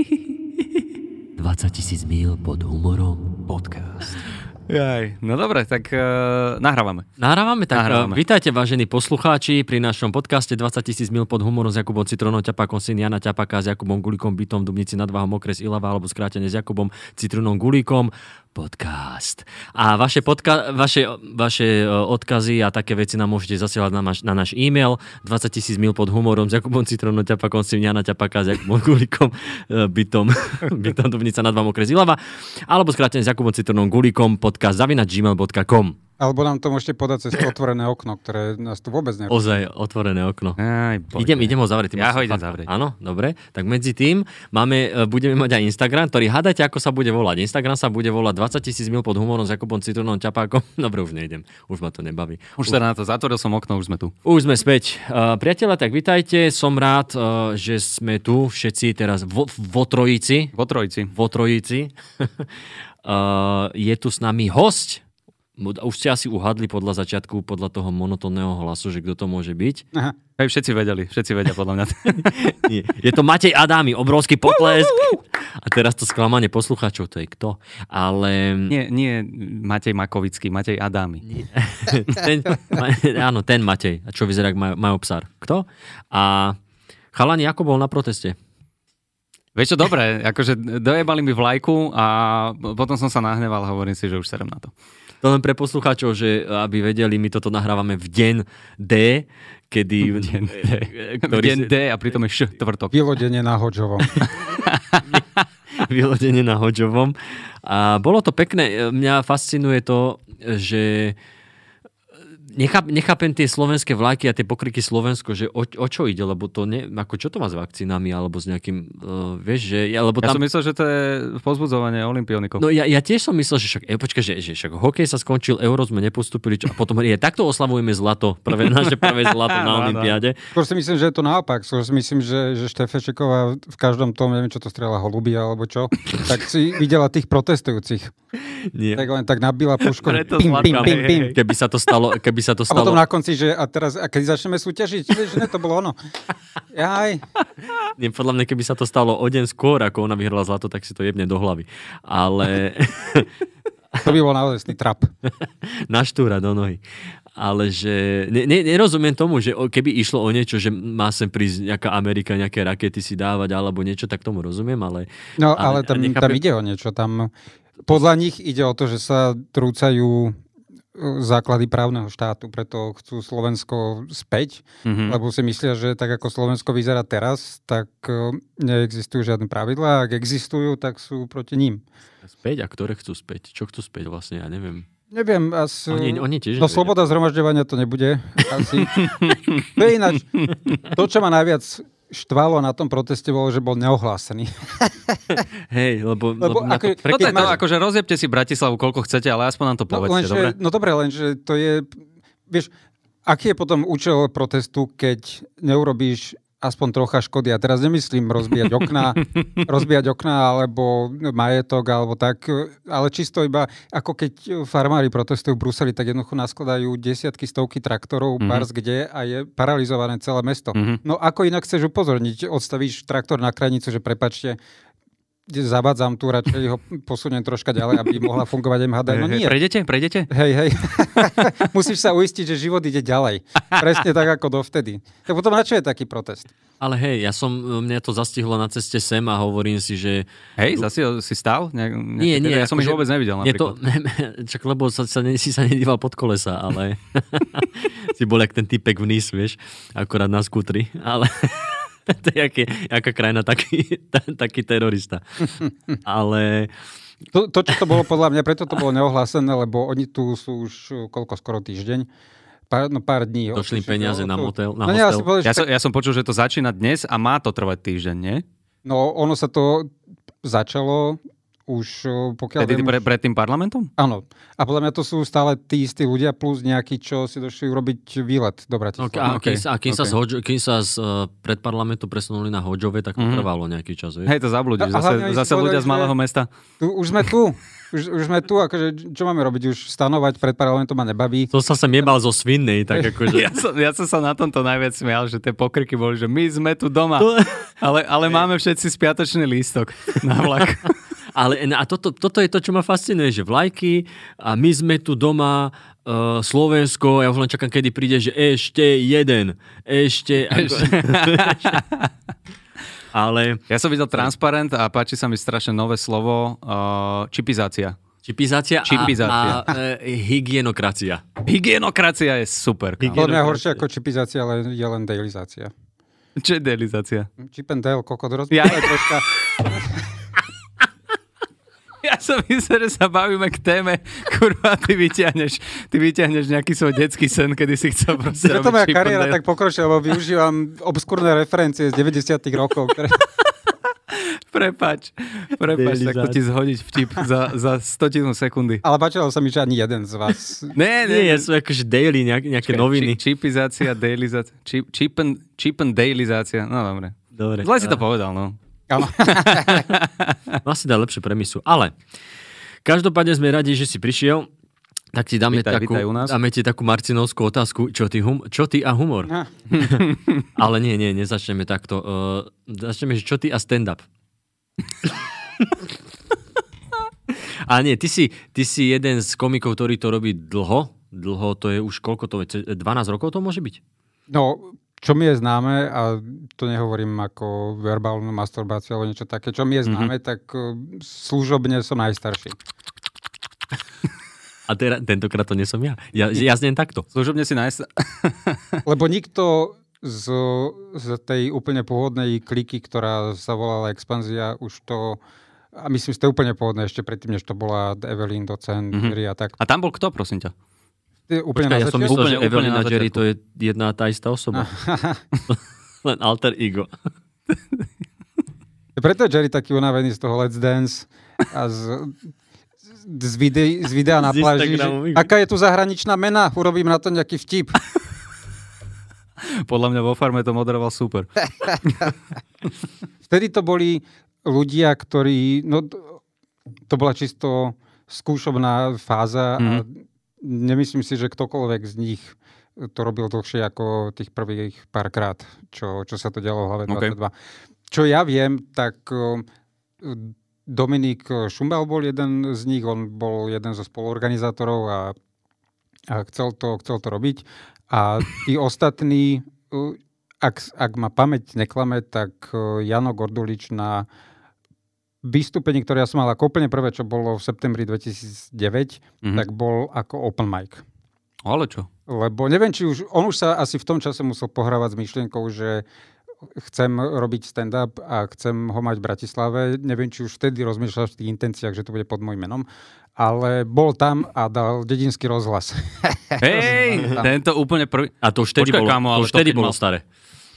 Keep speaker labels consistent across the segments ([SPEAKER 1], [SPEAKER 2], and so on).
[SPEAKER 1] 20 tisíc mil pod humorom podcast.
[SPEAKER 2] Jaj, no dobre, tak uh, nahrávame.
[SPEAKER 1] Nahrávame, tak
[SPEAKER 2] Nahrávame.
[SPEAKER 1] Nahrávame. vítajte vážení poslucháči pri našom podcaste 20 tisíc mil pod humorom s Jakubom Citronom Ťapákom, syn Jana Ťapáka s Jakubom Gulíkom, bytom v Dubnici nad Váhom, okres Ilava, alebo skrátene s Jakubom Citronom Gulíkom. Podcast. A vaše, podka- vaše, vaše e, odkazy a také veci nám môžete zasielať na, naš, na náš e-mail 20 tisíc mil pod humorom s Jakubom Citronom Ťapákom, syn Jana Ťapáka s Jakubom Gulíkom, e, bytom, bytom Dubnica nad Váhom, okres Ilava, alebo skrátene s Jakubom Citronom Gulíkom, podcast zavinač gmail.com.
[SPEAKER 3] Alebo nám to môžete podať cez otvorené okno, ktoré nás tu vôbec nerobí.
[SPEAKER 1] Ozaj otvorené okno.
[SPEAKER 2] Aj, poďte.
[SPEAKER 1] Idem, idem ho zavrieť.
[SPEAKER 2] Ja ho idem
[SPEAKER 1] fakt-
[SPEAKER 2] zavrieť.
[SPEAKER 1] Áno, dobre. Tak medzi tým máme, e, budeme mať aj Instagram, ktorý hádajte, ako sa bude volať. Instagram sa bude volať 20 tisíc mil pod humorom s Jakubom Citronom Ťapákom. Dobre, už nejdem. Už ma to nebaví.
[SPEAKER 2] Už teda na to zatvoril som okno, už sme tu.
[SPEAKER 1] Už sme späť. Uh, priatelia, tak vitajte. Som rád, uh, že sme tu všetci teraz vo, vo trojici.
[SPEAKER 2] Po trojici.
[SPEAKER 1] Vo trojici. uh, je tu s nami host. Už ste asi uhadli podľa začiatku, podľa toho monotónneho hlasu, že kto to môže byť.
[SPEAKER 3] Aha.
[SPEAKER 2] Hej, všetci vedeli, všetci vedia podľa mňa.
[SPEAKER 1] Nie. Je to Matej Adámy, obrovský potlesk. A teraz to sklamanie poslucháčov, to je kto. Ale...
[SPEAKER 2] nie, nie Matej Makovický, Matej Adámy.
[SPEAKER 1] ten, áno, ten Matej, čo vyzerá ako maj, majopsár. Kto? A chalani, ako bol na proteste?
[SPEAKER 2] Vieš čo, dobre, akože dojebali mi vlajku a potom som sa nahneval a hovorím si, že už serem na to.
[SPEAKER 1] To len pre poslucháčov, že aby vedeli, my toto nahrávame v deň D, kedy...
[SPEAKER 2] V deň D. V
[SPEAKER 1] Ktorý
[SPEAKER 2] deň D a pritom je š tvrtok.
[SPEAKER 3] Vylodenie na Hodžovom.
[SPEAKER 1] vylodenie na Hodžovom. A bolo to pekné. Mňa fascinuje to, že necháp, nechápem tie slovenské vlajky a tie pokryky Slovensko, že o, o čo ide, lebo to ne, ako čo to má s vakcínami, alebo s nejakým, uh, vieš, že, ja, lebo
[SPEAKER 2] Ja
[SPEAKER 1] tam,
[SPEAKER 2] som myslel, že to je pozbudzovanie olimpionikov.
[SPEAKER 1] No ja, ja tiež som myslel, že však, e, počkaj, že, že však hokej sa skončil, euro sme nepostupili čo, a potom je, takto oslavujeme zlato, prvé, naše prvé zlato na. Olympiáde.
[SPEAKER 3] Skôr si myslím, že je to naopak. Skôr si myslím, že, že Štefečeková v každom tom, neviem, čo to strela, holuby alebo čo, tak si videla tých protestujúcich.
[SPEAKER 1] Nie.
[SPEAKER 3] Tak len tak nabila pušku.
[SPEAKER 2] Preto
[SPEAKER 3] Pim, pim,
[SPEAKER 2] zlatka,
[SPEAKER 3] pim,
[SPEAKER 2] hej,
[SPEAKER 3] pim.
[SPEAKER 2] hej.
[SPEAKER 1] Keby sa to stalo, keby sa to
[SPEAKER 3] A potom
[SPEAKER 1] stalo,
[SPEAKER 3] na konci, že a teraz, a keď začneme súťažiť, vieš, že ne, to bolo ono. Jaj.
[SPEAKER 1] nie, podľa mňa, keby sa to stalo o deň skôr, ako ona vyhrala zlato, tak si to jebne do hlavy. Ale
[SPEAKER 3] To by bol naozaj trap.
[SPEAKER 1] naštúra do nohy. Ale že ne, ne, nerozumiem tomu, že keby išlo o niečo, že má sem prísť nejaká Amerika, nejaké rakety si dávať alebo niečo, tak tomu rozumiem, ale
[SPEAKER 3] No,
[SPEAKER 1] Ale-
[SPEAKER 3] ale, tam,
[SPEAKER 1] nechápem-
[SPEAKER 3] tam ide o niečo. Tam, podľa nich ide o to, že sa trúcajú základy právneho štátu, preto chcú Slovensko späť,
[SPEAKER 2] Mhm.
[SPEAKER 3] lebo si myslia, že tak ako Slovensko vyzerá teraz, tak e, neexistujú žiadne pravidlá. Ak existujú, tak sú proti ním.
[SPEAKER 1] späť, a ktoré chcú späť? Čo chcú späť vlastne, ja neviem.
[SPEAKER 3] Neviem, asi...
[SPEAKER 1] Oni, oni tiež
[SPEAKER 3] No
[SPEAKER 1] nevedia.
[SPEAKER 3] sloboda zhromažďovania to nebude. Asi. to je ináč. To, čo ma najviac štvalo na tom proteste, bolo, že bol neohlásený.
[SPEAKER 1] Hej, lebo,
[SPEAKER 3] Lebo
[SPEAKER 1] lebo to
[SPEAKER 3] ako-
[SPEAKER 1] pre...
[SPEAKER 2] Toto je
[SPEAKER 3] keď
[SPEAKER 2] to, akože rozjebte si Bratislavu, koľko chcete, ale aspoň nám to
[SPEAKER 3] No,
[SPEAKER 2] povedzte,
[SPEAKER 3] lenže,
[SPEAKER 2] dobre?
[SPEAKER 3] no dobre, lenže to je, vieš, aký je potom účel protestu, keď neurobíš aspoň trocha škody. A teraz nemyslím rozbíjať okná, rozbíjať okná alebo majetok alebo tak, ale čisto iba ako keď farmári protestujú v Bruseli, tak jednoducho naskladajú desiatky, stovky traktorov,
[SPEAKER 2] Mhm.
[SPEAKER 3] mm-hmm. bars kde a je paralizované celé mesto.
[SPEAKER 2] Mhm.
[SPEAKER 3] No ako inak chceš upozorniť? Odstavíš traktor na krajnicu, že prepačte, zavadzam tu, radšej ho posuniem troška ďalej, aby mohla fungovať MHD. No nie,
[SPEAKER 2] Prejdete, prejdete?
[SPEAKER 3] Hej, hej. Musíš sa uistiť, že život ide ďalej. Presne tak, ako dovtedy. Tak potom na čo je taký protest?
[SPEAKER 1] Ale hej, ja som, mňa to zastihlo na ceste sem a hovorím si, že
[SPEAKER 2] Hej, zase si stál? Ne,
[SPEAKER 1] Nie, nie,
[SPEAKER 2] Ja som ich
[SPEAKER 1] akože
[SPEAKER 2] vôbec nevidel
[SPEAKER 1] je to,
[SPEAKER 2] napríklad.
[SPEAKER 1] čak lebo sa, sa, ne- si sa nedíval pod kolesa, ale si bol jak ten typek v NIS, vieš, akorát na skútri, ale to je jaký, jaká krajina taký, ta, taký terorista. Ale
[SPEAKER 3] To, to, čo to bolo podľa mňa, preto to bolo neohlásené, lebo oni tu sú už uh, koľko, skoro týždeň. Pár, no pár dní.
[SPEAKER 1] došli peniaze
[SPEAKER 3] to-
[SPEAKER 1] na motel, na
[SPEAKER 3] No nie, ja
[SPEAKER 1] hostel.
[SPEAKER 3] povedal,
[SPEAKER 2] Ja som, ja som počul, že to začína dnes a má to trvať týždeň, nie?
[SPEAKER 3] no ono sa to začalo už uh, pokiaľ
[SPEAKER 2] Tedy
[SPEAKER 3] viem,
[SPEAKER 2] pred tým parlamentom?
[SPEAKER 3] Áno. A podľa mňa to sú stále tí istí ľudia plus nejakí, čo si došli urobiť výlet do Bratislavy.
[SPEAKER 1] a,
[SPEAKER 2] Okay,
[SPEAKER 1] kým sa, a kým, sa
[SPEAKER 2] okay.
[SPEAKER 1] z Hodžo, kým sa z uh, predparlamentu presunuli na Hodžove, tak to
[SPEAKER 2] Mhm.
[SPEAKER 1] trvalo nejaký čas. Vieš?
[SPEAKER 2] Hej, to zablúdiš.
[SPEAKER 3] A- a
[SPEAKER 2] Zase, zase ľudia z malého mesta.
[SPEAKER 3] Tu, už sme tu. Už, už sme tu, akože čo máme robiť? Už stanovať pred parlamentom ma nebaví.
[SPEAKER 1] To sa sem jebal zo Svinnej, tak akože...
[SPEAKER 2] Ja som, ja som sa na tomto najviac smial, že tie pokryky boli, že my sme tu doma.
[SPEAKER 1] To,
[SPEAKER 2] Ale, ale máme všetci spiatočný lístok na vlak.
[SPEAKER 1] Ale a toto, toto je to, čo ma fascinuje, že vlajky a my sme tu doma, uh, Slovensko, ja už len čakám, kedy príde, že ešte jeden, ešte... ešte. Ale...
[SPEAKER 2] Ja som videl transparent a páči sa mi strašne nové slovo, uh, čipizácia.
[SPEAKER 1] Čipizácia,
[SPEAKER 2] Čipizácia.
[SPEAKER 1] a, a e, hygienokracia.
[SPEAKER 2] Hygienokracia je super.
[SPEAKER 3] Podľa mňa horšie ako čipizácia, ale je len dailizácia.
[SPEAKER 2] Čo je delizácia?
[SPEAKER 3] Chip and Dale, kokot,
[SPEAKER 2] Ja-
[SPEAKER 3] troška.
[SPEAKER 2] Ja som myslel, že sa bavíme k téme, kurva, ty vyťahneš, ty vyťahneš nejaký svoj detský sen, kedy si chcel proste
[SPEAKER 3] Preto
[SPEAKER 2] robiť
[SPEAKER 3] moja kariéra tak pokročila, lebo využívam obskúrne referencie z 90 rokov, ktoré...
[SPEAKER 2] Prepač, prepač, tak to ti zhodiť vtip za, za stotinu sekundy.
[SPEAKER 3] Ale páčilo sa mi, že ani jeden z vás...
[SPEAKER 2] Ne, ne,
[SPEAKER 1] Nie, sú akože daily, nejak, nejaké noviny.
[SPEAKER 2] Či, čipizácia, dailizácia, and, chip and dailizácia, no dobre.
[SPEAKER 1] Dobre.
[SPEAKER 2] Zle si to povedal, no.
[SPEAKER 3] Áno.
[SPEAKER 1] Asi dá lepšie premisu. Ale každopádne sme radi, že si prišiel. Tak ti dáme,
[SPEAKER 2] Vítaj,
[SPEAKER 1] takú,
[SPEAKER 2] vítaj u nás.
[SPEAKER 1] dáme ti takú marcinovskú otázku, čo ty, hum, čo ty a humor.
[SPEAKER 3] Á.
[SPEAKER 1] Ale nie, nie, nezačneme takto. Uh, začneme, že čo ty a stand-up. a nie, ty si, ty si jeden z komikov, ktorý to robí dlho. Dlho, to je už koľko to je? 12 rokov to môže byť?
[SPEAKER 3] No, čo mi je známe, a to nehovorím ako verbálnu masturbáciu alebo niečo také, čo mi je známe, mm-hmm. tak uh, služobne som najstarší.
[SPEAKER 1] A teda, tentokrát to nie som ja. Ja, ja znem takto.
[SPEAKER 2] Služobne si nájsť...
[SPEAKER 3] Lebo nikto z, z tej úplne pôvodnej kliky, ktorá sa volala Expanzia, už to, a myslím, že to je úplne pôvodné, ešte predtým, než to bola Evelyn, docent,
[SPEAKER 2] Mhm.
[SPEAKER 3] mm-hmm. a tak.
[SPEAKER 2] A tam bol kto, prosím ťa?
[SPEAKER 3] Ty Úplne
[SPEAKER 1] Počkaj,
[SPEAKER 3] na
[SPEAKER 1] ja som myslel,
[SPEAKER 2] Úplne,
[SPEAKER 1] že
[SPEAKER 2] úplne
[SPEAKER 1] Evelyn
[SPEAKER 2] na
[SPEAKER 1] a Jerry to je jedna tá istá osoba. Len alter ego.
[SPEAKER 3] Preto je Jerry taký unavený z toho Let's Dance a z, z, vide, z videa na
[SPEAKER 1] Z
[SPEAKER 3] pláži. Že, aká je tu zahraničná mena? Urobím na to nejaký vtip.
[SPEAKER 2] Podľa mňa vo farme to moderoval super.
[SPEAKER 3] Vtedy to boli ľudia, ktorí... No, to bola čisto skúšobná fáza a nemyslím si, že ktokoľvek z nich to robil dlhšie ako tých prvých párkrát, čo, čo sa to dialo v hlave
[SPEAKER 2] OK.
[SPEAKER 3] 22. Čo ja viem, tak o, Dominik Šumbal bol jeden z nich, on bol jeden zo spoluorganizátorov a, a chcel, to, chcel to robiť. A tí ostatní, uh, ak, ak ma pamäť neklame, tak uh, Jano Gordulič na vystúpení, ktoré ja som mal ako úplne prvé, čo bolo v septembri 2009,
[SPEAKER 2] Mhm.
[SPEAKER 3] tak bol ako open mic.
[SPEAKER 2] Ale čo?
[SPEAKER 3] Lebo neviem, či už, on už sa asi v tom čase musel pohrávať s myšlienkou, že chcem robiť stand-up a chcem ho mať v Bratislave. Neviem, či už vtedy rozmýšľal v tých intenciách, že to bude pod môjim menom. Ale bol tam a dal dedinský rozhlas.
[SPEAKER 2] Hej, tento úplne prvý...
[SPEAKER 1] A to už vtedy
[SPEAKER 2] Počkaj,
[SPEAKER 1] bolo,
[SPEAKER 2] kámo,
[SPEAKER 1] to
[SPEAKER 2] ale
[SPEAKER 1] už
[SPEAKER 2] to
[SPEAKER 1] vtedy
[SPEAKER 2] keď
[SPEAKER 1] bolo
[SPEAKER 2] mal-
[SPEAKER 1] staré.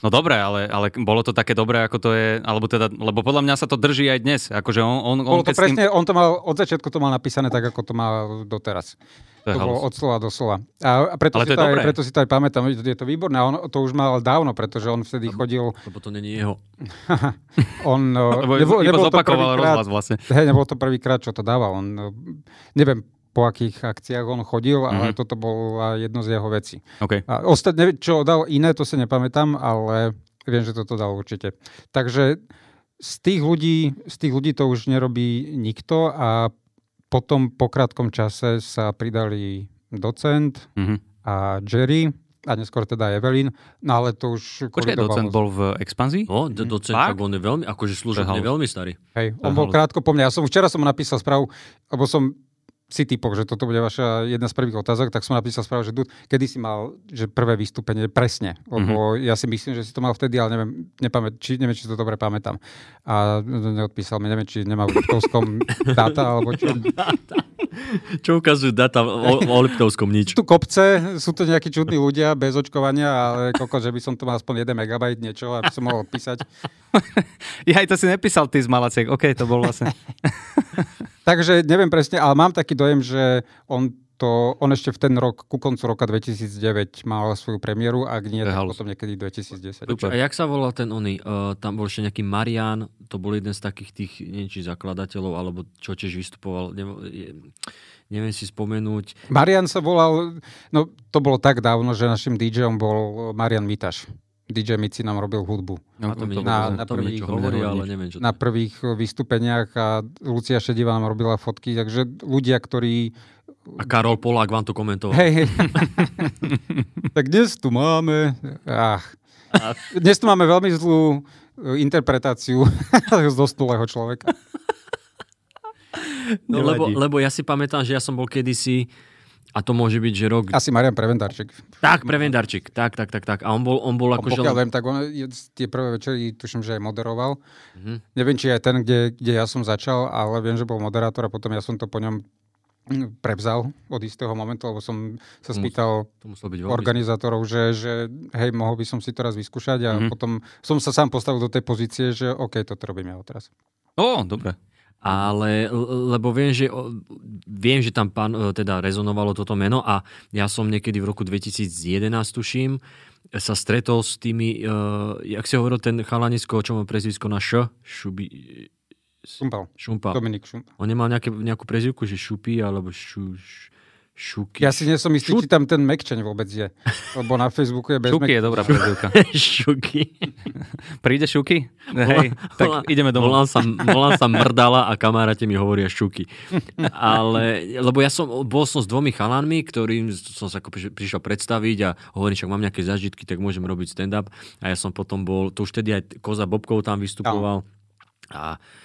[SPEAKER 2] No dobre, ale, ale bolo to také dobré, ako to je, alebo teda, lebo podľa mňa sa to drží aj dnes. Akože on, on, on
[SPEAKER 3] Bolo to
[SPEAKER 2] s tým-
[SPEAKER 3] presne, on to mal, od začiatku to mal napísané tak, ako to má doteraz.
[SPEAKER 2] To je
[SPEAKER 3] To bolo od slova do slova. A preto,
[SPEAKER 2] Ale
[SPEAKER 3] si
[SPEAKER 2] to
[SPEAKER 3] to, aj,
[SPEAKER 2] dobré.
[SPEAKER 3] preto si to aj pamätám, je to- je to výborné. A on to už mal dávno, pretože on vtedy chodil...
[SPEAKER 1] Lebo to není jeho.
[SPEAKER 3] On,
[SPEAKER 2] Lebo
[SPEAKER 3] nebol,
[SPEAKER 2] iba
[SPEAKER 3] nebol to
[SPEAKER 2] zopakoval
[SPEAKER 3] prvýkrát,
[SPEAKER 2] rozhlas vlastne.
[SPEAKER 3] hej, nebol to prvýkrát, čo to dával. On, eh, neviem, po akých akciách on chodil, ale
[SPEAKER 2] Mhm.
[SPEAKER 3] toto bola jedno z jeho vecí.
[SPEAKER 2] OK.
[SPEAKER 3] A ostatné, čo dal iné, to sa nepamätám, ale viem, že toto dal určite. Takže z tých ľudí, z tých ľudí to už nerobí nikto a potom po krátkom čase sa pridali docent
[SPEAKER 2] Mhm.
[SPEAKER 3] a Jerry a neskôr teda Evelyn, no ale to už...
[SPEAKER 2] Počkaj, docent bol v expanzii?
[SPEAKER 1] No, do- docent,
[SPEAKER 2] Fakt?
[SPEAKER 1] tak on je veľmi, akože služobne veľmi starý.
[SPEAKER 3] Hej, on bol krátko po mne. Ja som včera som mu napísal správu, lebo som si typol, že toto bude vaša jedna z prvých otázok, tak som napísal správu, že Dud, kedy si mal že prvé vystúpenie presne, lebo ja si myslím, že si to mal vtedy, ale neviem, nepamät, či, neviem, či to dobre pamätám. A neodpísal mi, neviem, či nemá v Liptovskom dáta, alebo čo.
[SPEAKER 1] Čo ukazujú data o, o Liptovskom nič.
[SPEAKER 3] Tu kopce, sú to nejakí čudní ľudia bez očkovania, ale koko, že by som to mal aspoň 1 megabajt niečo, aby som mohol písať.
[SPEAKER 2] Ja aj to si nepísal ty z Malaciek. OK, to bol vlastne...
[SPEAKER 3] Takže neviem presne, ale mám taký dojem, že on to, on ešte v ten rok, ku koncu roka 2009 mal svoju premiéru, ak nie, tak potom niekedy 2010.
[SPEAKER 1] Počuť, a jak sa volal ten oný? Uh, tam bol ešte nejaký Marian, to bol jeden z takých tých, neviem, či zakladateľov, alebo čo tiež vystupoval, neviem, je, neviem si spomenúť.
[SPEAKER 3] Marian sa volal, no to bolo tak dávno, že našim DJom bol Marian Mitaš. DJ Mici nám robil hudbu.
[SPEAKER 1] A to mi,
[SPEAKER 3] na- na
[SPEAKER 1] to
[SPEAKER 3] prvých-
[SPEAKER 1] hovorí, ale neviem, čo
[SPEAKER 3] Na prvých vystúpeniach a Lucia Šediva nám robila fotky, takže ľudia, ktorí...
[SPEAKER 1] A Karol Polák vám to komentoval.
[SPEAKER 3] Hej, hej. tak dnes tu máme... Ach. Dnes tu máme veľmi zlú e, interpretáciu z dostulého človeka.
[SPEAKER 1] No, lebo,
[SPEAKER 2] Nevadí.
[SPEAKER 1] lebo ja si pamätám, že ja som bol kedysi, a to môže byť, že rok...
[SPEAKER 3] Asi Marian Prevendarček.
[SPEAKER 1] Tak, Prevendarčík, tak, tak, tak, tak. A on bol, on bol
[SPEAKER 3] A
[SPEAKER 1] akože...
[SPEAKER 3] pokiaľ viem, tak on tie prvé večery, tuším, že aj moderoval.
[SPEAKER 1] Mhm.
[SPEAKER 3] Neviem, či aj ten, kde, kde ja som začal, ale viem, že bol moderátor a potom ja som to po ňom prevzal od istého momentu, lebo som sa
[SPEAKER 1] To
[SPEAKER 3] spýtal
[SPEAKER 1] To musel byť veľmi...
[SPEAKER 3] organizátorov, že, že hej, mohol by som si to raz vyskúšať a
[SPEAKER 2] Mhm.
[SPEAKER 3] potom som sa sám postavil do tej pozície, že OK, toto robím ja teraz.
[SPEAKER 2] Ó, dobre.
[SPEAKER 1] Ale, l- lebo viem, že, viem, že tam pán, e, teda rezonovalo toto meno a ja som niekedy v roku 2011, tuším, sa stretol s tými, uh, jak si hovoril ten chalanisko, čo má prezvisko na Š, Šubi,
[SPEAKER 3] Šumpal.
[SPEAKER 1] Šumpa.
[SPEAKER 3] Dominik Šumpal.
[SPEAKER 1] On nemal nejaké, nejakú prezivku, že Šupy alebo šu, š, Šuky.
[SPEAKER 3] Ja si nie som istý, či tam ten Mekčeň vôbec je. Lebo na Facebooku je bez
[SPEAKER 2] Šuky
[SPEAKER 3] Mek-
[SPEAKER 2] je dobrá prezivka.
[SPEAKER 1] Šuky.
[SPEAKER 2] Príde Šuky? Hej, tak ideme domov.
[SPEAKER 1] Volám sa, volám sa Mrdala a kamaráti mi hovoria Šuky. Ale, lebo ja som, bol som s dvomi chalanmi, ktorým som sa prišiel predstaviť a hovorím, však mám nejaké zažitky, tak môžem robiť stand-up. A ja som potom bol, to už tedy aj Koza Bobkov tam vystupoval. A e,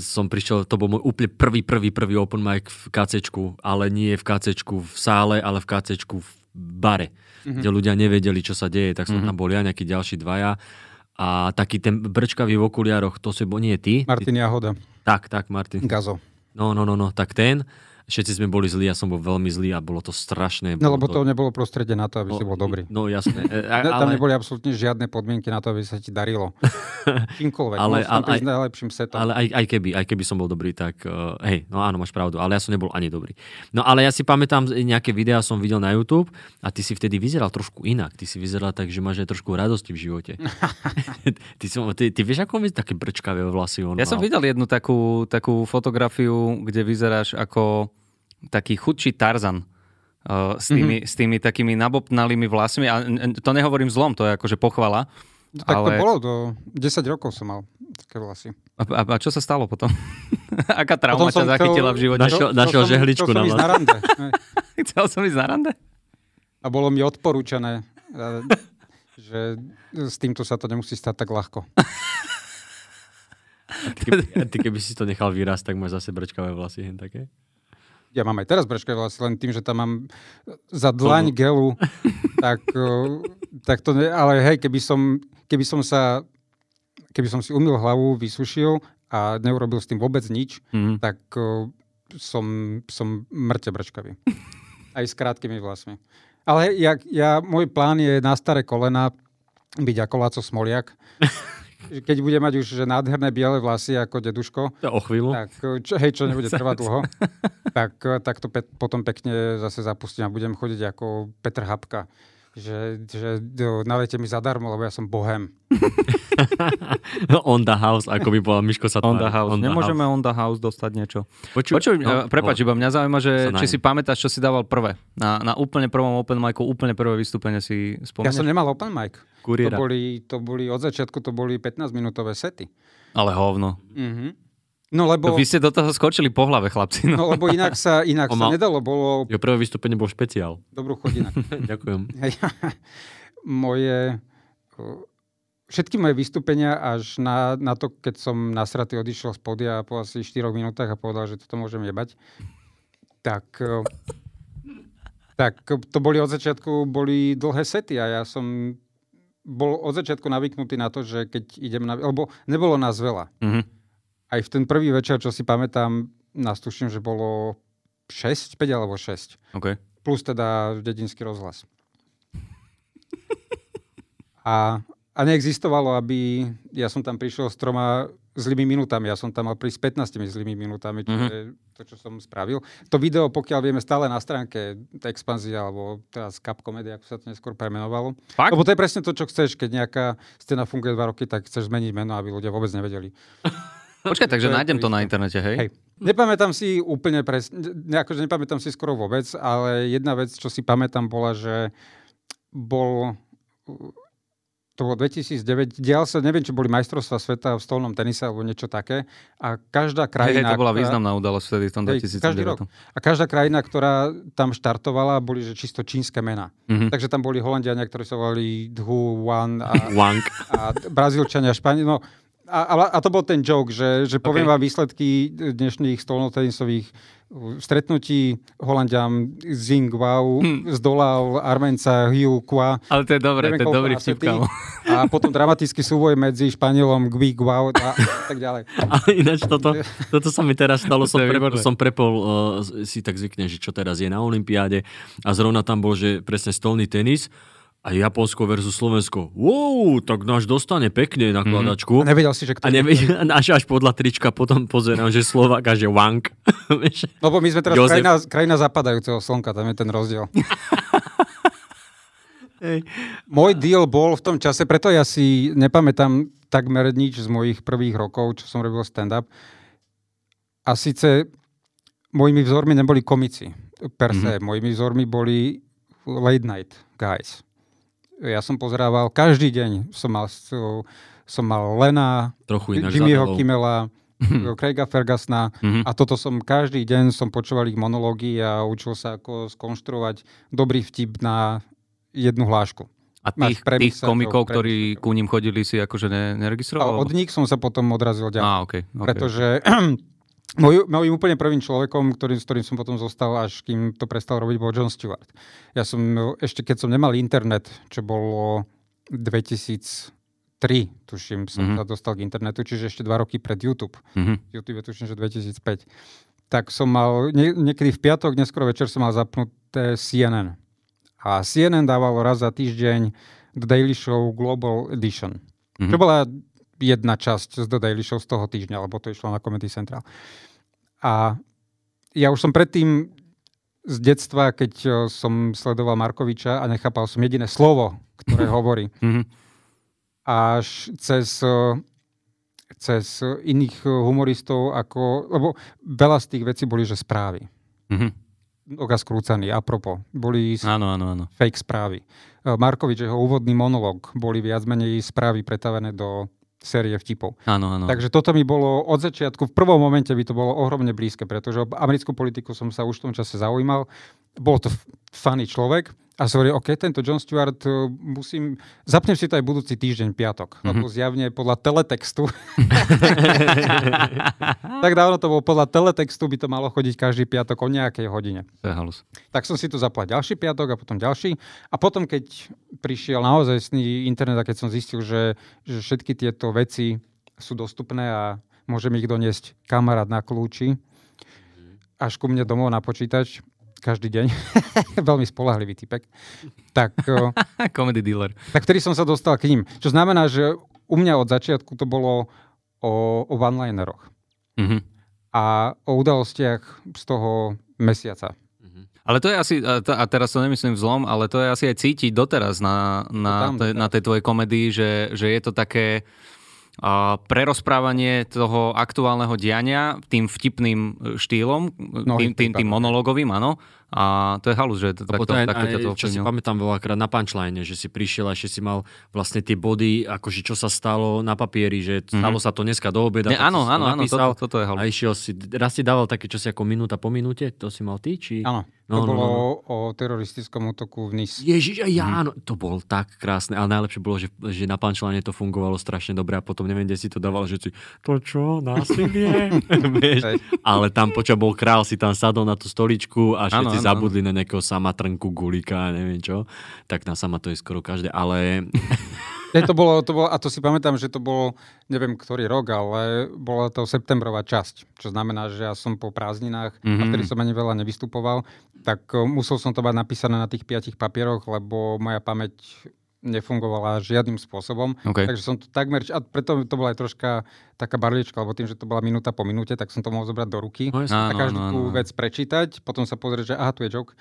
[SPEAKER 1] som prišiel, to bol môj úplne prvý, prvý, prvý open mic v KCčku, ale nie v KCčku v sále, ale v KCčku v bare, mm-hmm. kde ľudia nevedeli, čo sa deje, tak som mm-hmm. tam bol ja, nejakí ďalší dvaja a taký ten brčkavý v okuliároch, to si bol nie ty.
[SPEAKER 3] Martin Jahoda.
[SPEAKER 1] Ty, tak, tak, Martin.
[SPEAKER 3] Gazo.
[SPEAKER 1] No, no, no, no, tak ten. Všetci sme boli zlí, ja som bol veľmi zlý a bolo to strašné.
[SPEAKER 3] No lebo to nebolo prostredie na to, aby si bol dobrý.
[SPEAKER 1] No jasné. E, a-
[SPEAKER 3] Tam
[SPEAKER 1] ale,
[SPEAKER 3] neboli absolútne žiadne podmienky na to, aby sa ti darilo. Čímkoľvek.
[SPEAKER 1] Ale-
[SPEAKER 3] Ale, aj, najlepším setom.
[SPEAKER 1] ale aj, aj, keby, aj keby som bol dobrý, tak uh, hej, no áno, máš pravdu, ale ja som nebol ani dobrý. No ale ja si pamätám, nejaké videá som videl na YouTube a ty si vtedy vyzeral trošku inak. Ty si vyzeral tak, že máš aj trošku radosti v živote. ty, som, ty, ty vieš, ako mi také brčkavé vlasy on
[SPEAKER 2] Ja som
[SPEAKER 1] mal?
[SPEAKER 2] videl jednu takú, takú fotografiu, kde vyzeráš ako taký chudší Tarzan. Uh, s, tými, mm-hmm. s tými takými nabopnalými vlasmi. A to nehovorím zlom, to je akože pochvala.
[SPEAKER 3] tak to
[SPEAKER 2] ale...
[SPEAKER 3] bolo, do 10 rokov som mal také vlasy.
[SPEAKER 2] A, a, a čo sa stalo potom? Aká trauma
[SPEAKER 3] Potom
[SPEAKER 2] ťa zachytila
[SPEAKER 3] chcel-
[SPEAKER 2] v živote?
[SPEAKER 1] Našiel- našiel
[SPEAKER 3] som-
[SPEAKER 1] žehličku na vás.
[SPEAKER 3] na rande.
[SPEAKER 2] Chcel som ísť na rande?
[SPEAKER 3] A bolo mi odporúčané, eh, že s týmto sa to nemusí stať tak ľahko.
[SPEAKER 1] Ty keby, ty keby si to nechal vyrásť, tak máš zase brčkavé vlasy. Hen také.
[SPEAKER 3] Ja mám aj teraz brečké vlasy, len tým, že tam mám za dlaň gelu, tak, eh, tak to ne, ale hej, keby som, keby som sa, keby som si umil hlavu, vysušil a neurobil s tým vôbec nič,
[SPEAKER 2] Mhm.
[SPEAKER 3] tak eh, som, som mŕte brčkavý. Aj s krátkými vlasmi. Ale ja, ja, môj plán je na staré kolena byť ako Laco Smoliak. Keď bude mať už že nádherné biele vlasy ako deduško,
[SPEAKER 1] To o chvíľu.
[SPEAKER 3] tak čo, hej, čo nebude trvať dlho, tak, tak to pe- potom pekne zase zapustím a budem chodiť ako Petr Hapka. Že, že nalejte mi zadarmo, lebo ja som bohem.
[SPEAKER 1] on the house, ako by povedal Miško sa
[SPEAKER 2] On the house. Nemôžeme on the house dostať niečo.
[SPEAKER 1] Počuj,
[SPEAKER 2] Počuj,
[SPEAKER 1] no,
[SPEAKER 2] no, prepač, iba mňa zaujíma, že či si pamätáš, čo si dával prvé. Na, na úplne prvom open micu, úplne prvé vystúpenie si
[SPEAKER 3] Ja
[SPEAKER 2] spomínaš?
[SPEAKER 3] som nemal open mic. To
[SPEAKER 1] Kuriéra.
[SPEAKER 3] boli, to boli, od začiatku to boli 15-minútové sety.
[SPEAKER 2] Ale hovno.
[SPEAKER 3] Mhm. No lebo,
[SPEAKER 2] Vy ste do toho skočili po hlave, chlapci. No.
[SPEAKER 3] no, lebo inak sa, inak
[SPEAKER 1] On
[SPEAKER 3] sa
[SPEAKER 1] mal-
[SPEAKER 3] nedalo, bolo
[SPEAKER 1] Jo, prvé vystúpenie bol špeciál.
[SPEAKER 3] dobrú chodinak.
[SPEAKER 1] Ďakujem.
[SPEAKER 3] moje, všetky moje vystúpenia až na, na to, keď som nasratý odišiel z podia po asi 4 minútach a povedal, že toto môžem jebať, tak, tak to boli od začiatku boli dlhé sety a ja som bol od začiatku navyknutý na to, že keď idem na... Lebo nebolo nás veľa.
[SPEAKER 2] Mhm.
[SPEAKER 3] Aj v ten prvý večer, čo si pamätám, nás tuším, že bolo 6, 5 alebo 6
[SPEAKER 2] Okay.
[SPEAKER 3] plus teda dedinský rozhlas. A, a neexistovalo, aby ja som tam prišiel s troma zlými minútami. Ja som tam mal prísť 15 zlými minútami, čo
[SPEAKER 2] Mhm.
[SPEAKER 3] je to, čo som spravil. To video, pokiaľ vieme, stále na stránke Expanzia, alebo teraz Comedy, ako sa to neskôr premenovalo.
[SPEAKER 2] Fakt?
[SPEAKER 3] Lebo to je presne to, čo chceš, keď nejaká scéna funguje dva roky, tak chceš zmeniť meno, aby ľudia vôbec nevedeli.
[SPEAKER 2] Počkaj, takže nájdem
[SPEAKER 3] to
[SPEAKER 2] na internete, hej?
[SPEAKER 3] Hej. Nepamätám si úplne presne, ne, akože nepamätám si skoro vôbec, ale jedna vec, čo si pamätám, bola, že bol to bolo 2009, dial sa, neviem, či boli majstrovstvá sveta v stolnom tenise alebo niečo také. A každá
[SPEAKER 2] Hej, hej,
[SPEAKER 3] krajina...
[SPEAKER 2] to bola významná udalosť vtedy v tom
[SPEAKER 3] Hej, každý rok.
[SPEAKER 2] 2009.
[SPEAKER 3] A každá krajina, ktorá tam štartovala, boli že čisto čínske mená.
[SPEAKER 2] Mhm.
[SPEAKER 3] Takže tam boli Holandiania, ktorí sa volali Dhu, Wan a,
[SPEAKER 1] Wang.
[SPEAKER 3] a Brazílčania, Španieli. No, a, a, to bol ten joke, že, že poviem
[SPEAKER 2] Ok.
[SPEAKER 3] vám výsledky dnešných stolnotenisových uh, stretnutí Holandiam Zing Wow,
[SPEAKER 2] Hm.
[SPEAKER 3] zdolal Armenca Hiu Kwa.
[SPEAKER 2] Ale to je dobré, to je dobrý vtip.
[SPEAKER 3] A potom dramatický súboj medzi Španielom Gui Guao a tak ďalej.
[SPEAKER 1] Ale ináč toto, toto sa mi teraz stalo, som, pre, som prepol, uh, si tak zvykne, že čo teraz je na Olympiáde a zrovna tam bol, že presne stolný tenis a Japonsko versus Slovensko. Wow, tak náš dostane pekne na kladačku.
[SPEAKER 3] A nevedel si, že kto
[SPEAKER 1] A nevie, až, až podľa trička potom pozerám, že Slovak a že Wang.
[SPEAKER 3] Lebo my sme teraz
[SPEAKER 1] Jozef.
[SPEAKER 3] krajina, krajina zapadajúceho slnka, tam je ten rozdiel.
[SPEAKER 1] Hej.
[SPEAKER 3] Môj deal bol v tom čase, preto ja si nepamätám takmer nič z mojich prvých rokov, čo som robil stand-up. A síce mojimi vzormi neboli komici per se. Mm-hmm. Mojimi vzormi boli late night guys. Ja som pozerával, každý deň som mal, som mal Lena,
[SPEAKER 1] Trochu
[SPEAKER 3] Jimmyho
[SPEAKER 1] zadalo.
[SPEAKER 3] Kimmela, Craiga Fergusona
[SPEAKER 2] Mhm.
[SPEAKER 3] a toto som každý deň som počúval ich monológy a učil sa ako skonštruovať dobrý vtip na jednu hlášku.
[SPEAKER 2] A tých, tých komikov, ktorí ku ním chodili, si akože ne,
[SPEAKER 3] A
[SPEAKER 2] neregistroval?
[SPEAKER 3] od nich som sa potom odrazil ďalej.
[SPEAKER 2] Á, okay, okay.
[SPEAKER 3] Pretože môj, môjim úplne prvým človekom, ktorý, s ktorým som potom zostal, až kým to prestal robiť, bol John Stewart. Ja som ešte, keď som nemal internet, čo bolo 2003, tuším, som
[SPEAKER 2] Mhm.
[SPEAKER 3] mm-hmm. sa dostal k internetu, čiže ešte dva roky pred YouTube.
[SPEAKER 2] Mhm.
[SPEAKER 3] YouTube je tuším, že 2005. Tak som mal, nie, niekedy v piatok, neskoro večer som mal zapnuté CNN. A CNN dávalo raz za týždeň The Daily Show Global Edition.
[SPEAKER 2] Mhm.
[SPEAKER 3] Čo bola jedna časť z The Daily Show z toho týždňa, lebo to išlo na Comedy Central. A ja už som predtým z detstva, keď eh, som sledoval Markoviča a nechápal som jediné slovo, ktoré hovorí,
[SPEAKER 2] Mhm.
[SPEAKER 3] až cez, eh, cez iných humoristov, ako, lebo veľa z tých vecí boli, že správy.
[SPEAKER 2] Mhm.
[SPEAKER 3] Oga skrúcaný, apropo. Boli
[SPEAKER 2] Áno, áno, áno.
[SPEAKER 3] fake správy. Eh, Markovič, jeho úvodný monolog, boli viac menej správy pretavené do série vtipov.
[SPEAKER 2] Áno, áno.
[SPEAKER 3] Takže toto mi bolo od začiatku, v prvom momente by to bolo ohromne blízke, pretože o americkú politiku som sa už v tom čase zaujímal. Bol to funny človek a som hovoril, OK, tento John Stewart, eh, musím, zapnem si to aj budúci týždeň, piatok, mm-hmm. lebo zjavne podľa teletextu, tak dávno to bolo, podľa teletextu by to malo chodiť každý piatok o nejakej hodine.
[SPEAKER 2] To je halus.
[SPEAKER 3] Tak som si to zaplatil ďalší piatok a potom ďalší. A potom, keď prišiel naozaj internet a keď som zistil, že, že všetky tieto veci sú dostupné a môžem ich doniesť kamarát na kľúči až ku mne domov na počítač každý deň. Veľmi spolahlivý typek. Tak,
[SPEAKER 2] Comedy dealer.
[SPEAKER 3] tak vtedy som sa dostal k ním. Čo znamená, že u mňa od začiatku to bolo o, o one-lineroch
[SPEAKER 2] Mhm.
[SPEAKER 3] a o udalostiach z toho mesiaca.
[SPEAKER 2] Ale to je asi, a teraz to nemyslím zlom, ale to je asi aj cítiť doteraz na, na,
[SPEAKER 3] tam,
[SPEAKER 2] te, na tej tvojej komedii, že, že je to také prerozprávanie toho aktuálneho diania tým vtipným štýlom, tým, tým, tým monologovým, áno. A to je halus, že to, takto,
[SPEAKER 1] to aj,
[SPEAKER 2] takto ťa to
[SPEAKER 1] čo si pamätám veľakrát na punchline, že si prišiel a ešte si mal vlastne tie body, akože čo sa stalo na papieri, že stalo sa to dneska do obeda.
[SPEAKER 2] Ne, áno, áno, áno, toto, toto je halus.
[SPEAKER 1] A išiel si, raz si dával také, čo si ako minúta po minúte, to si mal ty, či...
[SPEAKER 3] Áno, to
[SPEAKER 1] No, no,
[SPEAKER 3] bolo
[SPEAKER 1] no,
[SPEAKER 3] o teroristickom útoku v Nice.
[SPEAKER 1] Ježiš, ja, áno, to bolo tak krásne, ale najlepšie bolo, že, že na punchline to fungovalo strašne dobre a potom neviem, kde si to dával, že si, to čo, násilie? Ale tam poča bol král, si tam sadol na tú stoličku a
[SPEAKER 2] Áno, áno,
[SPEAKER 1] zabudli na nejakého samatrnku, gulika, neviem čo, tak na sama to je skoro každé, ale
[SPEAKER 3] Ja, to bolo, to bolo, a to si pamätám, že to bolo, neviem ktorý rok, ale bola to septembrová časť, čo znamená, že ja som po prázdninách, mm-hmm. a
[SPEAKER 2] Mhm.
[SPEAKER 3] vtedy som ani veľa nevystupoval, tak o, musel som to mať napísané na tých piatich papieroch, lebo moja pamäť nefungovala žiadnym spôsobom.
[SPEAKER 2] OK.
[SPEAKER 3] Takže som to takmer, a preto to bola aj troška taká barlička, lebo tým, že to bola minúta po minúte, tak som to mohol zobrať do ruky
[SPEAKER 1] no,
[SPEAKER 3] a každú
[SPEAKER 2] áno,
[SPEAKER 3] tú
[SPEAKER 2] áno.
[SPEAKER 3] vec prečítať, potom sa pozrieť, že aha, tu je joke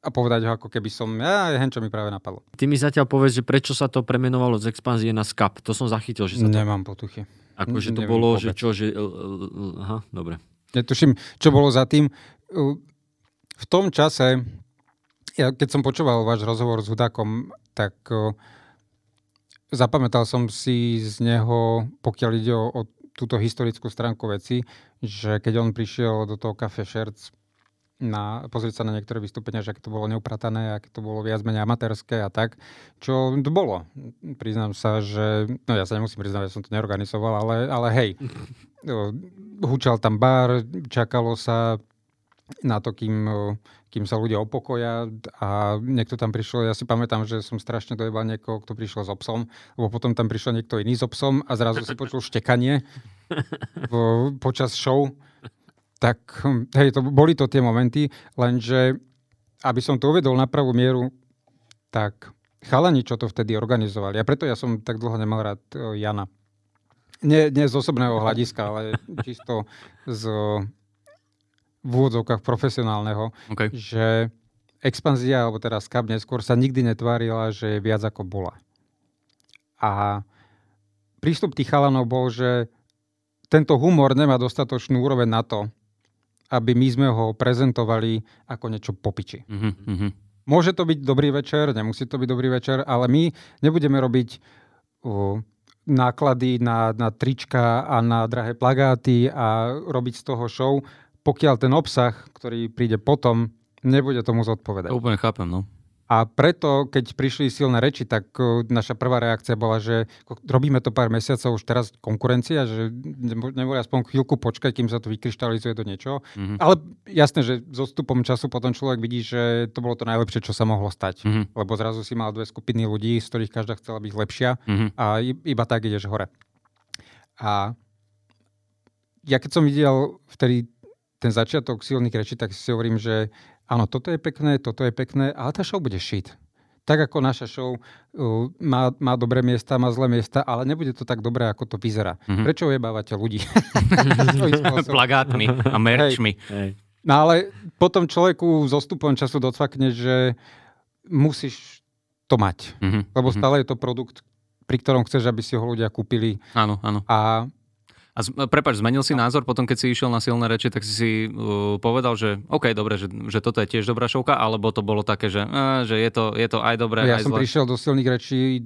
[SPEAKER 3] a povedať ho ako keby som, ja, hen čo mi práve napadlo.
[SPEAKER 1] ty mi zatiaľ povedz, že prečo sa to premenovalo z expanzie na SCAP, to som zachytil, že sa to,
[SPEAKER 3] Nemám potuchy.
[SPEAKER 1] akože to
[SPEAKER 3] neviem
[SPEAKER 1] bolo, že
[SPEAKER 3] vôbec.
[SPEAKER 1] čo, že, l- l- aha, dobre.
[SPEAKER 3] Netuším, čo bolo za tým. V tom čase, ja, keď som počúval váš rozhovor s Hudákom, tak zapamätal som si z neho, pokiaľ ide o, o túto historickú stránku veci, že keď on prišiel do toho kafe Šerc na, pozrieť sa na niektoré vystúpenia, že aké to bolo neupratané, aké to bolo viac menej amatérske a tak, čo to bolo. Priznám sa, že, no ja sa nemusím priznať, že som to neorganizoval, ale, ale hej, húčal tam bar, čakalo sa na to, kým, kým sa ľudia opokoja a niekto tam prišiel, ja si pamätám, že som strašne dojebal niekoho, kto prišiel s obsom, lebo potom tam prišiel niekto iný s obsom a zrazu si počul štekanie po, počas show tak hm, hej, to, boli to tie momenty, lenže aby som to uvedol na pravú mieru, tak chalani, čo to vtedy organizovali, a preto ja som tak dlho nemal rád uh, Jana. Nie, nie z osobného hľadiska, ale čisto z v úvodzovkách profesionálneho, okay. že expanzia, alebo teraz Skab neskôr sa nikdy netvárila, že je viac ako bola. A prístup tých chalanov bol, že tento humor nemá dostatočnú úroveň na to, aby my sme ho prezentovali ako niečo popiči. Mm-hmm. Môže to byť dobrý večer, nemusí to byť dobrý večer, ale my nebudeme robiť uh, náklady na, na trička a na drahé plagáty a robiť z toho show, pokiaľ ten obsah, ktorý príde potom, nebude tomu zodpovedať.
[SPEAKER 2] To úplne chápem, no.
[SPEAKER 3] A preto, keď prišli silné reči, tak naša prvá reakcia bola, že robíme to pár mesiacov, už teraz konkurencia, že neboli aspoň chvíľku počkať, kým sa to vykryštalizuje do niečoho. Mm-hmm. Ale jasné, že so stupom času potom človek vidí, že to bolo to najlepšie, čo sa mohlo stať. Mm-hmm. Lebo zrazu si mal dve skupiny ľudí, z ktorých každá chcela byť lepšia mm-hmm. a iba tak ideš hore. A ja keď som videl vtedy ten začiatok silných rečí, tak si hovorím, že áno, toto je pekné, toto je pekné, ale tá show bude shit. Tak ako naša show uh, má, má dobré miesta, má zlé miesta, ale nebude to tak dobré, ako to vyzerá. Mm-hmm. Prečo ujebávate ľudí?
[SPEAKER 2] Plagátmi a merčmi. Hej. Hej.
[SPEAKER 3] No ale potom človeku s ostupom času docvakne, že musíš to mať. Mm-hmm. Lebo mhm. stále je to produkt, pri ktorom chceš, aby si ho ľudia kúpili.
[SPEAKER 2] Áno, áno.
[SPEAKER 3] A
[SPEAKER 2] a z, prepač, zmenil si názor potom, keď si išiel na silné reči, tak si si uh, povedal, že OK, dobre, že, že toto je tiež dobrá šovka, alebo to bolo také, že, uh, že je, to, je to aj dobré,
[SPEAKER 3] ja
[SPEAKER 2] aj
[SPEAKER 3] som
[SPEAKER 2] zle.
[SPEAKER 3] prišiel do silných rečí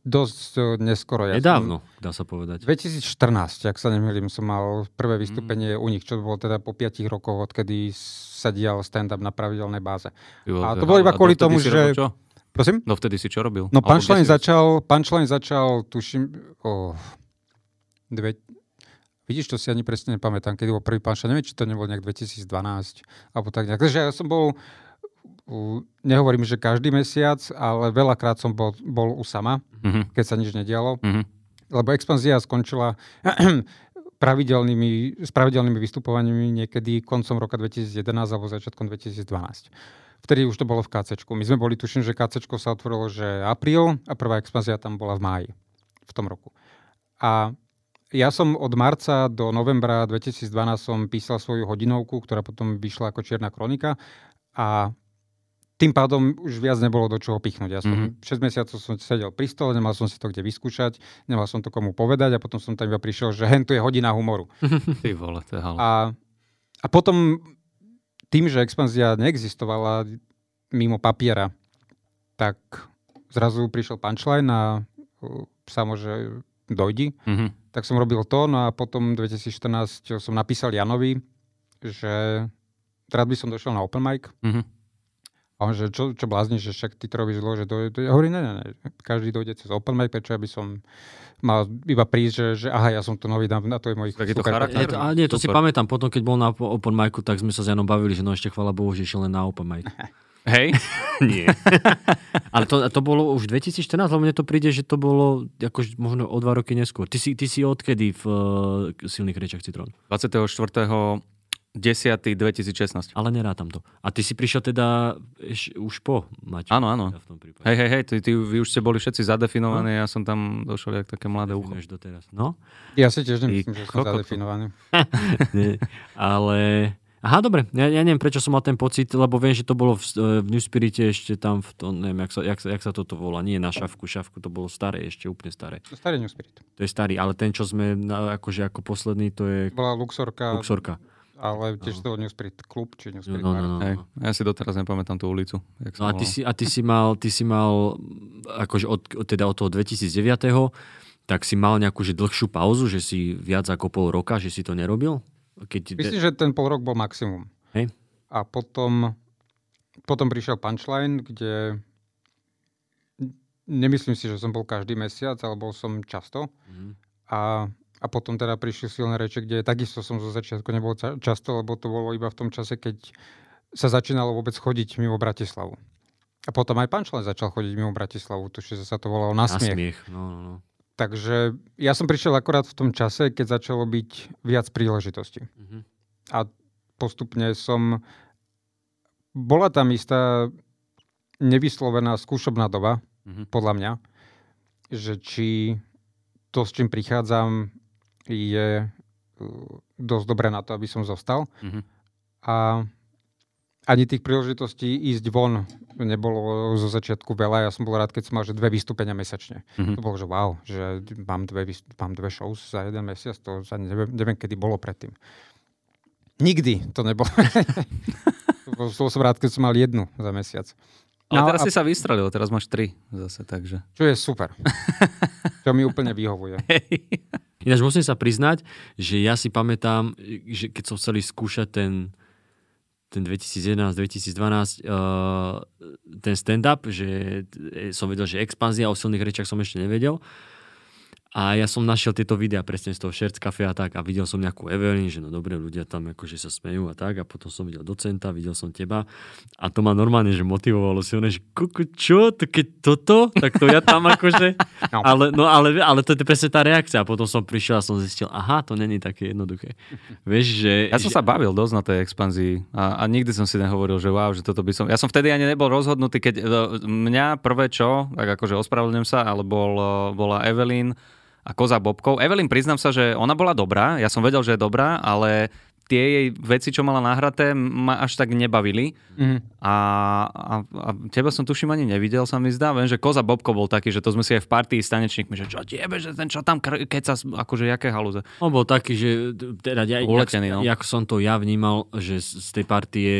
[SPEAKER 3] dosť uh, neskoro.
[SPEAKER 1] Ja Nedávno, som, dá sa povedať.
[SPEAKER 3] 2014, ak sa nemýlim, som mal prvé vystúpenie mm. u nich, čo bolo teda po 5 rokoch, odkedy sa dial stand-up na pravidelnej báze. Jo, a to bolo iba kvôli tomu, že...
[SPEAKER 2] Čo?
[SPEAKER 3] Prosím?
[SPEAKER 2] No vtedy si čo robil?
[SPEAKER 3] No punchline začal, punchline začal, tuším, oh, dve, Vidíš, to si ani presne nepamätám, kedy bol prvý pán neviem, či to nebol nejak 2012, alebo tak nejak. Takže ja som bol, nehovorím, že každý mesiac, ale veľakrát som bol, bol u sama, mm-hmm. keď sa nič nedialo, mm-hmm. lebo expanzia skončila pravidelnými, s pravidelnými vystupovaniami niekedy koncom roka 2011 alebo začiatkom 2012. Vtedy už to bolo v KC. My sme boli, tuším, že KC sa otvorilo, že apríl a prvá expanzia tam bola v máji v tom roku. A ja som od marca do novembra 2012 som písal svoju hodinovku, ktorá potom vyšla ako Čierna kronika a tým pádom už viac nebolo do čoho pichnúť. Ja som mm-hmm. 6 mesiacov som sedel pri stole, nemal som si to kde vyskúšať, nemal som to komu povedať a potom som tam iba prišiel, že hen tu je hodina humoru.
[SPEAKER 2] Ty vole, to je
[SPEAKER 3] a, a potom tým, že expanzia neexistovala mimo papiera, tak zrazu prišiel punchline a samo, že dojdi. Mm-hmm tak som robil to, no a potom 2014 som napísal Janovi, že rád by som došiel na open mic. Mm-hmm. A on, že čo, čo blázni, že však ty to robíš zlo, že to, to, ja hovorím, ne, ne, ne, každý dojde cez open mic, prečo by som mal iba prísť, že, že aha, ja som to nový, na, na to je mojich
[SPEAKER 2] Tak je to charakter.
[SPEAKER 1] Nie, to, a nie, to Super. si pamätám, potom keď bol na open micu, tak sme sa s Janom bavili, že no ešte chvala Bohu, že išiel len na open mic.
[SPEAKER 2] Hej?
[SPEAKER 1] Nie. Ale to, to bolo už 2014, lebo mne to príde, že to bolo ako možno o dva roky neskôr. Ty si, ty si odkedy v uh, silných rečiach Citrón?
[SPEAKER 2] 24. 10. 2016.
[SPEAKER 1] Ale nerátam to. A ty si prišiel teda eš, už po Maťu.
[SPEAKER 2] Áno, áno. Hej, hej, hej, ty, ty, vy už ste boli všetci zadefinovaní, no? ja som tam došiel jak také mladé ucho.
[SPEAKER 1] doteraz. No?
[SPEAKER 3] Ja si tiež nemyslím, že som zadefinovaný.
[SPEAKER 1] Nie, ale Aha, dobre. Ja, ja neviem, prečo som mal ten pocit, lebo viem, že to bolo v, v New Spirite ešte tam v tom, neviem, jak sa, jak, sa, jak sa toto volá. Nie na šavku, šavku, to bolo staré, ešte úplne staré.
[SPEAKER 3] To starý New Spirit.
[SPEAKER 1] To je starý, ale ten, čo sme na, akože ako posledný, to je...
[SPEAKER 3] Bola Luxorka.
[SPEAKER 1] Luxorka.
[SPEAKER 3] ale tiež to Newsprint klub, či Newsprint
[SPEAKER 1] No, no,
[SPEAKER 3] bar.
[SPEAKER 1] no, no.
[SPEAKER 2] Hej. Ja si doteraz nepamätám tú ulicu. Jak
[SPEAKER 1] No a ty si, a ty si mal, ty si mal akože od, od- teda od toho 2009 tak si mal nejakú že dlhšiu pauzu, že si viac ako pol roka, že si to nerobil? Keď,
[SPEAKER 3] Myslím, že ten pol rok bol maximum.
[SPEAKER 1] Hej.
[SPEAKER 3] A potom, potom prišiel punchline, kde nemyslím si, že som bol každý mesiac, ale bol som často.
[SPEAKER 1] Mhm.
[SPEAKER 3] A, a potom teda prišli silné reče, kde takisto som zo začiatku nebol ča- často, lebo to bolo iba v tom čase, keď sa začínalo vôbec chodiť mimo Bratislavu. A potom aj punchline začal chodiť mimo Bratislavu, tuším, že sa to volalo na
[SPEAKER 1] na
[SPEAKER 3] smiech.
[SPEAKER 1] smiech. No, no, no.
[SPEAKER 3] Takže ja som prišiel akorát v tom čase, keď začalo byť viac príležitostí.
[SPEAKER 1] Mhm.
[SPEAKER 3] A postupne som... Bola tam istá nevyslovená skúšobná doba,
[SPEAKER 2] Mhm.
[SPEAKER 3] podľa mňa, že či to, s čím prichádzam, je uh, dosť dobré na to, aby som zostal.
[SPEAKER 2] Mhm.
[SPEAKER 3] A ani tých príležitostí ísť von nebolo zo začiatku veľa. Ja som bol rád, keď som mal že dve vystúpenia mesačne.
[SPEAKER 2] Mhm.
[SPEAKER 3] To bolo, že wow, že mám dve, mám dve shows za jeden mesiac, to sa neviem, neviem, kedy bolo predtým. Nikdy to nebolo. bol som rád, keď som mal jednu za mesiac.
[SPEAKER 2] Ale
[SPEAKER 3] No
[SPEAKER 2] teraz
[SPEAKER 3] a-
[SPEAKER 2] si sa vystrelil, teraz máš tri zase, takže.
[SPEAKER 3] Čo je super. Čo mi úplne vyhovuje.
[SPEAKER 1] Ináč musím sa priznať, že ja si pamätám, že keď som chcel skúšať ten, ten 2011-2012 uh, ten stand-up, že eh, som vedel, že expanzia o silných rečiach som ešte nevedel. A ja som našiel tieto videá presne z toho Shirts Cafe a tak a videl som nejakú Evelyn, že no dobre, ľudia tam akože sa smejú a tak a potom som videl docenta, videl som teba a to ma normálne, že motivovalo silne, že kuku, čo, to keď toto, tak to ja tam akože,
[SPEAKER 3] No.
[SPEAKER 1] ale, no ale, ale to je presne tá reakcia a potom som prišiel a som zistil, aha, to není také jednoduché. Vieš, že...
[SPEAKER 2] Ja som
[SPEAKER 1] že,
[SPEAKER 2] sa bavil dosť na tej expanzii a, a nikdy som si nehovoril, že wow, že toto by som... Ja som vtedy ani nebol rozhodnutý, keď e, mňa prvé čo, tak akože ospravedlňujem sa, ale bol, e, bola Evelyn a Koza Bobkov. Evelyn, priznám sa, že ona bola dobrá, ja som vedel, že je dobrá, ale tie jej veci, čo mala nahraté, ma až tak nebavili.
[SPEAKER 3] Mhm.
[SPEAKER 2] A, a, a teba som tuším ani nevidel, sa mi zdá. Viem, že Koza Bobko bol taký, že to sme si aj v partii s tanečníkmi, že čo tiebe, že ten čo tam kr- keca, akože jaké halúze.
[SPEAKER 1] On bol taký, že teda ja,
[SPEAKER 2] Uletený,
[SPEAKER 1] jak,
[SPEAKER 2] no.
[SPEAKER 1] jak som to ja vnímal, že z tej partie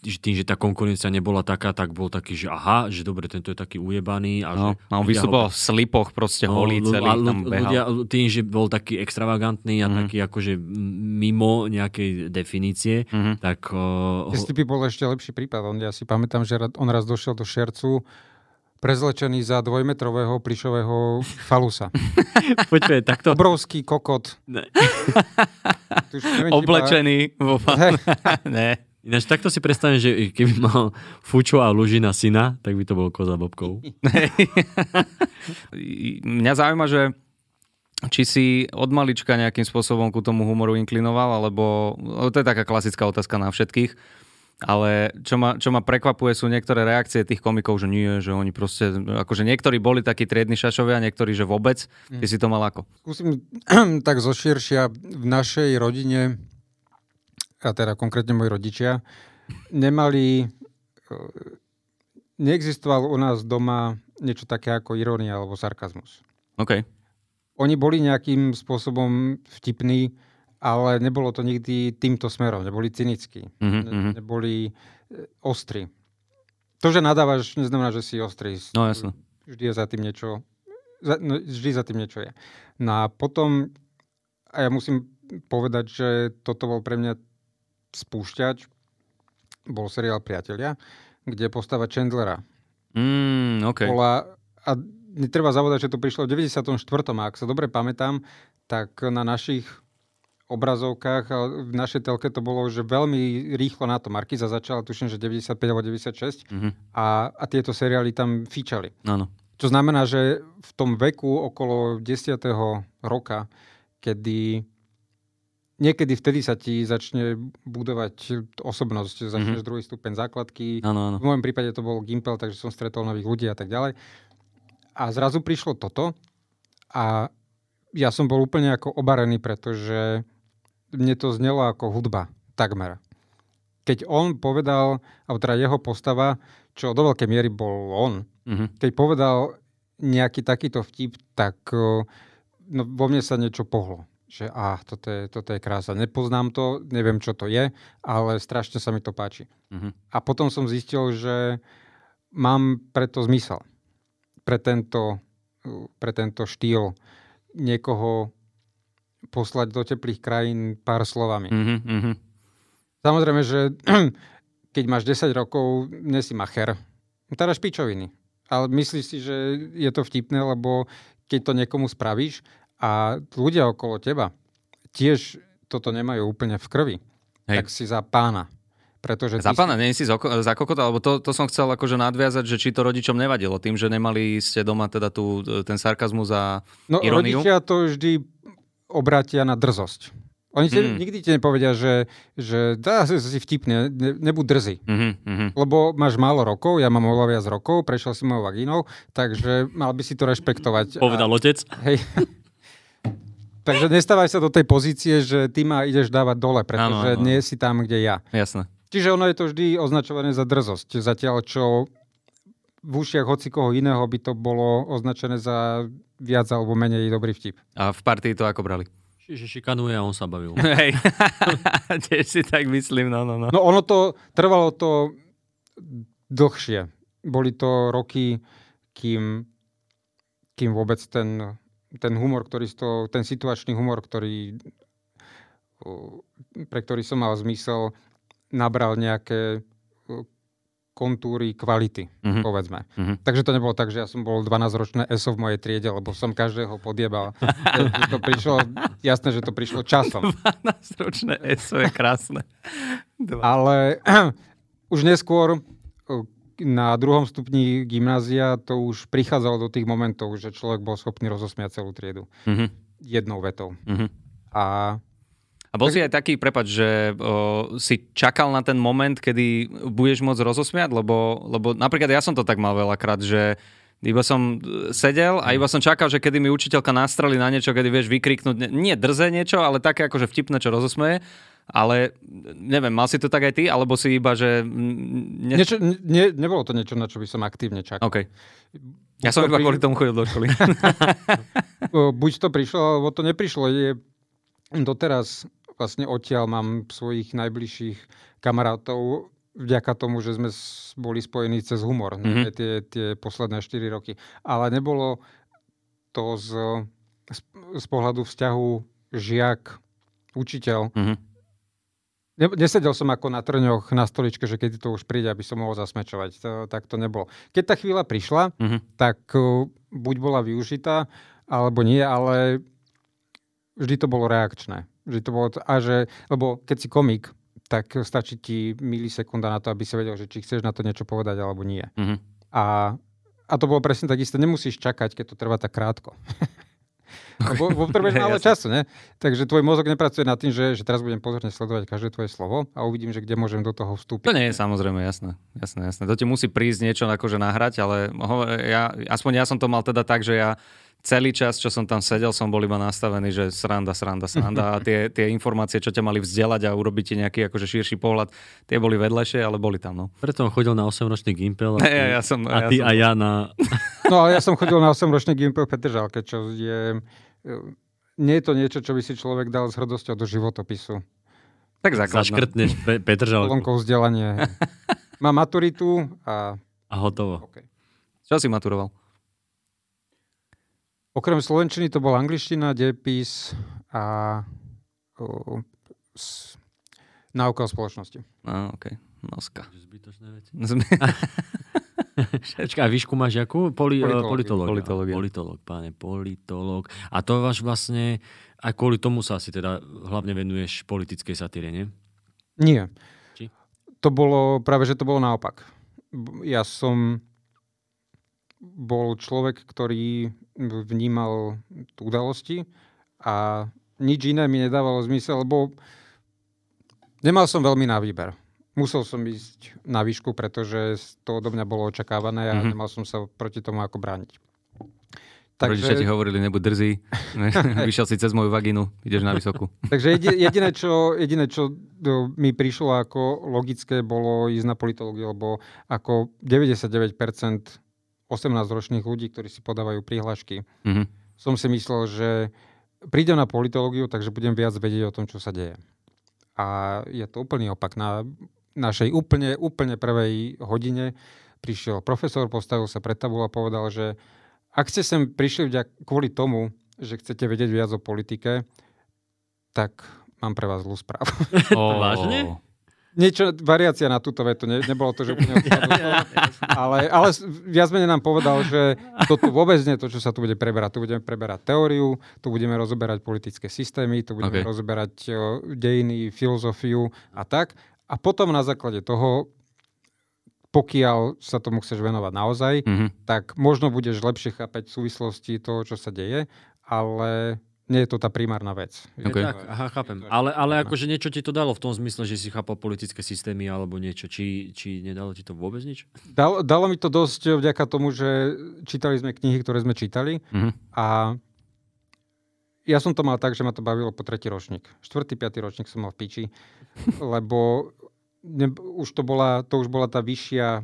[SPEAKER 1] tým, že tá konkurencia nebola taká, tak bol taký, že aha, že dobre, tento je taký ujebaný. A
[SPEAKER 2] No,
[SPEAKER 1] že ľudia
[SPEAKER 2] vystupoval
[SPEAKER 1] ho-
[SPEAKER 2] v slipoch, proste holý
[SPEAKER 1] ľu-
[SPEAKER 2] celý,
[SPEAKER 1] a
[SPEAKER 2] tam behal.
[SPEAKER 1] ľudia, tým, že bol taký extravagantný a
[SPEAKER 2] Mhm.
[SPEAKER 1] taký akože mimo nejakej definície,
[SPEAKER 2] Mhm.
[SPEAKER 1] tak uh,
[SPEAKER 3] STP bol ešte lepší prípad. On, ja si pamätám, že on raz došiel do šercu prezlečený za dvojmetrového plišového falusa.
[SPEAKER 1] počkaj, takto...
[SPEAKER 3] Obrovský kokot.
[SPEAKER 1] Ne.
[SPEAKER 3] Tuž, neviem,
[SPEAKER 2] Oblečený vo
[SPEAKER 3] Hej,
[SPEAKER 2] ne.
[SPEAKER 1] Ináč takto si predstavím, že keby mal Fučo a Lužina syna, tak by to bol koza bobkou.
[SPEAKER 2] Mňa zaujíma, že či si od malička nejakým spôsobom ku tomu humoru inklinoval, alebo to je taká klasická otázka na všetkých, ale čo ma, čo ma prekvapuje sú niektoré reakcie tých komikov, že nie, že oni proste, akože niektorí boli takí triedni šašovia, niektorí, že vôbec. Ty si to mal ako?
[SPEAKER 3] Skúsim tak zoširšia. V našej rodine, a teda konkrétne moji rodičia, nemali... e, Neexistoval u nás doma niečo také ako irónia alebo sarkazmus.
[SPEAKER 2] OK.
[SPEAKER 3] Oni boli nejakým spôsobom vtipní, ale nebolo to nikdy týmto smerom. Neboli cynickí.
[SPEAKER 2] Mhm,
[SPEAKER 3] Ne-
[SPEAKER 2] mhm.
[SPEAKER 3] Neboli e, ostri. To, že nadávaš, neznamená, že si ostrý.
[SPEAKER 2] No jasno.
[SPEAKER 3] Vždy je za tým niečo, za, no, vždy za tým niečo je. No a potom, a ja musím povedať, že toto bol pre mňa spúšťač, bol seriál Priatelia, kde postava Chandlera
[SPEAKER 2] Mm, OK.
[SPEAKER 3] bola, a netreba zavodať, že to prišlo v 94. A ak sa dobre pamätám, tak na našich obrazovkách, a v našej telke to bolo, že veľmi rýchlo na to. Markiza začala, tuším, že 95 alebo 96
[SPEAKER 2] Mhm.
[SPEAKER 3] a, a tieto seriály tam fíčali.
[SPEAKER 2] Áno.
[SPEAKER 3] Čo znamená, že v tom veku okolo 10. roka, kedy niekedy vtedy sa ti začne budovať osobnosť, začneš mm-hmm. druhý stupeň základky.
[SPEAKER 2] Áno, áno.
[SPEAKER 3] V mojom prípade to bol Gimpel, takže som stretol nových ľudí a tak ďalej. A zrazu prišlo toto a ja som bol úplne ako obarený, pretože mne to znelo ako hudba, takmer. Keď on povedal, alebo teda jeho postava, čo do veľkej miery bol on,
[SPEAKER 2] Mhm.
[SPEAKER 3] keď povedal nejaký takýto vtip, tak o, no, vo mne sa niečo pohlo. Že ah, toto je, toto je krása. Nepoznám to, neviem, čo to je, ale strašne sa mi to páči.
[SPEAKER 2] Mhm.
[SPEAKER 3] A potom som zistil, že mám preto zmysel. Pre tento, pre tento štýl niekoho poslať do teplých krajín pár slovami.
[SPEAKER 2] Mhm.
[SPEAKER 3] Samozrejme, že keď máš 10 rokov, nesi macher. Teda špičoviny. Ale myslíš si, že je to vtipné, lebo keď to niekomu spravíš a ľudia okolo teba tiež toto nemajú úplne v krvi,
[SPEAKER 2] Hej.
[SPEAKER 3] tak si za pána. Pretože ty
[SPEAKER 2] Za pána, nie si za kokota, lebo to, to som chcel akože nadviazať, že či to rodičom nevadilo, tým, že nemali ste doma teda tú, ten sarkazmus a
[SPEAKER 3] No
[SPEAKER 2] iróniu?
[SPEAKER 3] rodičia to vždy obratia na drzosť. Oni ti,
[SPEAKER 2] Mm.
[SPEAKER 3] nikdy ti nepovedia, že, že dá si vtipne, ne, nebuď drzý.
[SPEAKER 2] Mhm, mhm.
[SPEAKER 3] Lebo máš málo rokov, ja mám oveľa viac rokov, prešiel si mojou vagínou, takže mal by si to rešpektovať.
[SPEAKER 1] Povedal otec.
[SPEAKER 3] Hej. takže nestávaj sa do tej pozície, že ty ma ideš dávať dole, pretože
[SPEAKER 2] Áno, áno.
[SPEAKER 3] nie si tam, kde ja.
[SPEAKER 2] Jasné.
[SPEAKER 3] Čiže ono je to vždy označované za drzosť. Zatiaľ, čo v ušiach hoci koho iného by to bolo označené za viac alebo menej dobrý vtip.
[SPEAKER 2] A v partii to ako brali?
[SPEAKER 1] Čiže šikanuje a on sa bavil.
[SPEAKER 2] Hej, tiež si tak myslím, no, no, no.
[SPEAKER 3] No ono to, trvalo to dlhšie. Boli to roky, kým, kým vôbec ten, ten humor, ktorý z toho, ten situačný humor, ktorý, pre ktorý som mal zmysel, nabral nejaké kontúry kvality,
[SPEAKER 2] Mhm.
[SPEAKER 3] povedzme.
[SPEAKER 2] Mhm.
[SPEAKER 3] Takže to nebolo tak, že ja som bol 12-ročné ESO v mojej triede, lebo som každého podjebal. to prišlo, jasné, že to prišlo časom.
[SPEAKER 2] 12-ročné ESO je krásne. Dva.
[SPEAKER 3] Ale už neskôr na druhom stupni gymnázia to už prichádzalo do tých momentov, že človek bol schopný rozosmiať celú triedu
[SPEAKER 2] Mhm,
[SPEAKER 3] jednou vetou.
[SPEAKER 2] mhm.
[SPEAKER 3] A
[SPEAKER 2] A bol si aj taký, prepač, že o, si čakal na ten moment, kedy budeš môcť rozosmiať, lebo, lebo napríklad ja som to tak mal veľakrát, že iba som e, sedel a iba som čakal, že kedy mi učiteľka nastrelí na niečo, kedy vieš vykriknúť, nie drze niečo, ale také akože vtipné, čo rozosmeje. Ale neviem, mal si to tak aj ty, alebo si iba, že... Ne...
[SPEAKER 3] niečo, ne, nebolo to niečo, na čo by som aktívne čakal.
[SPEAKER 2] OK. Ja som iba
[SPEAKER 3] pri-
[SPEAKER 2] kvôli tomu chodil do školy.
[SPEAKER 3] Buď to prišlo, alebo to neprišlo. Je, doteraz vlastne odtiaľ mám svojich najbližších kamarátov vďaka tomu, že sme boli spojení cez humor
[SPEAKER 2] Mhm.
[SPEAKER 3] mm-hmm. tie, tie posledné 4 roky. Ale nebolo to z, z, z pohľadu vzťahu žiak, učiteľ.
[SPEAKER 2] Mhm.
[SPEAKER 3] Ne, nesedel som ako na trňoch na stoličke, že keď to už príde, aby som mohol zasmečovať. To, tak to nebolo. Keď tá chvíľa prišla,
[SPEAKER 2] Mhm.
[SPEAKER 3] tak uh, buď bola využitá, alebo nie, ale vždy to bolo reakčné. Vždy to bolo, a že, lebo keď si komik, tak stačí ti milisekunda na to, aby si vedel, že či chceš na to niečo povedať, alebo nie.
[SPEAKER 2] Mhm.
[SPEAKER 3] A, a to bolo presne tak isté. Nemusíš čakať, keď to trvá tak krátko. Lebo potrebuješ málo času, ne? Takže tvoj mozog nepracuje nad tým, že, že teraz budem pozorne sledovať každé tvoje slovo a uvidím, že kde môžem do toho vstúpiť.
[SPEAKER 2] To nie je samozrejme, jasné. jasné, jasné. To ti musí prísť niečo akože nahrať, ale ja, aspoň ja som to mal teda tak, že ja celý čas, čo som tam sedel, som bol iba nastavený, že sranda, sranda, sranda a tie, tie informácie, čo ťa mali vzdelať a urobiť ti nejaký akože širší pohľad, tie boli vedlejšie, ale boli tam, no.
[SPEAKER 1] Preto on chodil na 8-ročný gimpel. A, ty,
[SPEAKER 2] ja- ja som-
[SPEAKER 1] a
[SPEAKER 2] ja
[SPEAKER 1] ty
[SPEAKER 2] som-
[SPEAKER 1] a ja na...
[SPEAKER 3] No ale ja som chodil na 8-ročný Gimpel v Petržalke, čo je... Nie je to niečo, čo by si človek dal s hrdosťou do životopisu.
[SPEAKER 2] Tak základná.
[SPEAKER 1] Zaškrtneš Pe- Petržalku
[SPEAKER 3] Kolonkou vzdelanie. Mám maturitu a...
[SPEAKER 1] a hotovo.
[SPEAKER 3] Okay.
[SPEAKER 2] Čo si maturoval?
[SPEAKER 3] Okrem slovenčiny to bola angličtina, dejepis a o, s, náuka o spoločnosti.
[SPEAKER 2] No, OK. Noska.
[SPEAKER 1] Zbytočné veci. Počkaj, a výšku máš jakú? Poli, politológ.
[SPEAKER 2] Politológia.
[SPEAKER 1] Politológ, páne, politológ. A to váš vlastne, aj kvôli tomu sa asi teda hlavne venuješ politickej satíre, nie?
[SPEAKER 3] Nie.
[SPEAKER 1] Či?
[SPEAKER 3] To bolo, práve že to bolo naopak. Ja som bol človek, ktorý vnímal udalosti a nič iné mi nedávalo zmysel, lebo nemal som veľmi na výber. Musel som ísť na výšku, pretože to odo mňa bolo očakávané a
[SPEAKER 2] Mhm.
[SPEAKER 3] nemal som sa proti tomu ako brániť.
[SPEAKER 2] Rodičia ti hovorili, nebuď drzý. Vyšiel si cez moju vagínu, ideš na vysokú.
[SPEAKER 3] Takže jedi- jediné, čo, jediné, čo mi prišlo ako logické, bolo ísť na politológiu, lebo ako 99% 18-ročných ľudí, ktorí si podávajú prihlášky,
[SPEAKER 2] Mhm.
[SPEAKER 3] som si myslel, že prídem na politológiu, takže budem viac vedieť o tom, čo sa deje. A je to úplný opak. Na našej úplne, úplne prvej hodine prišiel profesor, postavil sa pred tabulu a povedal, že ak ste sem prišli vďak, kvôli tomu, že chcete vedieť viac o politike, tak mám pre vás zlú správu.
[SPEAKER 1] Oh. Vážne?
[SPEAKER 3] Niečo, variácia na túto vetu, ne, nebolo to, že úplne ale, ale viac menej nám povedal, že to tu vôbec nie to, čo sa tu bude preberať. Tu budeme preberať teóriu, tu budeme rozoberať politické systémy, tu budeme okay. rozoberať dejiny, filozofiu a tak. A potom na základe toho pokiaľ sa tomu chceš venovať naozaj, mm-hmm. tak možno budeš lepšie chápať súvislosti toho, čo sa deje, ale nie je to tá primárna vec.
[SPEAKER 1] Okay. Tak, aha, chápem. Ale, ale akože niečo ti to dalo v tom zmysle, že si chápal politické systémy alebo niečo. Či, či nedalo ti to vôbec nič?
[SPEAKER 3] Dalo, dalo mi to dosť vďaka tomu, že čítali sme knihy, ktoré sme čítali mm-hmm. a ja som to mal tak, že ma to bavilo po tretí ročník. Štvrtý, piatý ročník som mal v piči, lebo ne, už to, bola, to už bola tá vyššia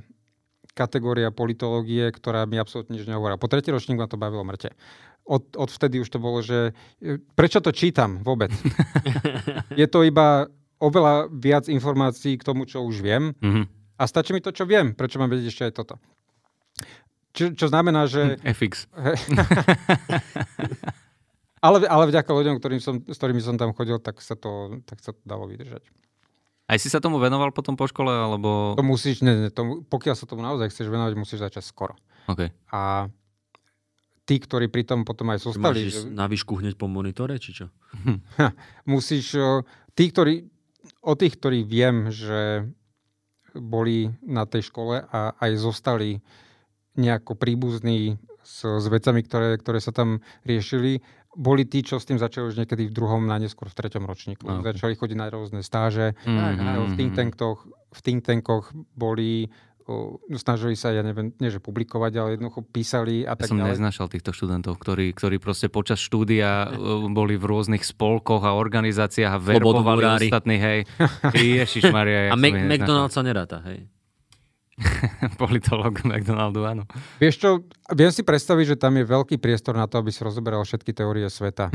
[SPEAKER 3] kategória politológie, ktorá mi absolútne nič nehovorila. Po tretí ročník ma to bavilo mŕte od, od vtedy už to bolo, že e, prečo to čítam vôbec? je to iba oveľa viac informácií k tomu, čo už viem mm-hmm. a stačí mi to, čo viem. Prečo mám vedieť ešte aj toto? Čo, čo znamená, že...
[SPEAKER 2] FX.
[SPEAKER 3] ale, ale vďaka ľuďom, ktorým som, s ktorými som tam chodil, tak sa to, tak sa to dalo vydržať.
[SPEAKER 2] Aj si sa tomu venoval potom po škole, alebo...
[SPEAKER 3] To musíš, ne, ne, to, pokiaľ sa tomu naozaj chceš venovať, musíš začať skoro.
[SPEAKER 2] Okay.
[SPEAKER 3] A tí, ktorí pri tom potom aj zostali.
[SPEAKER 1] Máš na výšku hneď po monitore, či čo?
[SPEAKER 3] Musíš, tí, ktorí, o tých, ktorí viem, že boli na tej škole a aj zostali nejako príbuzní s, s vecami, ktoré, ktoré sa tam riešili, boli tí, čo s tým začali už niekedy v druhom, na neskôr v treťom ročníku. Okay. Začali chodiť na rôzne stáže. Mm-hmm. V, think tankoch, v think tankoch boli snažili sa, ja neviem, nie že publikovať, ale jednoducho písali a tak
[SPEAKER 2] ja som ďalej. neznašal týchto študentov, ktorí, ktorí proste počas štúdia boli v rôznych spolkoch a organizáciách a verbovali ostatných, hej. Ježiš Maria.
[SPEAKER 1] a Mac- McDonald's sa neráta, hej.
[SPEAKER 2] politolog McDonaldu, áno.
[SPEAKER 3] Vieš čo, viem si predstaviť, že tam je veľký priestor na to, aby si rozoberal všetky teórie sveta.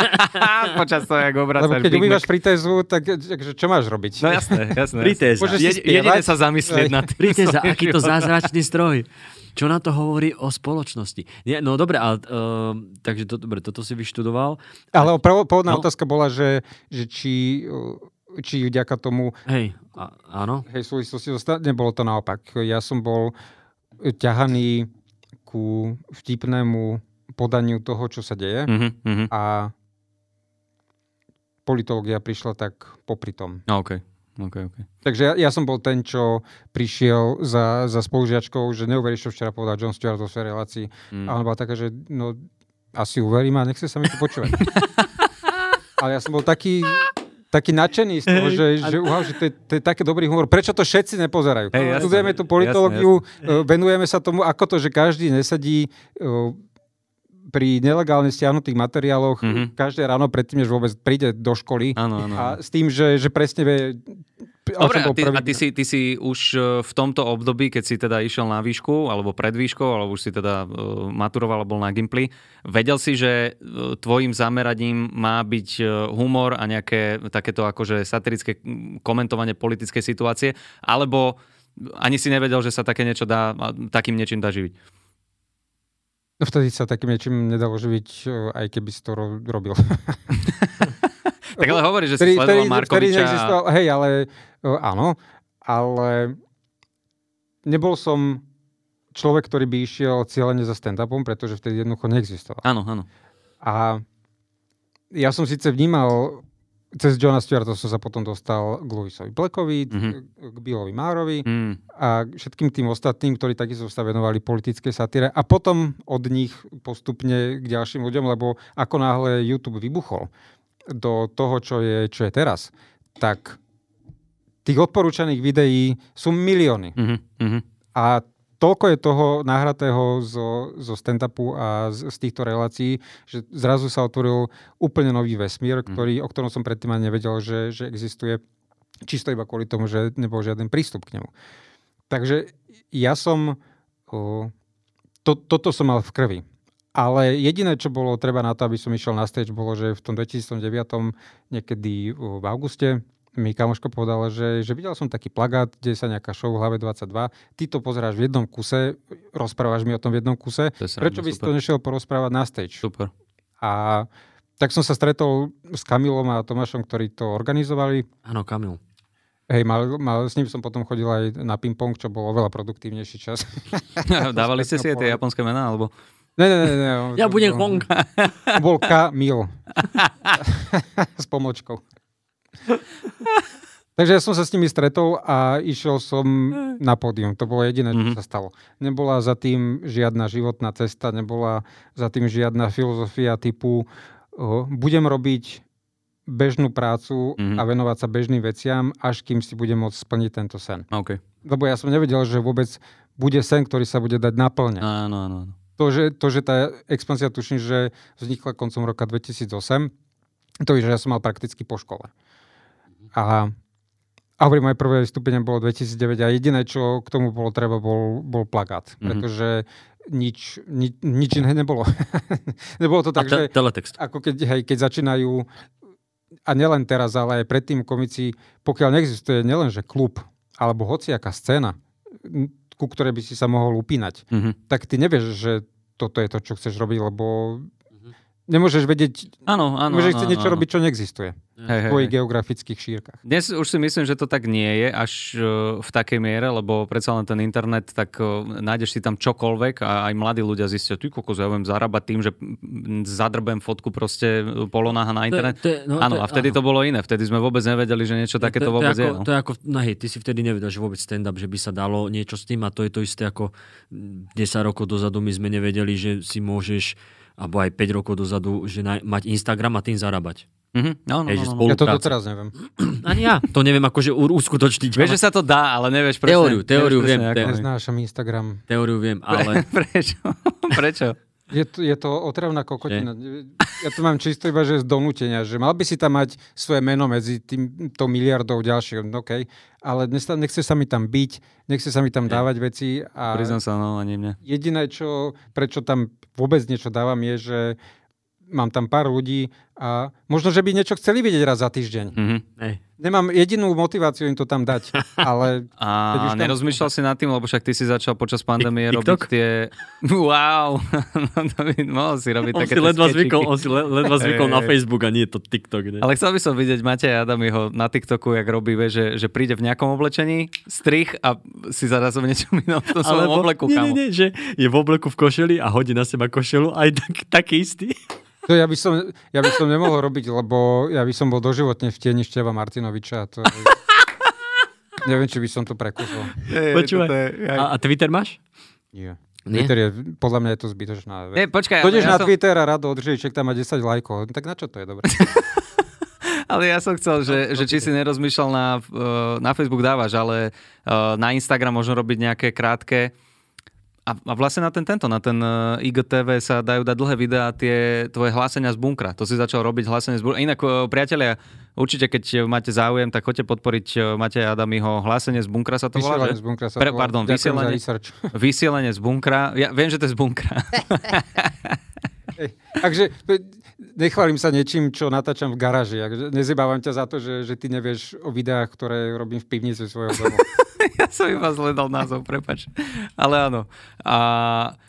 [SPEAKER 2] Počas toho, jak obracaš
[SPEAKER 3] Lebo keď umývaš fritézu, tak čo máš robiť?
[SPEAKER 2] No jasné, jasné. Je, jedine sa zamyslieť nad tým.
[SPEAKER 1] Fritéza, aký to zázračný stroj. Čo na to hovorí o spoločnosti? Nie, no dobre, ale, uh, takže to, dobre, toto si vyštudoval.
[SPEAKER 3] Ale pôvodná no? otázka bola, že, že či uh, či vďaka tomu...
[SPEAKER 1] Hej, a, áno.
[SPEAKER 3] Hej, súvislosti zostal, nebolo to naopak. Ja som bol ťahaný ku vtipnému podaniu toho, čo sa deje mm-hmm. a politológia prišla tak popri tom.
[SPEAKER 2] No, okay. Okay, okay.
[SPEAKER 3] Takže ja, ja som bol ten, čo prišiel za, za spolužiačkou, že neuveríš, čo včera povedal John Stewart vo svojej relácii. Mm. A on bola taká, že no, asi uverím a nechce sa mi to počúvať. Ale ja som bol taký, taký nadšený z toho, že, že, wow, že to, je, to je taký dobrý humor. Prečo to všetci nepozerajú? Hey, Študujeme tú politológiu, jasne, jasne. venujeme sa tomu, ako to, že každý nesadí pri nelegálne stiahnutých materiáloch mm-hmm. každé ráno predtým, než vôbec príde do školy
[SPEAKER 2] ano, ano.
[SPEAKER 3] a s tým, že, že presne vie,
[SPEAKER 2] Dobre, a, ty, a ty, si, ty si už e, v tomto období, keď si teda išiel na výšku, alebo pred výškou, alebo už si teda uh, maturoval, bol na Gimply, vedel si, že uh, tvojim zameraním má byť humor a nejaké takéto akože satirické komentovanie politickej situácie, alebo ani si nevedel, že sa také niečo dá, takým niečím dá živiť?
[SPEAKER 3] No vtedy sa takým niečím nedalo živiť, aj keby si to robil.
[SPEAKER 2] tak ale hovorí, že si sledoval Markoviča.
[SPEAKER 3] Hej, ale áno, ale nebol som človek, ktorý by išiel cieľene za stand-upom, pretože vtedy jednoducho neexistoval.
[SPEAKER 2] Áno, áno.
[SPEAKER 3] A ja som síce vnímal, cez Johna Stewarta som sa potom dostal k Louisovi Blackovi, mm-hmm. k Billovi Márovi mm. a všetkým tým ostatným, ktorí takisto sa venovali politickej satíre a potom od nich postupne k ďalším ľuďom, lebo ako náhle YouTube vybuchol do toho, čo je, čo je teraz, tak tých odporúčaných videí sú milióny. Mm-hmm. A toľko je toho nahratého zo, zo stand-upu a z, z týchto relácií, že zrazu sa otvoril úplne nový vesmír, mhm. ktorý, mm. o ktorom som predtým ani nevedel, že, že existuje čisto iba kvôli tomu, že nebol žiaden prístup k nemu. Takže ja som... O, to, toto som mal v krvi. Ale jediné, čo bolo treba na to, aby som išiel na stage, bolo, že v tom 2009 niekedy v auguste mi kamoško povedala, že, že videl som taký plagát, kde sa nejaká show v hlave 22, ty to pozeráš v jednom kuse, rozprávaš mi o tom v jednom kuse,
[SPEAKER 2] To je
[SPEAKER 3] prečo by si to nešiel porozprávať na stage?
[SPEAKER 2] Super.
[SPEAKER 3] A tak som sa stretol s Kamilom a Tomášom, ktorí to organizovali.
[SPEAKER 1] Áno, Kamil.
[SPEAKER 3] Hej, mal, mal, s ním som potom chodil aj na ping-pong, čo bolo oveľa produktívnejší čas.
[SPEAKER 2] Dávali ste si aj tie japonské mená, alebo...
[SPEAKER 3] Ne, ne, ne. ne
[SPEAKER 1] Ja budem
[SPEAKER 3] on Bol Kamil. s pomočkou. Takže ja som sa s nimi stretol a išiel som na pódium. To bolo jediné, čo
[SPEAKER 2] Mhm.
[SPEAKER 3] sa stalo. Nebola za tým žiadna životná cesta, nebola za tým žiadna filozofia typu uh, budem robiť bežnú prácu
[SPEAKER 2] Mhm.
[SPEAKER 3] a venovať sa bežným veciam, až kým si budem môcť splniť tento sen.
[SPEAKER 2] OK.
[SPEAKER 3] Lebo ja som nevedel, že vôbec bude sen, ktorý sa bude dať naplňať.
[SPEAKER 2] Áno, áno, áno.
[SPEAKER 3] To, že, to, že tá expanzia, tuším, že vznikla koncom roka 2008, to je, že ja som mal prakticky po škole. A, a hovorím, moje prvé vystúpenie bolo 2009 a jediné, čo k tomu bolo treba, bol, bol plagát.
[SPEAKER 2] Mhm.
[SPEAKER 3] Pretože nič, ni, nič iné nebolo. nebolo to
[SPEAKER 1] A
[SPEAKER 3] tak, že
[SPEAKER 1] te- teletext.
[SPEAKER 3] ako keď, hej, keď začínajú, a nielen teraz, ale aj predtým komici, pokiaľ neexistuje nielen, že klub, alebo hociaká scéna, ku ktorej by si sa mohol upínať,
[SPEAKER 2] Mhm.
[SPEAKER 3] tak ty nevieš, že toto je to, čo chceš robiť, lebo nemôžeš vedieť,
[SPEAKER 2] Áno, áno.
[SPEAKER 3] môžeš chcieť niečo
[SPEAKER 2] áno.
[SPEAKER 3] robiť, čo neexistuje
[SPEAKER 2] Hej,
[SPEAKER 3] v tvojich geografických šírkach.
[SPEAKER 2] Dnes už si myslím, že to tak nie je až e, v takej miere, lebo predsa len ten internet, tak e, nájdeš si tam čokoľvek a aj mladí ľudia zistia, ty kokos, ja viem zarábať tým, že zadrbem fotku proste polonáha na internet.
[SPEAKER 1] To je- no,
[SPEAKER 2] áno,
[SPEAKER 1] to
[SPEAKER 2] a vtedy
[SPEAKER 1] áno.
[SPEAKER 2] to bolo iné. Vtedy sme vôbec nevedeli, že niečo takéto
[SPEAKER 1] to,
[SPEAKER 2] vôbec
[SPEAKER 1] to, je.
[SPEAKER 2] je.
[SPEAKER 1] Ako,
[SPEAKER 2] no.
[SPEAKER 1] to je ako, no hej, ty si vtedy nevedel, že vôbec stand-up, že by sa dalo niečo s tým a to je to isté ako mm, 10 rokov dozadu my sme nevedeli, že si môžeš alebo aj 5 rokov dozadu, že na, mať Instagram a tým zarábať.
[SPEAKER 2] Mhm, no, no,
[SPEAKER 1] Hej, že
[SPEAKER 2] no, no.
[SPEAKER 1] spolu-
[SPEAKER 3] Ja to doteraz neviem.
[SPEAKER 1] Ani ja. To neviem akože u- uskutočniť.
[SPEAKER 2] Vieš, že sa to dá, ale nevieš presne.
[SPEAKER 1] Teóriu, teóriu
[SPEAKER 2] nevieš
[SPEAKER 1] viem,
[SPEAKER 2] presne,
[SPEAKER 1] teóriu.
[SPEAKER 3] Neznášam Instagram.
[SPEAKER 1] Teóriu viem, ale
[SPEAKER 2] Prečo? Prečo?
[SPEAKER 3] Je to, je to otravná kokotina. Ja to mám čisto iba, že z donútenia, že mal by si tam mať svoje meno medzi týmto miliardou ďalších, OK, ale dnes tam- nechce sa mi tam byť, nechce sa mi tam dávať veci a
[SPEAKER 2] Priznám sa, no, ani mne.
[SPEAKER 3] jediné, čo, prečo tam vôbec niečo dávam, je, že mám tam pár ľudí a možno, že by niečo chceli vidieť raz za týždeň.
[SPEAKER 2] Mhm.
[SPEAKER 1] hej,
[SPEAKER 3] Nemám jedinú motiváciu im to tam dať, ale
[SPEAKER 2] A
[SPEAKER 3] tam-
[SPEAKER 2] nerozmýšľal si nad tým, lebo však ty si začal počas pandémie
[SPEAKER 1] Tik-
[SPEAKER 2] robiť
[SPEAKER 1] TikTok?
[SPEAKER 2] tie... Wow! no, to by mohol si robiť
[SPEAKER 1] on si
[SPEAKER 2] takéto
[SPEAKER 1] ledva zvykol, on si le, ledva zvykol na. Facebook a nie je to TikTok. Ne?
[SPEAKER 2] Ale chcel by som vidieť Mateja Adamiho na TikToku, jak robí, vie, že, že príde v nejakom oblečení, strich a si zarazí v niečom inom v tom svojom obleku,
[SPEAKER 1] nie, nie, nie, že je v obleku v košeli a hodí na seba košelu aj tak, taký istý.
[SPEAKER 3] To ja by, som, ja by som nemohol robiť, lebo ja by som bol doživotne v tieni Števa Martinoviča. To je... Neviem, či by som to prekusol.
[SPEAKER 1] Počúvaj. A, a Twitter máš?
[SPEAKER 3] Nie.
[SPEAKER 1] Nie?
[SPEAKER 3] Twitter je, podľa mňa je to zbytočná vec.
[SPEAKER 2] Nie, počkaj,
[SPEAKER 3] Dojdeš
[SPEAKER 2] ja
[SPEAKER 3] na
[SPEAKER 2] som,
[SPEAKER 3] Twitter a rado održíček tam má 10 lajkov. Tak na čo to je dobré?
[SPEAKER 2] ale ja som chcel, že, že či si nerozmýšľal na, eh, na Facebook dávaš, ale eh, na Instagram možno robiť nejaké krátke a, a vlastne na ten tento, na ten eh, IGTV sa dajú dať dlhé videá tie tvoje hlásenia z bunkra. To si začal robiť hlásenie z bunkra. Inak, eh, priatelia, určite keď máte záujem, tak choďte podporiť eh, Mateja Adamiho hlásenie z bunkra sa to volá,
[SPEAKER 3] Vysielanie
[SPEAKER 2] že?
[SPEAKER 3] z bunkra sa
[SPEAKER 2] Pre-
[SPEAKER 3] to volá.
[SPEAKER 2] pardon, vysielanie. Vysielanie z bunkra. Ja viem, že to je z bunkra.
[SPEAKER 3] Takže e, nechválim sa niečím, čo natáčam v garáži. Nezibávam ťa za to, že, že ty nevieš o videách, ktoré robím v pivnici svojho domu.
[SPEAKER 2] ja som iba zledal názov, prepač. Ale áno. A,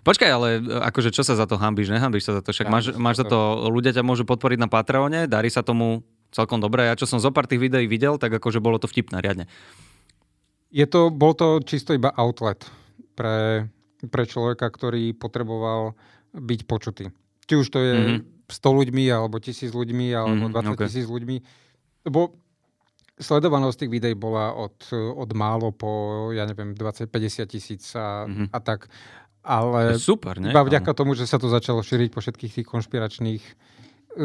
[SPEAKER 2] počkaj, ale akože čo sa za to hambíš? Nehambíš sa za to? Však máš, máš za to, ľudia ťa môžu podporiť na Patreone, darí sa tomu celkom dobre. Ja čo som zo pár tých videí videl, tak akože bolo to vtipné riadne.
[SPEAKER 3] Je to, bol to čisto iba outlet pre, pre človeka, ktorý potreboval byť počutý. Či už to je
[SPEAKER 2] Mhm.
[SPEAKER 3] 100 ľuďmi, alebo 1000 ľuďmi, alebo
[SPEAKER 2] Mhm,
[SPEAKER 3] 20
[SPEAKER 2] ok.
[SPEAKER 3] tisíc ľuďmi. Lebo sledovanosť tých videí bola od, od málo po, ja neviem, 20-50 tisíc a,
[SPEAKER 2] Mhm.
[SPEAKER 3] a tak. Ale
[SPEAKER 2] super, ne?
[SPEAKER 3] iba vďaka tomu, že sa to začalo šíriť po všetkých tých konšpiračných e,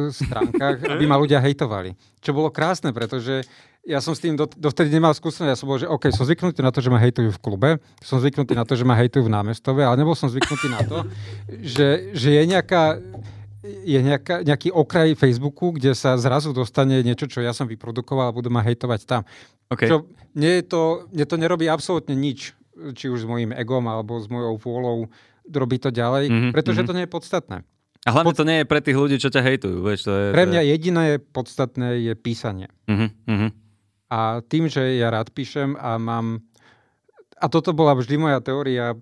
[SPEAKER 3] stránkach, aby ma ľudia hejtovali. Čo bolo krásne, pretože ja som s tým dot- dovtedy nemal skúsenosť. Ja som bol, že OK, som zvyknutý na to, že ma hejtujú v klube, som zvyknutý na to, že ma hejtujú v námestove, ale nebol som zvyknutý na to, že, že je nejaká je nejaká, nejaký okraj Facebooku, kde sa zrazu dostane niečo, čo ja som vyprodukoval a budú ma hejtovať tam.
[SPEAKER 2] Okay.
[SPEAKER 3] Čo mne, to, mne to nerobí absolútne nič, či už s mojím egom alebo s mojou vôľou robiť to ďalej,
[SPEAKER 2] Mhm,
[SPEAKER 3] pretože
[SPEAKER 2] mhm.
[SPEAKER 3] to nie je podstatné.
[SPEAKER 2] A hlavne to nie je pre tých ľudí, čo ťa hejtujú. Vieš, to je,
[SPEAKER 3] Pre mňa
[SPEAKER 2] je...
[SPEAKER 3] jediné podstatné je písanie.
[SPEAKER 2] Uh-huh.
[SPEAKER 3] A tým, že ja rád píšem a mám... A toto bola vždy moja teória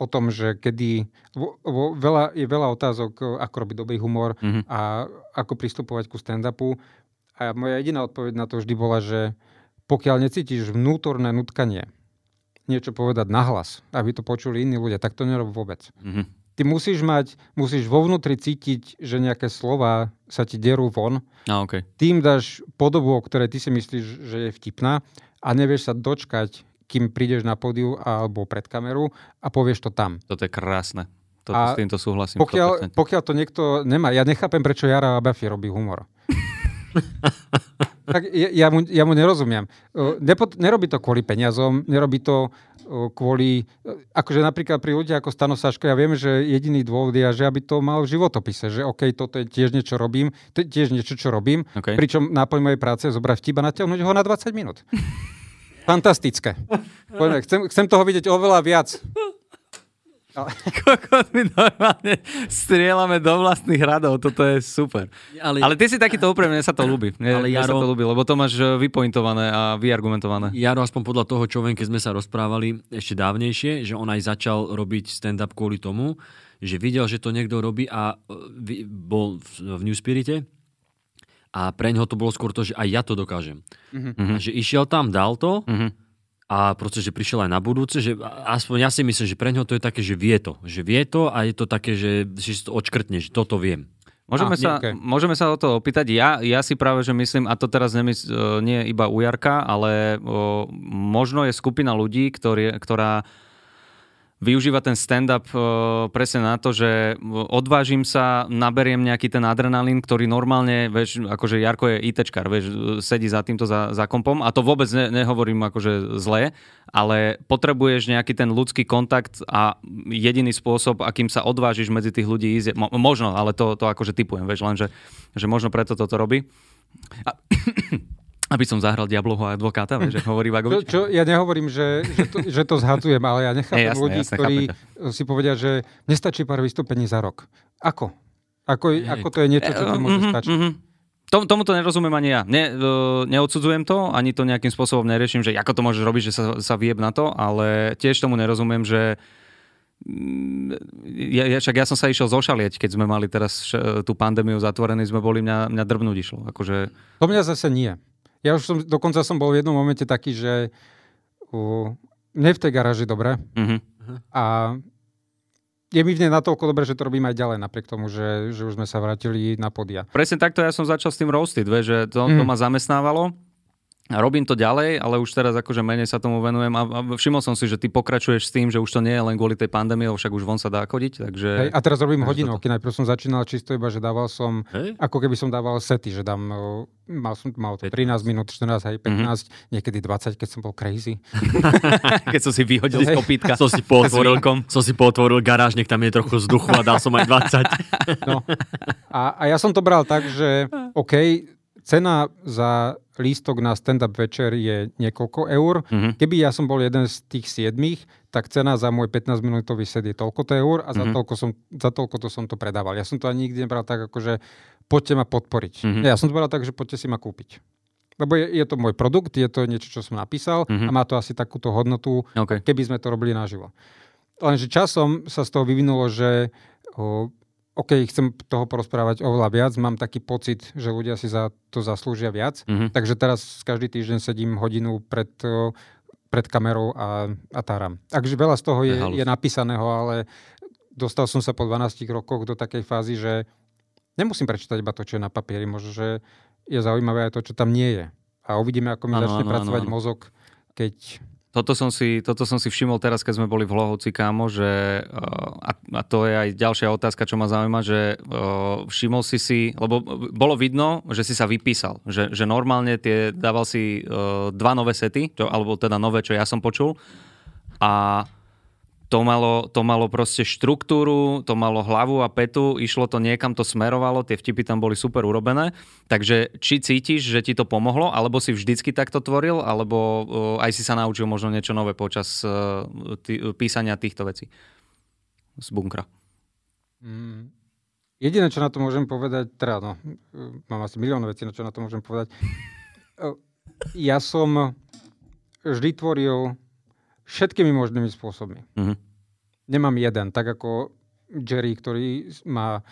[SPEAKER 3] o tom, že kedy... Vo, vo, veľa, je veľa otázok, o, ako robiť dobrý humor
[SPEAKER 2] Mhm.
[SPEAKER 3] a ako pristupovať ku stand-upu. A moja jediná odpoveď na to vždy bola, že pokiaľ necítiš vnútorné nutkanie, niečo povedať nahlas, aby to počuli iní ľudia, tak to nerob vôbec.
[SPEAKER 2] Uh-huh.
[SPEAKER 3] Ty musíš mať, musíš vo vnútri cítiť, že nejaké slova sa ti derú von
[SPEAKER 2] A, okay.
[SPEAKER 3] tým dáš podobu, o ktorej ty si myslíš, že je vtipná a nevieš sa dočkať, kým prídeš na pódiu alebo pred kameru a povieš to tam.
[SPEAKER 2] Toto je krásne. Toto,
[SPEAKER 3] A
[SPEAKER 2] s týmto súhlasím.
[SPEAKER 3] Pokiaľ,
[SPEAKER 2] 100%.
[SPEAKER 3] pokiaľ to niekto nemá, ja nechápem, prečo Jara Abafi robí humor. tak ja, ja, mu, ja mu nerozumiem. Uh, Nepo, nerobí to kvôli peniazom, nerobí to kvôli... Akože napríklad pri ľudia ako Stano Saško, ja viem, že jediný dôvod je, že aby to mal v životopise, že OK, toto je tiež niečo robím, to je tiež niečo, čo robím,
[SPEAKER 2] OK.
[SPEAKER 3] pričom náplň mojej práce je zobrať vtip a natiahnuť ho na 20 minút. Fantastické. Poďme, chcem, chcem toho vidieť oveľa viac.
[SPEAKER 2] Kokot, my normálne strieľame do vlastných radov, toto je super.
[SPEAKER 1] Ale,
[SPEAKER 2] Ale ty si takýto úprimný, mne sa to ľúbi. Mne,
[SPEAKER 1] Ale
[SPEAKER 2] mne sa
[SPEAKER 1] Jaro-
[SPEAKER 2] to ľúbi, lebo to máš e, vypointované a vyargumentované.
[SPEAKER 1] Jaro, aspoň podľa toho, čo viem, keď sme sa rozprávali ešte dávnejšie, že on aj začal robiť stand-up kvôli tomu, že videl, že to niekto robí a e, vi- bol v, v New Spirite a pre ňoho to bolo skôr to, že aj ja to dokážem.
[SPEAKER 2] Mhm.
[SPEAKER 1] A že išiel tam, dal to
[SPEAKER 2] Mhm.
[SPEAKER 1] a proste, že prišiel aj na budúce, že aspoň ja si myslím, že pre ňoho to je také, že vie to. Že vie to a je to také, že si to odškrtne, že toto viem.
[SPEAKER 2] Môžeme,
[SPEAKER 3] Ah,
[SPEAKER 2] sa,
[SPEAKER 3] ok.
[SPEAKER 2] môžeme sa o to opýtať. Ja, ja si práve, že myslím, a to teraz nemysl, e, nie iba u Jarka, ale o, možno je skupina ľudí, ktorý, ktorá využíva ten stand-up e, presne na to, že odvážim sa, naberiem nejaký ten adrenalín, ktorý normálne, vieš, akože Jarko je ITčkar, vieš, sedí za týmto za, za kompom a to vôbec ne, nehovorím akože zle, ale potrebuješ nejaký ten ľudský kontakt a jediný spôsob, akým sa odvážiš medzi tých ľudí ísť, je- mo, možno, ale to, to akože typujem, vieš, lenže že možno preto toto robí. A, aby som zahral diabloho advokáta, vieš, že hovorí
[SPEAKER 3] Čo,
[SPEAKER 2] Vagovič.
[SPEAKER 3] čo, ja nehovorím, že, že, to, že to zhadzujem, ale ja nechápem
[SPEAKER 2] jasné,
[SPEAKER 3] ľudí,
[SPEAKER 2] jasné,
[SPEAKER 3] ktorí
[SPEAKER 2] chápem
[SPEAKER 3] si povedia, že nestačí pár vystúpení za rok. Ako? Ako, ako to je niečo, čo ti môže
[SPEAKER 2] Mhm,
[SPEAKER 3] stačiť?
[SPEAKER 2] mhm. Tom, tomu to nerozumiem ani ja. Ne, uh, neodsudzujem to, ani to nejakým spôsobom neriešim, že ako to môžeš robiť, že sa, sa vieb na to, ale tiež tomu nerozumiem, že mm, ja, ja, však ja som sa išiel zošalieť, keď sme mali teraz š, tú pandémiu zatvorený, sme boli, mňa, mňa drbnúť išlo. Akože,
[SPEAKER 3] To mňa zase nie. Ja už som, dokonca som bol v jednom momente taký, že uh, mne v tej garáži dobre
[SPEAKER 2] uh-huh.
[SPEAKER 3] a je mi v nej natoľko dobre, že to robím aj ďalej, napriek tomu, že, že už sme sa vrátili na podia.
[SPEAKER 2] Presne takto ja som začal s tým roasted, vieš, že to, to
[SPEAKER 3] Mm.
[SPEAKER 2] ma zamestnávalo. Robím to ďalej, ale už teraz akože menej sa tomu venujem a, všimol som si, že ty pokračuješ s tým, že už to nie je len kvôli tej pandémii, však už von sa dá chodiť, takže...
[SPEAKER 3] Hej, a teraz robím hodinovky. Najprv som začínal čisto iba, že dával som,
[SPEAKER 1] Hej?
[SPEAKER 3] ako keby som dával sety, že dám, uh, mal som mal to 13 minút, 14, aj 15,
[SPEAKER 2] Mhm.
[SPEAKER 3] niekedy 20, keď som bol crazy.
[SPEAKER 2] Keď som si vyhodil z
[SPEAKER 3] Hej.
[SPEAKER 2] kopítka.
[SPEAKER 1] Som si potvoril, som si potvoril garáž, nech tam je trochu vzduchu a dal som aj 20.
[SPEAKER 3] No. A, a ja som to bral tak, že OK, cena za lístok na stand-up večer je niekoľko eur.
[SPEAKER 2] Mhm.
[SPEAKER 3] Keby ja som bol jeden z tých siedmých, tak cena za môj 15-minútový set je toľko to eur a za,
[SPEAKER 2] Mhm.
[SPEAKER 3] toľko som, za toľko to som to predával. Ja som to ani nikdy nebral tak, ako že poďte ma podporiť.
[SPEAKER 2] Mhm.
[SPEAKER 3] Ja som to bral tak, že poďte si ma kúpiť. Lebo je, je to môj produkt, je to niečo, čo som napísal
[SPEAKER 2] Mhm.
[SPEAKER 3] a má to asi takúto hodnotu,
[SPEAKER 2] OK.
[SPEAKER 3] keby sme to robili naživo. Lenže časom sa z toho vyvinulo, že o, OK, chcem toho porozprávať oveľa viac, mám taký pocit, že ľudia si za to zaslúžia viac,
[SPEAKER 2] Mhm.
[SPEAKER 3] takže teraz každý týždeň sedím hodinu pred, o, pred kamerou a, a táram. Takže veľa z toho
[SPEAKER 2] To je
[SPEAKER 3] je,
[SPEAKER 2] halus.
[SPEAKER 3] je napísaného, ale dostal som sa po 12 rokoch do takej fázy, že nemusím prečítať iba to, čo je na papieri, možno, že je zaujímavé aj to, čo tam nie je. A uvidíme, ako mi
[SPEAKER 2] Áno,
[SPEAKER 3] začne
[SPEAKER 2] áno,
[SPEAKER 3] pracovať
[SPEAKER 2] áno, áno.
[SPEAKER 3] mozog, keď
[SPEAKER 2] Toto som, si, toto som si všimol teraz, keď sme boli v Hlohovci, kámo, že, uh, a, a to je aj ďalšia otázka, čo ma zaujíma, že uh, všimol si si, lebo bolo vidno, že si sa vypísal, že, že normálne tie, dával si uh, dva nové sety, čo, alebo teda nové, čo ja som počul. A to malo, to malo proste štruktúru, to malo hlavu a petu, išlo to niekam, to smerovalo, tie vtipy tam boli super urobené. Takže či cítiš, že ti to pomohlo, alebo si vždycky takto tvoril, alebo uh, aj si sa naučil možno niečo nové počas uh, tý, písania týchto vecí? z bunkra.
[SPEAKER 3] Mm. Jediné, čo na to môžem povedať, teda no, mám asi milión vecí, na čo na to môžem povedať. Ja som vždy tvoril všetkými možnými spôsobmi.
[SPEAKER 2] Mhm.
[SPEAKER 3] Nemám jeden, tak ako Jerry, ktorý má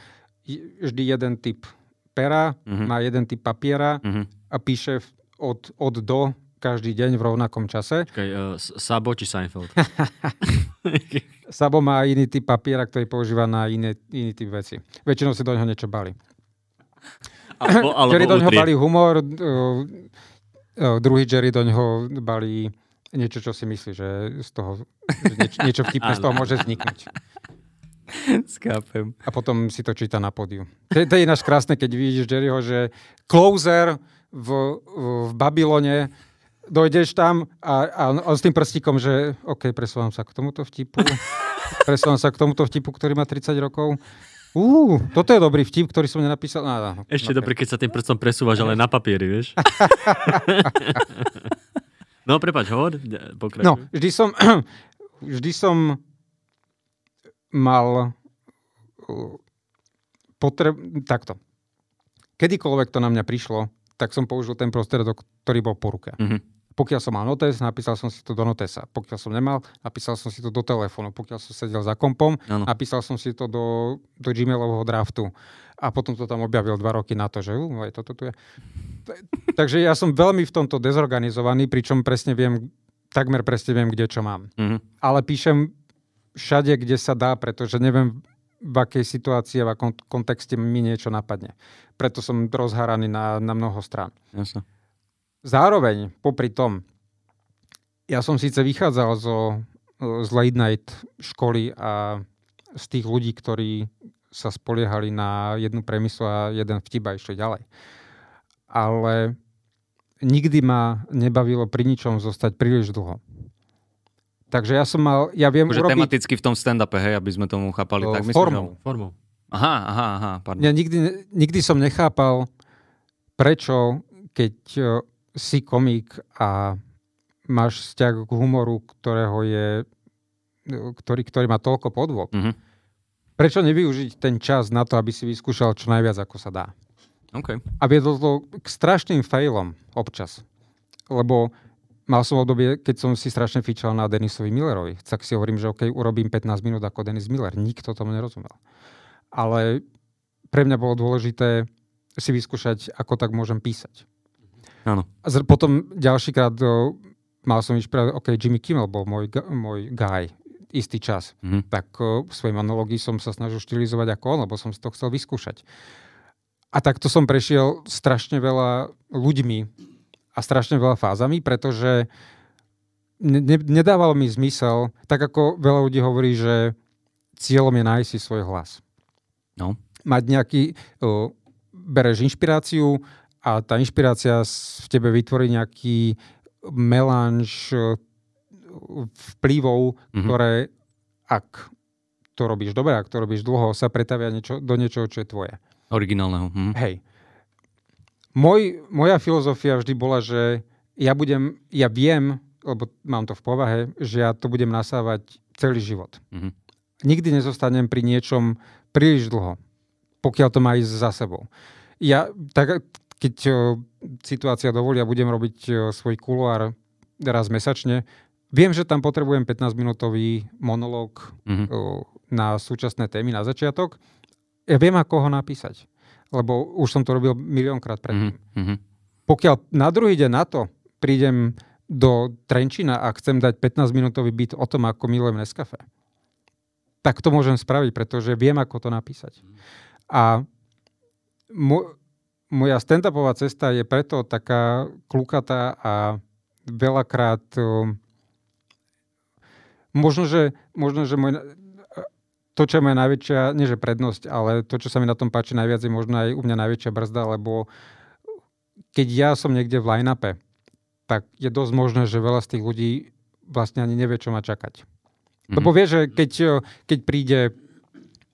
[SPEAKER 3] vždy jeden typ pera,
[SPEAKER 2] Mhm.
[SPEAKER 3] má jeden typ papiera
[SPEAKER 2] Mhm.
[SPEAKER 3] a píše od, od do každý deň v rovnakom čase.
[SPEAKER 1] Čakaj, uh, Sabo či Seinfeld?
[SPEAKER 3] Sabo má iný typ papiera, ktorý používa na iné, iný typ veci. Väčšinou si do neho niečo balí.
[SPEAKER 1] alebo, alebo
[SPEAKER 3] Jerry do neho balí humor, uh, uh, druhý Jerry do neho balí niečo, čo si myslí, že z toho že nieč, niečo vtipné z toho môže vzniknúť.
[SPEAKER 2] Skápem.
[SPEAKER 3] A potom si to číta na pódiu. To, je- to je ináč krásne, keď vidíš Jerryho, že closer v, v, Babylone, dojdeš tam a, a on s tým prstíkom, že OK, presúvam sa k tomuto vtipu, presúvam sa k tomuto vtipu, ktorý má 30 rokov. Ú, toto je dobrý vtip, ktorý som nenapísal. No, no,
[SPEAKER 1] Ešte
[SPEAKER 3] no,
[SPEAKER 1] dobre, keď sa tým prstom presúvaš, ale na papieri, vieš? no, prepač, hovor, pokračuj.
[SPEAKER 3] No, vždy som, vždy som mal potreb... Takto. Kedykoľvek to na mňa prišlo, tak som použil ten prostriedok, ktorý bol po ruke.
[SPEAKER 2] Mhm.
[SPEAKER 3] Pokiaľ som mal notes, napísal som si to do notesa. Pokiaľ som nemal, napísal som si to do telefónu. Pokiaľ som sedel za kompom,
[SPEAKER 2] Áno.
[SPEAKER 3] napísal som si to do, do Gmailového draftu. A potom to tam objavil dva roky na to, že uh, aj toto tu je. Takže ja som veľmi v tomto dezorganizovaný, pričom presne viem, takmer presne viem, kde čo mám.
[SPEAKER 2] Mhm.
[SPEAKER 3] Ale píšem všade, kde sa dá, pretože neviem, v akej situácii, v akom kontexte mi niečo napadne. Preto som rozháraný na, na mnoho strán.
[SPEAKER 2] Jasne.
[SPEAKER 3] Zároveň, popri tom, ja som síce vychádzal zo, z late night školy a z tých ľudí, ktorí sa spoliehali na jednu premisu a jeden vtip a išli ďalej. Ale nikdy ma nebavilo pri ničom zostať príliš dlho. Takže ja som mal, ja viem
[SPEAKER 2] Akože
[SPEAKER 3] urobiť...
[SPEAKER 2] tematicky v tom stand-upe, hej, aby sme tomu chápali.
[SPEAKER 3] O,
[SPEAKER 2] tak myslím,
[SPEAKER 3] formou.
[SPEAKER 2] Že...
[SPEAKER 1] Formou.
[SPEAKER 2] Aha, aha, aha, pardon.
[SPEAKER 3] Ja nikdy, nikdy som nechápal, prečo, keď si komik a máš vzťah k humoru, ktorého je, ktorý, ktorý má toľko podôb,
[SPEAKER 2] Mhm.
[SPEAKER 3] prečo nevyužiť ten čas na to, aby si vyskúšal čo najviac, ako sa dá.
[SPEAKER 2] OK.
[SPEAKER 3] A viedlo to k strašným failom občas. Lebo mal som obdobie, keď som si strašne fičal na Denisovi Millerovi. Tak si hovorím, že OK, urobím 15 minút ako Denis Miller. Nikto tomu nerozumel. Ale pre mňa bolo dôležité si vyskúšať, ako tak môžem písať.
[SPEAKER 2] Áno.
[SPEAKER 3] A potom ďalšíkrát o, mal som inšpiráciu, OK, Jimmy Kimmel bol môj, môj guy istý čas.
[SPEAKER 2] Mhm.
[SPEAKER 3] Tak o, svojej monológii som sa snažil štilizovať ako on, lebo som si to chcel vyskúšať. A takto som prešiel strašne veľa ľuďmi a strašne veľa fázami, pretože ne, ne, nedávalo mi zmysel, tak ako veľa ľudí hovorí, že cieľom je nájsť si svoj hlas.
[SPEAKER 2] No.
[SPEAKER 3] Mať nejaký, o, bereš inšpiráciu a tá inšpirácia v tebe vytvorí nejaký melanž o, vplyvov,
[SPEAKER 2] Mhm.
[SPEAKER 3] ktoré, ak to robíš dobre, ak to robíš dlho, sa pretavia niečo, do niečoho, čo je tvoje.
[SPEAKER 2] Originálneho. Mhm.
[SPEAKER 3] Hej. Môj, moja filozofia vždy bola, že ja budem, ja viem, lebo mám to v povahe, že ja to budem nasávať celý život.
[SPEAKER 2] Mhm.
[SPEAKER 3] Nikdy nezostanem pri niečom príliš dlho, pokiaľ to má ísť za sebou. Ja, tak, keď o, situácia dovolí a budem robiť o, svoj kuloár raz mesačne, viem, že tam potrebujem 15-minútový monológ
[SPEAKER 2] Mhm.
[SPEAKER 3] o, na súčasné témy na začiatok. Ja viem, ako ho napísať, lebo už som to robil miliónkrát predtým.
[SPEAKER 2] Mhm. Mhm.
[SPEAKER 3] Pokiaľ na druhý deň na to prídem do Trenčina a chcem dať 15-minútový byt o tom, ako milujem Nescafe, tak to môžem spraviť, pretože viem, ako to napísať. A mo- moja stand-upová cesta je preto taká klukatá a veľakrát možno, že, možno, že môj, to, čo je moja najväčšia, nie že prednosť, ale to, čo sa mi na tom páči najviac, je možno aj u mňa najväčšia brzda, lebo keď ja som niekde v line-upe, tak je dosť možné, že veľa z tých ľudí vlastne ani nevie, čo má čakať.
[SPEAKER 2] Mhm.
[SPEAKER 3] Lebo vie, že keď, keď príde,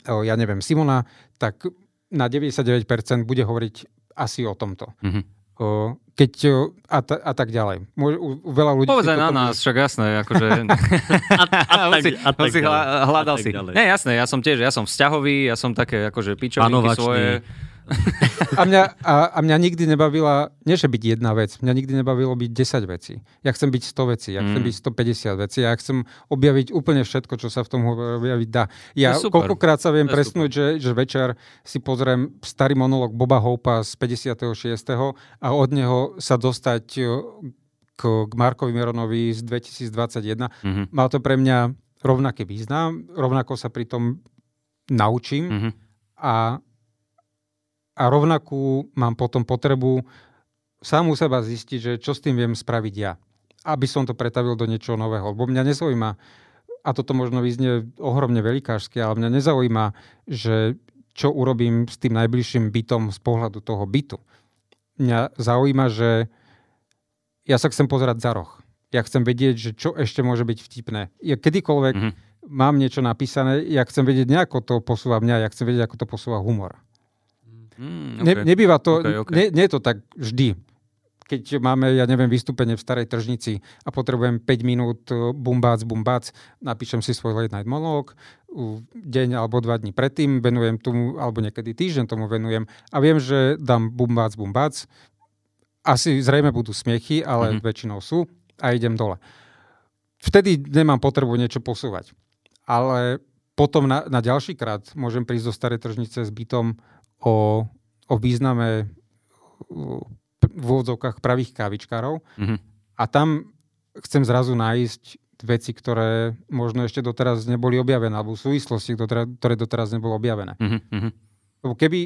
[SPEAKER 3] ja neviem, Simona, tak na 99% bude hovoriť asi o tomto.
[SPEAKER 2] Mhm.
[SPEAKER 3] O, keď, a, ta, a tak ďalej. Môže, u, u veľa ľudí...
[SPEAKER 2] Povedz na nás, však jasné, akože...
[SPEAKER 1] A, a, tak,
[SPEAKER 2] si,
[SPEAKER 1] a tak
[SPEAKER 2] si hľadal
[SPEAKER 1] A tak
[SPEAKER 2] si.
[SPEAKER 1] ďalej.
[SPEAKER 2] Nie, jasné, ja som tiež, ja som vzťahový, ja som také akože pičovinky svoje.
[SPEAKER 3] A mňa, a, a mňa nikdy nebavila, nie že byť jedna vec, mňa nikdy nebavilo byť 10 vecí. Ja chcem byť 100 vecí, ja chcem
[SPEAKER 2] Mm.
[SPEAKER 3] byť 150 vecí, ja chcem objaviť úplne všetko, čo sa v tom objaviť dá. Ja koľkokrát sa viem presnúť, že, že večer si pozriem starý monolog Boba Hopa z 56. a od neho sa dostať e, k, k Markovi Mironovi z 2021.
[SPEAKER 2] Mhm.
[SPEAKER 3] Má to pre mňa rovnaký význam, rovnako sa pri tom naučím
[SPEAKER 2] Mhm.
[SPEAKER 3] a, a rovnakú mám potom potrebu sám u seba zistiť, že čo s tým viem spraviť ja. Aby som to pretavil do niečoho nového. Lebo mňa nezaujíma, a toto možno vyznie ohromne velikářsky, ale mňa nezaujíma, že čo urobím s tým najbližším bytom z pohľadu toho bytu. Mňa zaujíma, že ja sa chcem pozerať za roh. Ja chcem vedieť, že čo ešte môže byť vtipné. Ja kedykoľvek
[SPEAKER 2] Mhm.
[SPEAKER 3] mám niečo napísané, ja chcem vedieť nejako to posúva mňa, ja chcem vedieť, ako to posúva humor.
[SPEAKER 2] Mm,
[SPEAKER 3] Ne,
[SPEAKER 2] okay.
[SPEAKER 3] nebýva to,
[SPEAKER 2] Okay, okay.
[SPEAKER 3] Nie, nie je to tak vždy. Keď máme, ja neviem, vystúpenie v starej tržnici a potrebujem 5 minút e, bumbác, bumbác, napíšem si svoj late night monológ, deň alebo dva dní predtým venujem tomu, alebo niekedy týždeň tomu venujem a viem, že dám bumbác, bumbác. Asi zrejme budú smiechy, ale
[SPEAKER 2] Mhm.
[SPEAKER 3] väčšinou sú a idem dole. Vtedy nemám potrebu niečo posúvať. Ale potom na, na ďalší krát môžem prísť do starej tržnice s bytom o, o význame uh, v úvodzovkách pravých kávičkárov
[SPEAKER 2] Mhm.
[SPEAKER 3] a tam chcem zrazu nájsť veci, ktoré možno ešte doteraz neboli objavené, alebo súvislosti, ktoré, doteraz nebolo objavené.
[SPEAKER 2] Mhm. Mhm.
[SPEAKER 3] Lebo keby,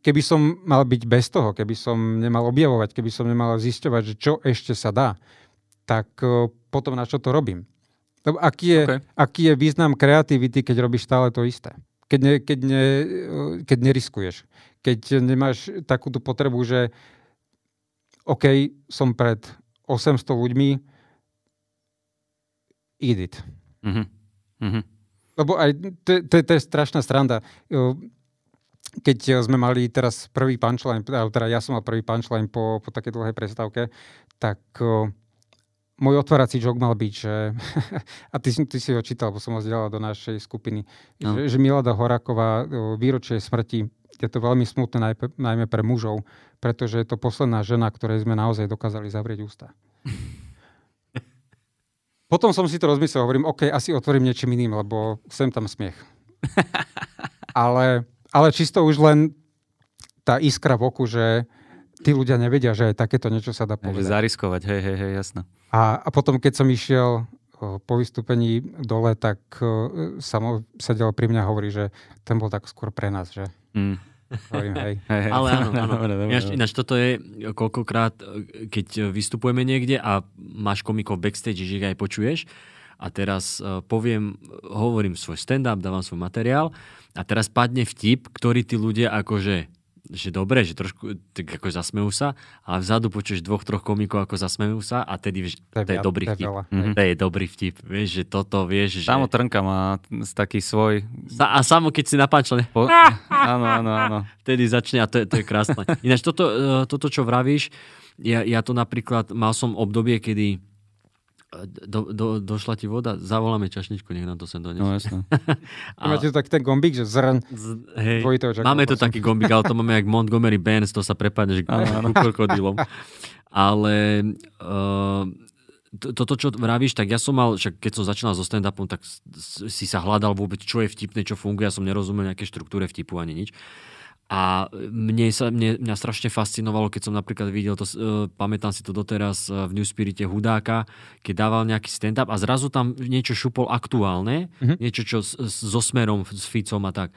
[SPEAKER 3] keby som mal byť bez toho, keby som nemal objavovať, keby som nemal zisťovať, že čo ešte sa dá, tak uh, potom na čo to robím? Lebo aký je,
[SPEAKER 2] Okay.
[SPEAKER 3] aký je význam kreativity, keď robíš stále to isté? Keď, ne, keď, ne, keď neriskuješ. Keď nemáš takúto potrebu, že OK, som pred 800 ľuďmi, eat it.
[SPEAKER 2] Mhm. Mhm.
[SPEAKER 3] Lebo aj to, to, to je strašná stranda. Keď sme mali teraz prvý punchline, teda ja som mal prvý punchline po, po takej dlhej prestávke, tak môj otvárací joke mal byť, že, a ty, si- ty si ho čítal, bo som ho zdieľal do našej skupiny,
[SPEAKER 2] No.
[SPEAKER 3] že, že Milada Horáková výročie smrti, je to veľmi smutné najmä pre mužov, pretože je to posledná žena, ktorej sme naozaj dokázali zavrieť ústa. Potom som si to rozmyslel, hovorím, OK, asi otvorím niečím iným, lebo sem tam smiech. ale, ale čisto už len tá iskra v oku, že tí ľudia nevedia, že aj takéto niečo sa dá povedať.
[SPEAKER 2] zariskovať, hej, hej, hej, jasno.
[SPEAKER 3] A, a potom, keď som išiel po vystúpení dole, tak samo sedel pri mňa a hovorí, že ten bol tak skôr pre nás, že
[SPEAKER 2] Mm.
[SPEAKER 3] hovorím, hej.
[SPEAKER 2] Hej, hej.
[SPEAKER 1] Ale áno, áno.
[SPEAKER 2] Dobre, dobre,
[SPEAKER 1] Ináč, ináč toto je koľkokrát, e, keď vystupujeme niekde a máš komikov backstage, že ich aj počuješ a teraz e, poviem, hovorím svoj stand-up, dávam svoj materiál a teraz padne vtip, ktorý tí ľudia akože že dobre, že trošku tak ako zasmejú sa, ale vzadu počuješ dvoch, troch komikov, ako zasmejú sa a tedy vieš, to je dobrý
[SPEAKER 3] to je
[SPEAKER 1] vtip.
[SPEAKER 3] veľa.
[SPEAKER 2] Mhm.
[SPEAKER 1] To je dobrý vtip. Vieš, že toto vieš, že...
[SPEAKER 2] Samo Trnka má taký svoj...
[SPEAKER 1] Sa- A samo keď si napáčal,
[SPEAKER 2] Po... áno, áno, áno.
[SPEAKER 1] vtedy začne a to je, to je krásne. Ináč toto, e, toto, čo vravíš, ja, ja to napríklad, mal som obdobie, kedy do, do, došla ti voda, zavoláme čašničku, nech nám to sem
[SPEAKER 2] No
[SPEAKER 1] donesie.
[SPEAKER 2] jasno.
[SPEAKER 3] A... Máte tu tak ten gombík, že zrň,
[SPEAKER 1] Z, hej, máme tu taký gombík, ale to máme jak Montgomery Burns, to sa prepadne, že ku krokodilom. Ale uh, to- toto, čo vravíš, tak ja som mal, však keď som začínal so stand-upom, tak si sa hľadal vôbec, čo je vtipné, čo funguje, ja som nerozumel nejaké štruktúre vtipu ani nič. A mne sa, mne, mňa strašne fascinovalo, keď som napríklad videl to, uh, pamätám si to doteraz uh, v New Spirite Hudáka, keď dával nejaký stand-up a zrazu tam niečo šupol aktuálne,
[SPEAKER 3] Mhm.
[SPEAKER 1] niečo čo s, s, so smerom, s Ficom a tak.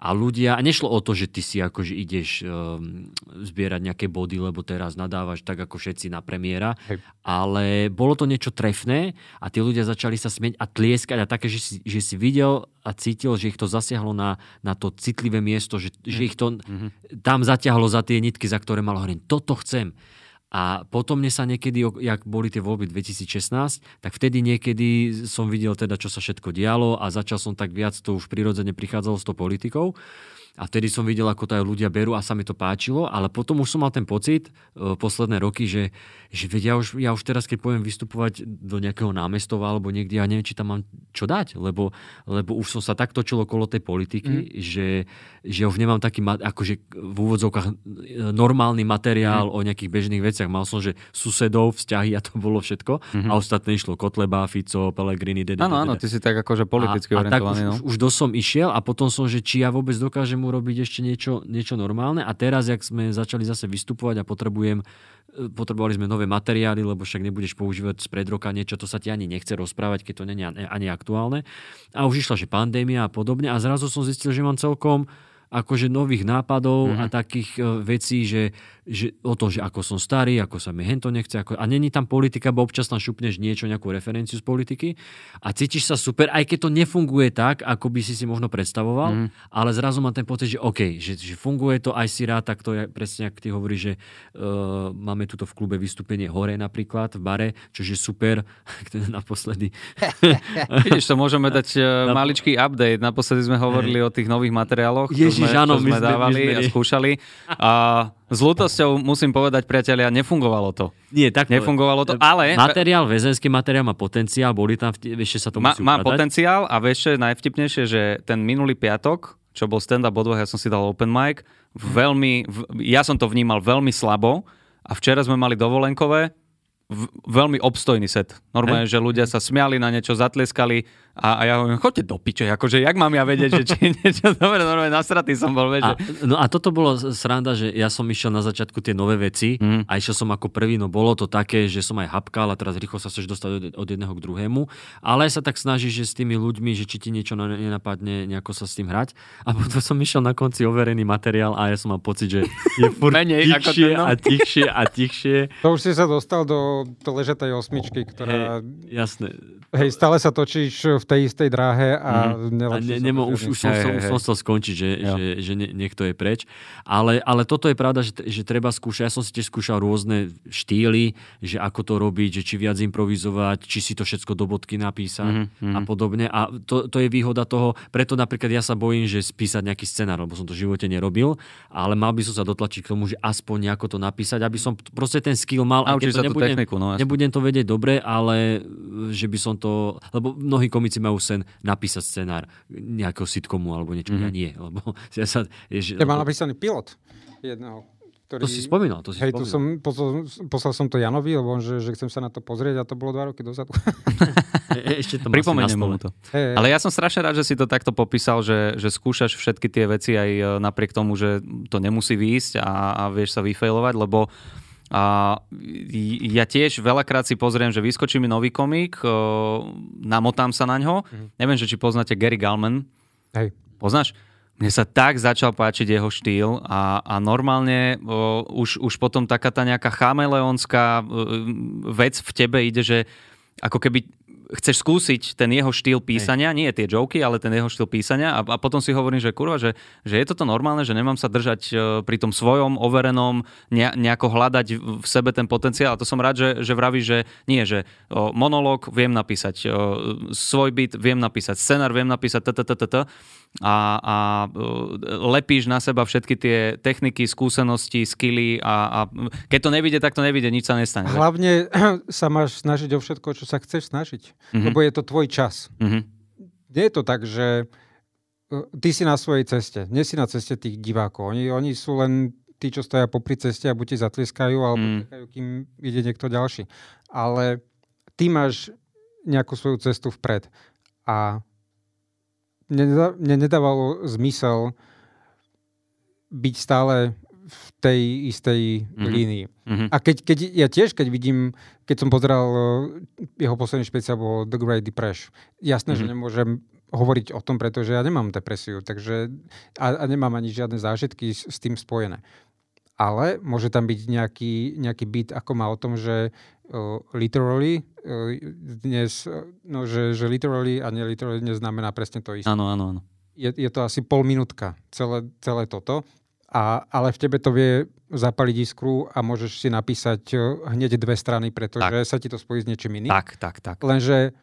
[SPEAKER 1] A ľudia, a nešlo o to, že ty si akože ideš um, zbierať nejaké body, lebo teraz nadávaš tak ako všetci na premiéra,
[SPEAKER 3] Hej.
[SPEAKER 1] ale bolo to niečo trefné a tí ľudia začali sa smieť a tlieskať a také, že si, že si videl a cítil, že ich to zasiahlo na, na to citlivé miesto, že, že ich to tam zatiahlo za tie nitky, za ktoré mal hovorím, toto chcem. A potom mne sa niekedy, jak boli tie voľby 2016, tak vtedy niekedy som videl teda, čo sa všetko dialo a začal som tak viac, to už prirodzene prichádzalo s tou politikou. A vtedy som videl, ako to aj ľudia berú a sa mi to páčilo, ale potom už som mal ten pocit e, posledné roky, že, že veď ja, už, ja už teraz, keď poviem vystupovať do nejakého námestova alebo niekde, ja neviem, či tam mám čo dať, lebo, lebo už som sa tak točil okolo tej politiky, mm. že, že už nemám taký, akože v úvodzovkách e, normálny materiál mm. o nejakých bežných veciach. Mal som, že susedov, vzťahy a to bolo všetko mm-hmm. a ostatné išlo Kotleba, Fico, Pellegrini,
[SPEAKER 2] Áno, áno, ty si tak akože politicky a, orientovaný.
[SPEAKER 1] A tak už,
[SPEAKER 2] no.
[SPEAKER 1] už, už dosom išiel a potom som, že či ja vôbec dokážem urobiť ešte niečo, niečo normálne. A teraz, jak sme začali zase vystupovať a potrebujem, e, potrebovali sme nové materiály, lebo však nebudeš používať spred roka niečo, to sa ti ani nechce rozprávať, keď to nie je ani aktuálne. A už išla, že pandémia a podobne. A zrazu som zistil, že mám celkom akože nových nápadov mm-hmm. a takých uh, vecí, že, že o to, že ako som starý, ako sa mi hento nechce. Ako, a není tam politika, bo občas tam šupneš niečo, nejakú referenciu z politiky a cítiš sa super, aj keď to nefunguje tak, ako by si si možno predstavoval, mm-hmm. ale zrazu mám ten pocit, že OK, že, že funguje to, aj si rád, tak to je presne, ako ty hovoríš, že uh, máme tuto v klube vystúpenie hore napríklad, v bare, čo je super, naposledy.
[SPEAKER 2] Vidíš, to môžeme dať uh, maličký update. Naposledy sme hovorili o tých nových materiáloch.
[SPEAKER 1] Ježiš, Ježiš, áno,
[SPEAKER 2] my sme, dávali my sme... a skúšali. A s ľutosťou musím povedať, priatelia, nefungovalo to.
[SPEAKER 1] Nie, tak
[SPEAKER 2] Nefungovalo to, ale...
[SPEAKER 1] Materiál, väzenský materiál má potenciál, boli tam, ešte sa to musí
[SPEAKER 2] Má, má potenciál a vieš, najvtipnejšie, že ten minulý piatok, čo bol stand-up odvoh, ja som si dal open mic, veľmi, ja som to vnímal veľmi slabo a včera sme mali dovolenkové, veľmi obstojný set. Normálne, hey. že ľudia sa smiali na niečo, zatlieskali a, a ja hovorím, choďte do piče, akože jak mám ja vedieť, že či niečo dobre, normálne nasratý som bol, vieš.
[SPEAKER 1] A, no a toto bolo sranda, že ja som išiel na začiatku tie nové veci mm. a išiel som ako prvý, no bolo to také, že som aj hapkal a teraz rýchlo sa chceš dostať od, od jedného k druhému, ale sa tak snažíš, že s tými ľuďmi, že či ti niečo nenapadne, nejako sa s tým hrať. A potom som išiel na konci overený materiál a ja som mal pocit, že je furt
[SPEAKER 2] Menej
[SPEAKER 1] tichšie no. a tichšie a tichšie.
[SPEAKER 3] To už si sa dostal do ležatej osmičky, ktorá...
[SPEAKER 1] Hey, jasné.
[SPEAKER 3] Hej, stále sa točíš v tej istej dráhe a mm. a
[SPEAKER 1] ne, nemo, už, už som, hey, som, som chcel skončiť, že, že, že ne, niekto je preč. Ale, ale toto je pravda, že, že treba skúšať. Ja som si tiež skúšal rôzne štýly, že ako to robiť, že či viac improvizovať, či si to všetko do bodky napísať mm-hmm. a podobne. A to, to je výhoda toho, preto napríklad ja sa bojím, že spísať nejaký scenár, lebo som to v živote nerobil, ale mal by som sa dotlačiť k tomu, že aspoň nejako to napísať, aby som proste ten skill mal.
[SPEAKER 2] A keď to nebudem, techniku, no,
[SPEAKER 1] nebudem to vedieť dobre, ale že by som to... Lebo mnohí komici majú sen napísať scenár nejakého sitcomu alebo niečo. Mm-hmm. Ja nie, lebo ja sa...
[SPEAKER 3] Je, ja mal napísaný pilot jedného
[SPEAKER 1] ktorý... To si spomínal, to si
[SPEAKER 3] hej,
[SPEAKER 1] spomínal.
[SPEAKER 3] Tu som, poslal, poslal som to Janovi, lebo on, že, že chcem sa na to pozrieť a to bolo dva roky dozadu.
[SPEAKER 1] e, ešte to
[SPEAKER 2] Pripomeniem mu to. Hey, Ale ja som strašne rád, že si to takto popísal, že, že skúšaš všetky tie veci aj e, napriek tomu, že to nemusí výjsť a, a vieš sa vyfailovať, lebo a ja tiež veľakrát si pozriem, že vyskočí mi nový komik, namotám sa na ňo. Mm. Neviem, že či poznáte Gary Galman.
[SPEAKER 3] Hej.
[SPEAKER 2] Poznáš? Mne sa tak začal páčiť jeho štýl a, a normálne o, už, už potom taká tá nejaká chameleonská vec v tebe ide, že ako keby chceš skúsiť ten jeho štýl písania, Hej. nie tie joky, ale ten jeho štýl písania a, a potom si hovorím, že kurva, že, že je toto normálne, že nemám sa držať uh, pri tom svojom overenom, ne, nejako hľadať v sebe ten potenciál. A to som rád, že, že vraví, že nie, že uh, monológ viem napísať, uh, svoj byt viem napísať, scenár viem napísať, a, a lepíš na seba všetky tie techniky, skúsenosti, skily a, a keď to nevidie, tak to nevidie, nič sa nestane.
[SPEAKER 3] Hlavne sa máš snažiť o všetko, čo sa chceš snažiť, mm-hmm. lebo je to tvoj čas. Mm-hmm. Nie je to tak, že ty si na svojej ceste, nie si na ceste tých divákov. Oni, oni sú len tí, čo stoja popri ceste a buď ti zatlieskajú, alebo mm. čakajú, kým ide niekto ďalší. Ale ty máš nejakú svoju cestu vpred. A mne nedávalo zmysel byť stále v tej istej mm-hmm. línii. Mm-hmm. A keď, keď ja tiež, keď vidím, keď som pozeral uh, jeho posledný špeciál bol The Great Depression, jasné, mm-hmm. že nemôžem hovoriť o tom, pretože ja nemám depresiu, takže a, a nemám ani žiadne zážitky s, s tým spojené. Ale môže tam byť nejaký, nejaký byt, ako má o tom, že uh, literally uh, dnes, no, že, že literally a neliterally neznamená presne to isté.
[SPEAKER 2] Áno, áno, áno.
[SPEAKER 3] Je, je to asi pol minútka celé, celé toto, a, ale v tebe to vie zapaliť iskru a môžeš si napísať e, hneď dve strany, pretože tak. sa ti to spojí s niečím iným.
[SPEAKER 2] Tak, tak, tak.
[SPEAKER 3] Lenže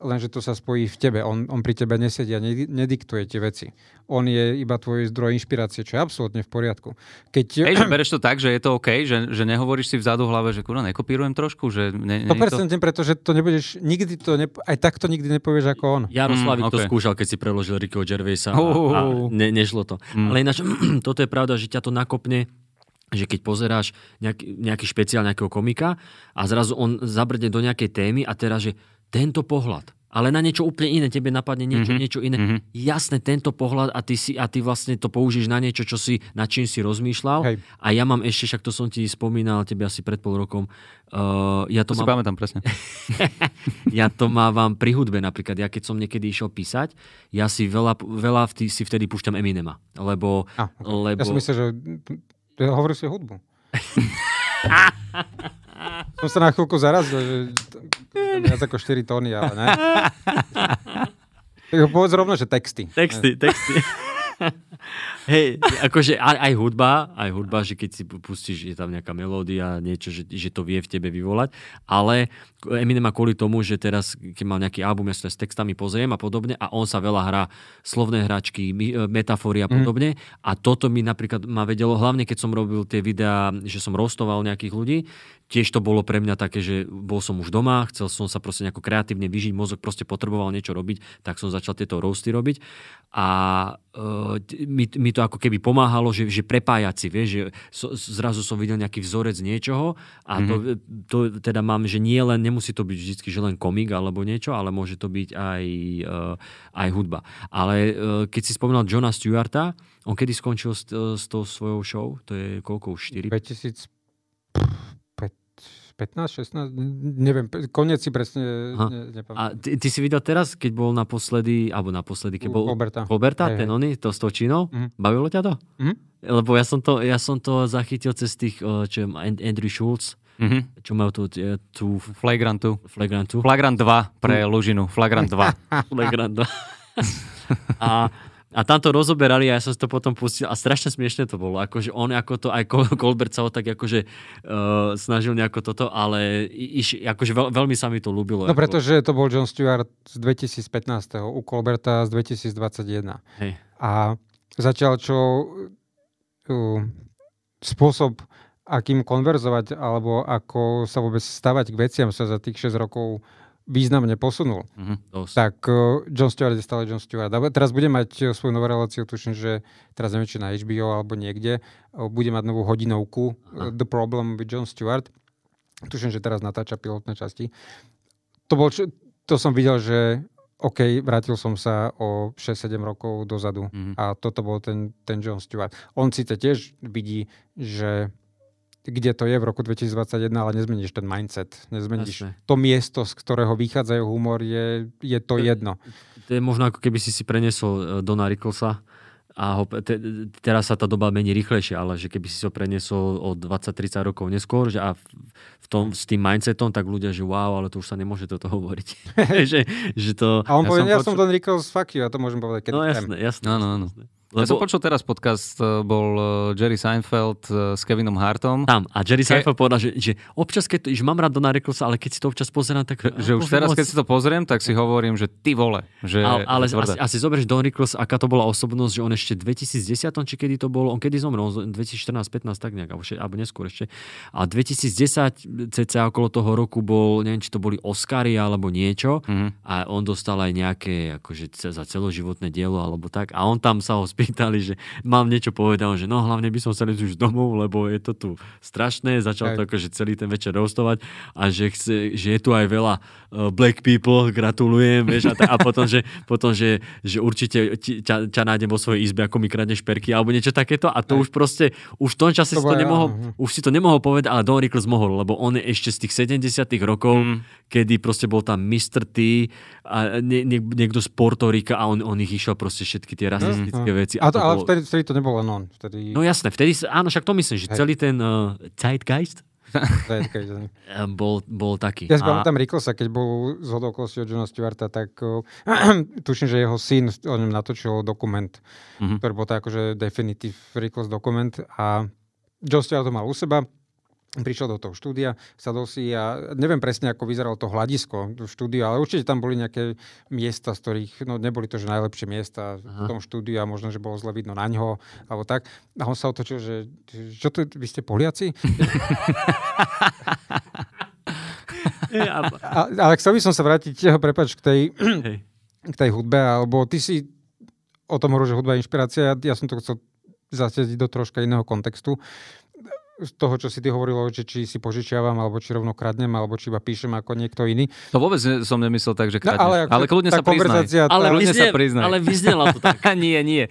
[SPEAKER 3] lenže to sa spojí v tebe. On, on pri tebe nesedí a nediktuje tie veci. On je iba tvoj zdroj inšpirácie, čo je absolútne v poriadku.
[SPEAKER 2] Keď... Hej, že bereš to tak, že je to OK, že, že nehovoríš si vzadu v hlave, že kurva, nekopírujem trošku? Že ne,
[SPEAKER 3] ne, 100% to... pretože to nebudeš, nikdy to, ne, aj tak to nikdy nepovieš ako on.
[SPEAKER 1] Jaroslavik mm, okay. to skúšal, keď si preložil Rickyho Gervaisa uh, a ne, nešlo to. Mm. Ale ináč, toto je pravda, že ťa to nakopne že keď pozeráš nejaký, nejaký špeciál nejakého komika a zrazu on zabrde do nejakej témy a teraz, že tento pohľad, ale na niečo úplne iné, tebe napadne niečo, mm-hmm. niečo iné. Mm-hmm. Jasné, tento pohľad a ty, si, a ty vlastne to použiješ na niečo, čo si, na čím si rozmýšľal. Hej. A ja mám ešte, však to som ti spomínal, tebe asi pred pol rokom. Uh, ja to,
[SPEAKER 2] to mám... si pamätám presne.
[SPEAKER 1] ja to mávam pri hudbe napríklad. Ja keď som niekedy išiel písať, ja si veľa, veľa vtedy, si vtedy púšťam Eminema. Lebo... Ah, okay. lebo...
[SPEAKER 3] Ja som myslel, že hovoril si o hudbu. som sa na chvíľku zarazil, že viac ako 4 tóny, ale ne. Povedz rovno, že texty.
[SPEAKER 1] Texty, texty. Hej, akože aj, aj hudba, aj hudba, že keď si pustíš, je tam nejaká melódia, niečo, že, že to vie v tebe vyvolať, ale Eminem má kvôli tomu, že teraz, keď mal nejaký album, ja sa s textami pozriem a podobne a on sa veľa hrá slovné hračky, metafory a mhm. podobne mm. a toto mi napríklad ma vedelo, hlavne keď som robil tie videá, že som rostoval nejakých ľudí, tiež to bolo pre mňa také, že bol som už doma, chcel som sa proste nejako kreatívne vyžiť, mozog proste potreboval niečo robiť, tak som začal tieto roasty robiť a uh, mi, mi to ako keby pomáhalo, že, že prepájať si, vieš, že so, zrazu som videl nejaký vzorec niečoho a mm-hmm. to, mhm. to teda mám, že nie len, nemusí to byť vždy, že len komik alebo niečo, ale môže to byť aj, uh, aj hudba. Ale uh, keď si spomínal Johna Stewarta, on kedy skončil s, s tou svojou show? To je koľko už? 4?
[SPEAKER 3] 2000 15, 16, neviem, koniec si presne ne,
[SPEAKER 1] A ty, ty si videl teraz, keď bol naposledy, alebo naposledy, keď bol
[SPEAKER 3] Colberta,
[SPEAKER 1] Colberta ten oný, to s tou Čínou, mm. bavilo ťa to? Mm. Lebo ja som to, ja som to zachytil cez tých, čo je Andrew Schulz, Mm-hmm. Čo majú tu, tú...
[SPEAKER 2] Flagrantu.
[SPEAKER 1] Flagrantu.
[SPEAKER 2] Flagrant 2 pre Lužinu. Flagrant 2.
[SPEAKER 1] Flagrant 2. a a tam to rozoberali a ja som to potom pustil a strašne smiešne to bolo. Akože on ako to, aj Colbert sa ho tak akože uh, snažil nejako toto, ale iš, akože veľ, veľmi sa mi to ľúbilo.
[SPEAKER 3] No pretože to bol John Stewart z 2015. u Colberta z 2021. Hej. A zatiaľ čo uh, spôsob, akým konverzovať alebo ako sa vôbec stavať k veciam sa za tých 6 rokov významne posunul. Mm-hmm. Tak uh, John Stewart je stále John Stewart. A teraz bude mať uh, svoju novú reláciu, tuším, že teraz neviem, či na HBO alebo niekde, uh, bude mať novú hodinovku uh, The Problem with John Stewart. Tuším, že teraz natáča pilotné časti. To, bol, to som videl, že OK, vrátil som sa o 6-7 rokov dozadu mm-hmm. a toto bol ten, ten John Stewart. On síce tiež vidí, že kde to je v roku 2021, ale nezmeníš ten mindset, nezmeníš Jasne. to miesto, z ktorého vychádzajú humor, je, je to jedno.
[SPEAKER 1] To je možno ako keby si si prenesol e, Dona Ricklesa a ho, te, teraz sa tá doba mení rýchlejšie, ale že keby si ho preniesol o 20-30 rokov neskôr že a v tom, s tým mindsetom, tak ľudia, že wow, ale to už sa nemôže toto hovoriť. že, že to,
[SPEAKER 3] a on ja povie, ja som Don Rickles, fuck you, a to môžem povedať, keď
[SPEAKER 1] No jasné, jasné.
[SPEAKER 2] No, no, no. Lebo... Ja som počul teraz podcast, e, bol e, Jerry Seinfeld e, s Kevinom Hartom.
[SPEAKER 1] Tam. A Jerry Seinfeld Ke... povedal, že, že občas, keď to, že mám rád Dona Recklesa, ale keď si to občas pozerám, tak...
[SPEAKER 2] Že, že už teraz, keď si to pozriem, tak si hovorím, že ty vole. Že
[SPEAKER 1] ale ale asi, asi zoberieš Don Rickles, aká to bola osobnosť, že on ešte 2010, či kedy to bolo, on kedy zomrel, 2014-15 tak nejak, alebo, alebo neskôr ešte. A 2010 cca okolo toho roku bol, neviem, či to boli Oscary alebo niečo mm-hmm. a on dostal aj nejaké akože za celoživotné dielo alebo tak a on tam sa ho spýtali, že mám niečo povedal, že no hlavne by som chcel ísť už domov, lebo je to tu strašné, začal to akože celý ten večer roastovať a že, chce, že je tu aj veľa uh, black people, gratulujem, vieš, a, t- a potom, že, potom že, že určite ti, ťa, ťa nájdem vo svojej izbe, ako mi kradneš perky, alebo niečo takéto a to Aj. už proste, už v tom čase to si to nemohol, ja. už si to nemohol povedať, ale Don Rickles mohol, lebo on je ešte z tých 70 rokov, mm. kedy proste bol tam Mr. T a nie, nie, niekto z Portorika a on, on ich išiel proste všetky tie rasistické mm. veci.
[SPEAKER 3] A, a to, to ale bolo... vtedy, vtedy to nebolo on. Vtedy...
[SPEAKER 1] No jasné, vtedy, áno, však to myslím, že Hej. celý ten uh, Zeitgeist bol, bol taký.
[SPEAKER 3] Ja si a... Ricklesa, keď bol z hodokolosti od Johna Stewarta, tak uh, tuším, že jeho syn o ňom natočil dokument, mm-hmm. ktorý bol tak akože definitív Rickles dokument a Joe Stewart to mal u seba, prišiel do toho štúdia, sadol si a neviem presne, ako vyzeralo to hľadisko v štúdiu, ale určite tam boli nejaké miesta, z ktorých, no neboli to že najlepšie miesta Aha. v tom štúdiu a možno, že bolo zle vidno na ňo, alebo tak. A on sa otočil, že čo to, vy ste Poliaci? a, ale chcel by som sa vrátiť, prepač, k tej, k tej hudbe, alebo ty si o tom hovoril, že hudba je inšpirácia, ja, ja som to chcel zatiaľ do troška iného kontextu z toho, čo si ty hovoril, že či si požičiavam, alebo či rovno kradnem, alebo či iba píšem ako niekto iný.
[SPEAKER 2] To vôbec som nemyslel tak, že kradneš. No, ale, ale kľudne sa priznaj.
[SPEAKER 1] Tá... Ale, vyznie, sa priznaj. ale vyznelo to tak.
[SPEAKER 2] nie, nie.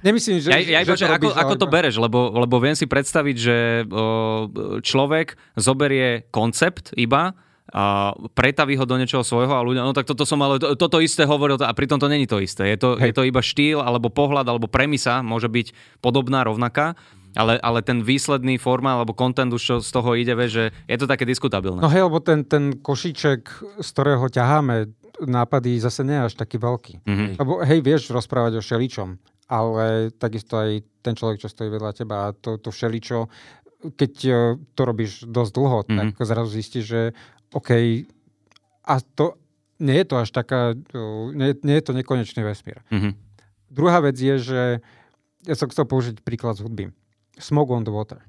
[SPEAKER 3] Nemyslím, že...
[SPEAKER 2] Ja, ja že, že ako, ako to bereš, lebo, lebo viem si predstaviť, že človek zoberie koncept iba, a pretaví ho do niečoho svojho a ľudia, no tak toto som ale, to, toto isté hovoril a pritom to není to isté. Je to, je to iba štýl, alebo pohľad, alebo premisa môže byť podobná, rovnaká ale, ale ten výsledný forma alebo content už čo z toho ide, vie, že je to také diskutabilné.
[SPEAKER 3] No hej, lebo ten, ten košíček, z ktorého ťaháme nápady, zase nie je až taký veľký. Mm-hmm. Lebo hej, vieš rozprávať o šeličom, ale takisto aj ten človek, čo stojí vedľa teba a to, to všeličo, keď e, to robíš dosť dlho, mm-hmm. tak zrazu zistíš, že OK, a to nie je to až taká, e, nie, nie je to nekonečný vesmír. Mm-hmm. Druhá vec je, že ja som chcel použiť príklad z hudby. Smoke on the Water.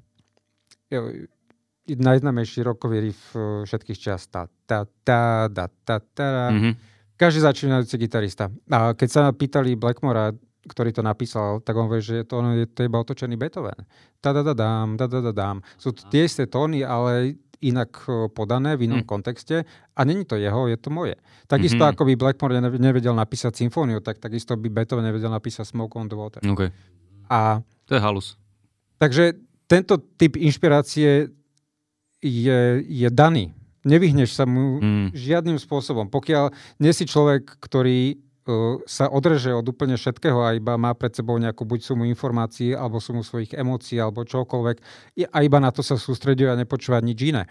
[SPEAKER 3] Najznamejší rokový riff eh, všetkých čas. Ta, ta, ta, ta, ta, ta. Mm-hmm. Každý začínajúci gitarista. A keď sa pýtali Blackmora, ktorý to napísal, tak on vie, že to, je to iba otočený Beethoven. Ta, da, da, dám, da, da, da, dám. Sú to tie isté tóny, ale inak eh, podané v inom mm. kontexte a není to jeho, je to moje. Takisto mm-hmm. ako by Blackmore nevedel napísať symfóniu, tak takisto by Beethoven nevedel napísať Smoke on the Water.
[SPEAKER 2] Okay.
[SPEAKER 3] A,
[SPEAKER 2] to je halus.
[SPEAKER 3] Takže tento typ inšpirácie je, je daný. Nevyhneš sa mu mm. žiadnym spôsobom. Pokiaľ nie si človek, ktorý uh, sa odreže od úplne všetkého a iba má pred sebou nejakú buď sumu informácií, alebo sumu svojich emócií, alebo čokoľvek, a iba na to sa sústreduje a nepočúva nič iné.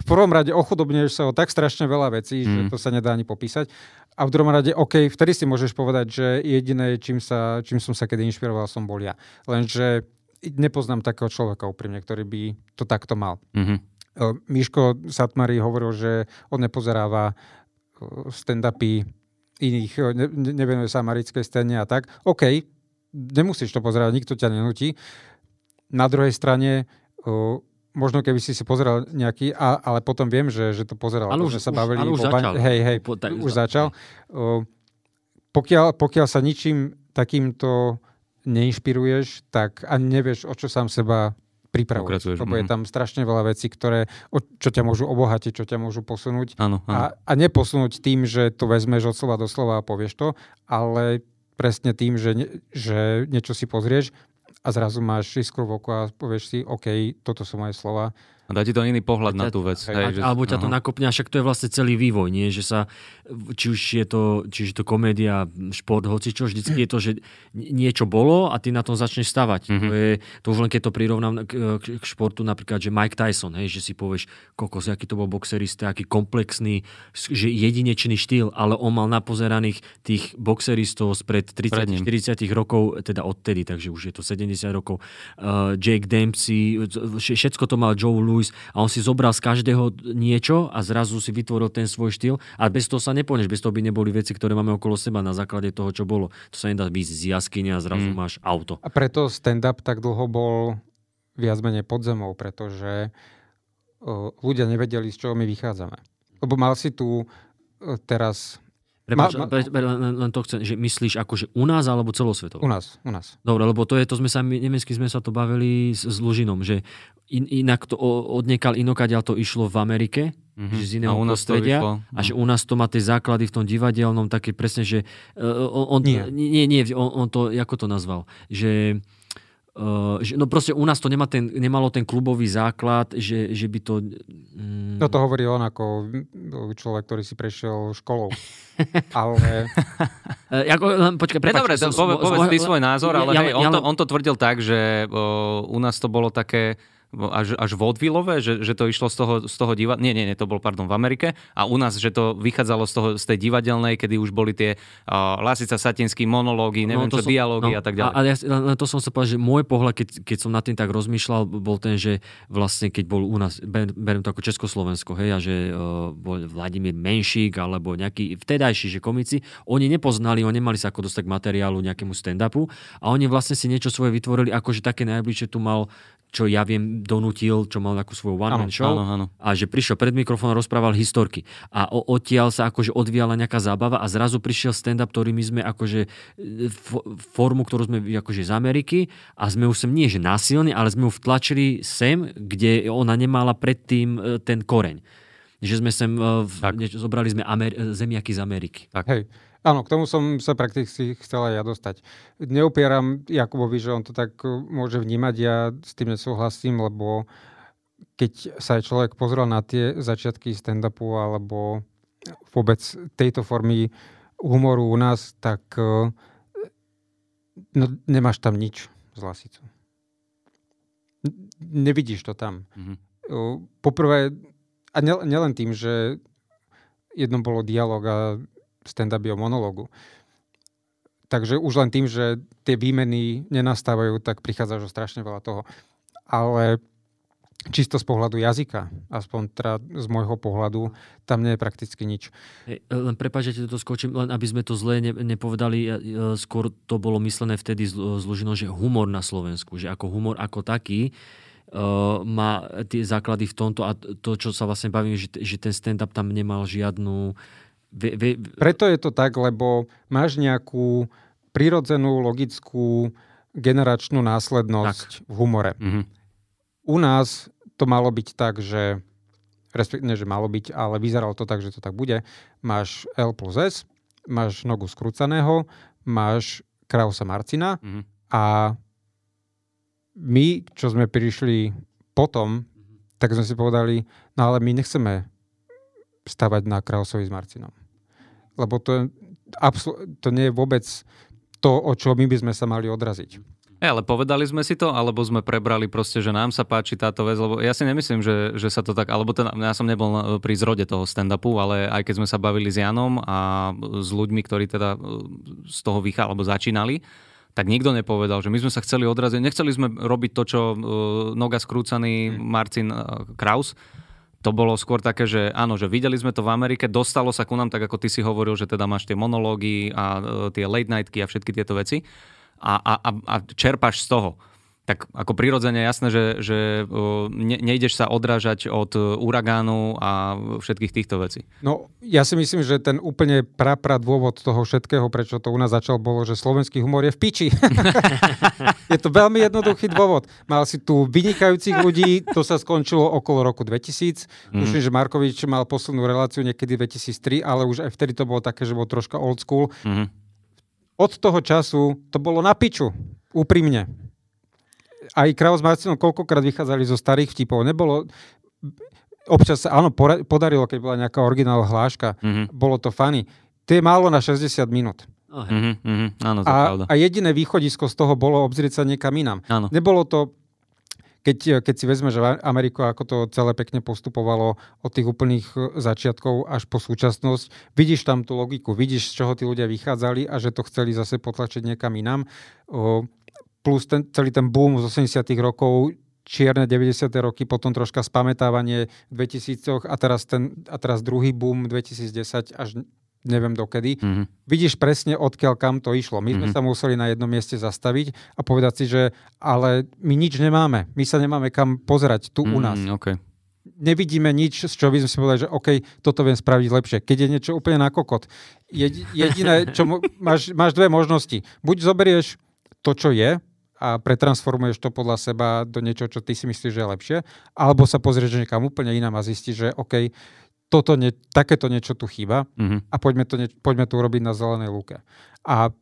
[SPEAKER 3] V prvom rade ochudobňuješ sa o tak strašne veľa vecí, mm. že to sa nedá ani popísať. A v druhom rade, OK, vtedy si môžeš povedať, že jediné, čím, sa, čím som sa kedy inšpiroval, som bol ja. Lenže nepoznám takého človeka úprimne, ktorý by to takto mal. Mm-hmm. Miško Satmari hovoril, že on nepozeráva stand-upy iných, ne, nevenuje sa americkej scéne a tak. OK, nemusíš to pozerať, nikto ťa nenutí. Na druhej strane, možno keby si si pozeral nejaký, a, ale potom viem, že, že to pozeral.
[SPEAKER 1] Ale už,
[SPEAKER 3] sa
[SPEAKER 1] bavili ale už začal.
[SPEAKER 3] Hej, hej, po, už začal. Pokiaľ, pokiaľ sa ničím takýmto neinšpiruješ, tak ani nevieš, o čo sám seba pripravuješ. Lebo je mhm. tam strašne veľa vecí, ktoré, čo ťa môžu obohatiť, čo ťa môžu posunúť.
[SPEAKER 2] Áno, áno.
[SPEAKER 3] A, a neposunúť tým, že to vezmeš od slova do slova a povieš to, ale presne tým, že, ne, že niečo si pozrieš a zrazu máš iskru v oku a povieš si, OK, toto sú moje slova
[SPEAKER 2] a dá ti to iný pohľad na tú vec.
[SPEAKER 1] Hej, že, alebo ťa to nakopne, však to je vlastne celý vývoj, nie? Že sa, či už je to, či už je to komédia, šport, hoci čo, vždycky je to, že niečo bolo a ty na tom začneš stavať. Mm-hmm. To, je, to už len keď to prirovnám k, k športu, napríklad, že Mike Tyson, hej, že si povieš, kokos, aký to bol boxerista, aký komplexný, že jedinečný štýl, ale on mal napozeraných tých boxeristov spred 30-40 rokov, teda odtedy, takže už je to 70 rokov. Uh, Jake Dempsey, všetko to mal Joe Louis, a on si zobral z každého niečo a zrazu si vytvoril ten svoj štýl a bez toho sa neponeš, bez toho by neboli veci, ktoré máme okolo seba na základe toho, čo bolo. To sa nedá byť z jaskyne a zrazu mm. máš auto.
[SPEAKER 3] A preto stand-up tak dlho bol viac menej pod zemou, pretože uh, ľudia nevedeli, z čoho my vychádzame. Lebo mal si tu uh, teraz
[SPEAKER 1] Prepač, ma, ma, len, len to chcem, že myslíš akože u nás alebo celosvetovo?
[SPEAKER 3] U nás, u nás.
[SPEAKER 1] Dobre, lebo to je, to sme sa, nemecky sme sa to bavili s, s Lužinom, že in, inak to odniekal inokadiaľ to išlo v Amerike, mm-hmm. že z iného prostredia a že u nás to má tie základy v tom divadelnom také presne, že uh, on, nie. nie, nie, on, on to, ako to nazval, že že, no proste u nás to nemá ten, nemalo ten klubový základ, že, že by to...
[SPEAKER 3] Mm... No to hovorí on ako človek, ktorý si prešiel školou. ale...
[SPEAKER 1] ako, počkaj,
[SPEAKER 2] prepač, Dobre, to, povedz, povedz ty svoj názor, ale ja, hej, on, ja, to, on to tvrdil tak, že o, u nás to bolo také až, až vodvilové, že, že to išlo z toho, z toho diva... Nie, nie, nie, to bol, pardon, v Amerike. A u nás, že to vychádzalo z, toho, z tej divadelnej, kedy už boli tie uh, Lasica Satinský monológy, neviem no, čo, som, dialógy no, a tak ďalej.
[SPEAKER 1] A, a ja, to som sa povedal, že môj pohľad, keď, keď som nad tým tak rozmýšľal, bol ten, že vlastne keď bol u nás, beriem to ako Československo, hej, a že uh, bol Vladimír Menšík alebo nejaký vtedajší, že komici, oni nepoznali, oni nemali sa ako dostať k materiálu nejakému stand-upu a oni vlastne si niečo svoje vytvorili, akože také najbližšie tu mal čo ja viem, donútil, čo mal takú svoju one-man show
[SPEAKER 2] áno, áno.
[SPEAKER 1] a že prišiel pred mikrofón a rozprával historky. A o, odtiaľ sa akože odvíjala nejaká zábava a zrazu prišiel stand-up, ktorý my sme akože e, formu, ktorú sme akože z Ameriky a sme už sem nie že násilne, ale sme ju vtlačili sem, kde ona nemala predtým e, ten koreň. Že sme sem, e, zobrali sme Amer- zemiaky z Ameriky.
[SPEAKER 3] Tak. Hej. Áno, k tomu som sa prakticky chcela ja dostať. Neupieram Jakubovi, že on to tak e, môže vnímať, ja s tým nesúhlasím, lebo keď sa človek pozrel na tie začiatky stand-upu alebo vôbec tejto formy humoru u nás, tak e, no, nemáš tam nič z Lasicu. Nevidíš to tam. Mm-hmm. Poprvé, a nielen tým, že jedno bolo dialog a stand-upy o monológu. Takže už len tým, že tie výmeny nenastávajú, tak prichádza už strašne veľa toho. Ale čisto z pohľadu jazyka, aspoň teda z môjho pohľadu, tam nie je prakticky nič.
[SPEAKER 1] Len prepáč, že to skočím, len aby sme to zle ne, nepovedali, skôr to bolo myslené vtedy z, z že humor na Slovensku, že ako humor ako taký, Uh, má tie základy v tomto a to, čo sa vlastne bavím, že, že ten stand-up tam nemal žiadnu
[SPEAKER 3] Vie, vie... Preto je to tak, lebo máš nejakú prirodzenú, logickú, generačnú následnosť tak. v humore. Mm-hmm. U nás to malo byť tak, že respektíve, že malo byť, ale vyzeralo to tak, že to tak bude. Máš L plus S, máš nogu skrúcaného, máš Krausa Marcina mm-hmm. a my, čo sme prišli potom, mm-hmm. tak sme si povedali, no ale my nechceme stavať na Krausovi s Marcinom lebo to, absol- to nie je vôbec to, o čo my by sme sa mali odraziť.
[SPEAKER 2] E, ale povedali sme si to, alebo sme prebrali proste, že nám sa páči táto vec, lebo ja si nemyslím, že, že sa to tak, alebo ten, ja som nebol pri zrode toho stand-upu, ale aj keď sme sa bavili s Janom a s ľuďmi, ktorí teda e, z toho vychá, alebo začínali, tak nikto nepovedal, že my sme sa chceli odraziť, nechceli sme robiť to, čo uh, noga skrúcaný Marcin uh, Kraus, to bolo skôr také, že áno, že videli sme to v Amerike, dostalo sa ku nám, tak ako ty si hovoril, že teda máš tie monológy a e, tie late nightky a všetky tieto veci. A, a, a čerpáš z toho tak ako prirodzene jasné, že, že ne, nejdeš sa odrážať od uragánu a všetkých týchto vecí.
[SPEAKER 3] No, ja si myslím, že ten úplne prapra dôvod toho všetkého, prečo to u nás začal, bolo, že slovenský humor je v piči. je to veľmi jednoduchý dôvod. Mal si tu vynikajúcich ľudí, to sa skončilo okolo roku 2000. Mm. Že Markovič mal poslednú reláciu niekedy 2003, ale už aj vtedy to bolo také, že bol troška old school. Mm. Od toho času to bolo na piču. Úprimne aj Kraus Marcinom koľkokrát vychádzali zo starých vtipov. Nebolo, občas sa, áno, podarilo, keď bola nejaká originál hláška. Mm-hmm. Bolo to funny. To je málo na 60 minút.
[SPEAKER 2] Oh, mm-hmm, mm-hmm. Áno, to
[SPEAKER 3] a, a jediné východisko z toho bolo obzrieť sa niekam inám. Áno. Nebolo to keď, keď si vezme, že Ameriku, ako to celé pekne postupovalo od tých úplných e, začiatkov až po súčasnosť, vidíš tam tú logiku, vidíš, z čoho tí ľudia vychádzali a že to chceli zase potlačiť niekam inám. Plus ten, celý ten boom z 80 rokov, čierne 90. roky, potom troška spametávanie v 2000 a teraz, ten, a teraz druhý boom 2010 až neviem dokedy. Mm-hmm. Vidíš presne, odkiaľ kam to išlo. My mm-hmm. sme mhm. sa museli na jednom mieste zastaviť a povedať si, že ale my nič nemáme. My sa nemáme kam pozerať tu mm-hmm, u mhm, nás.
[SPEAKER 2] Okay.
[SPEAKER 3] Nevidíme nič, z čoho by sme si povedali, že OK, toto viem spraviť lepšie. Keď je niečo úplne na kokot. Jediné, čo máš, máš dve možnosti. Buď zoberieš to, čo je, a pretransformuješ to podľa seba do niečo, čo ty si myslíš, že je lepšie, alebo sa pozrieš niekam úplne inám a zistíš, že OK, toto ne, takéto niečo tu chýba mm-hmm. a poďme to, poďme to urobiť na zelenej lúke. A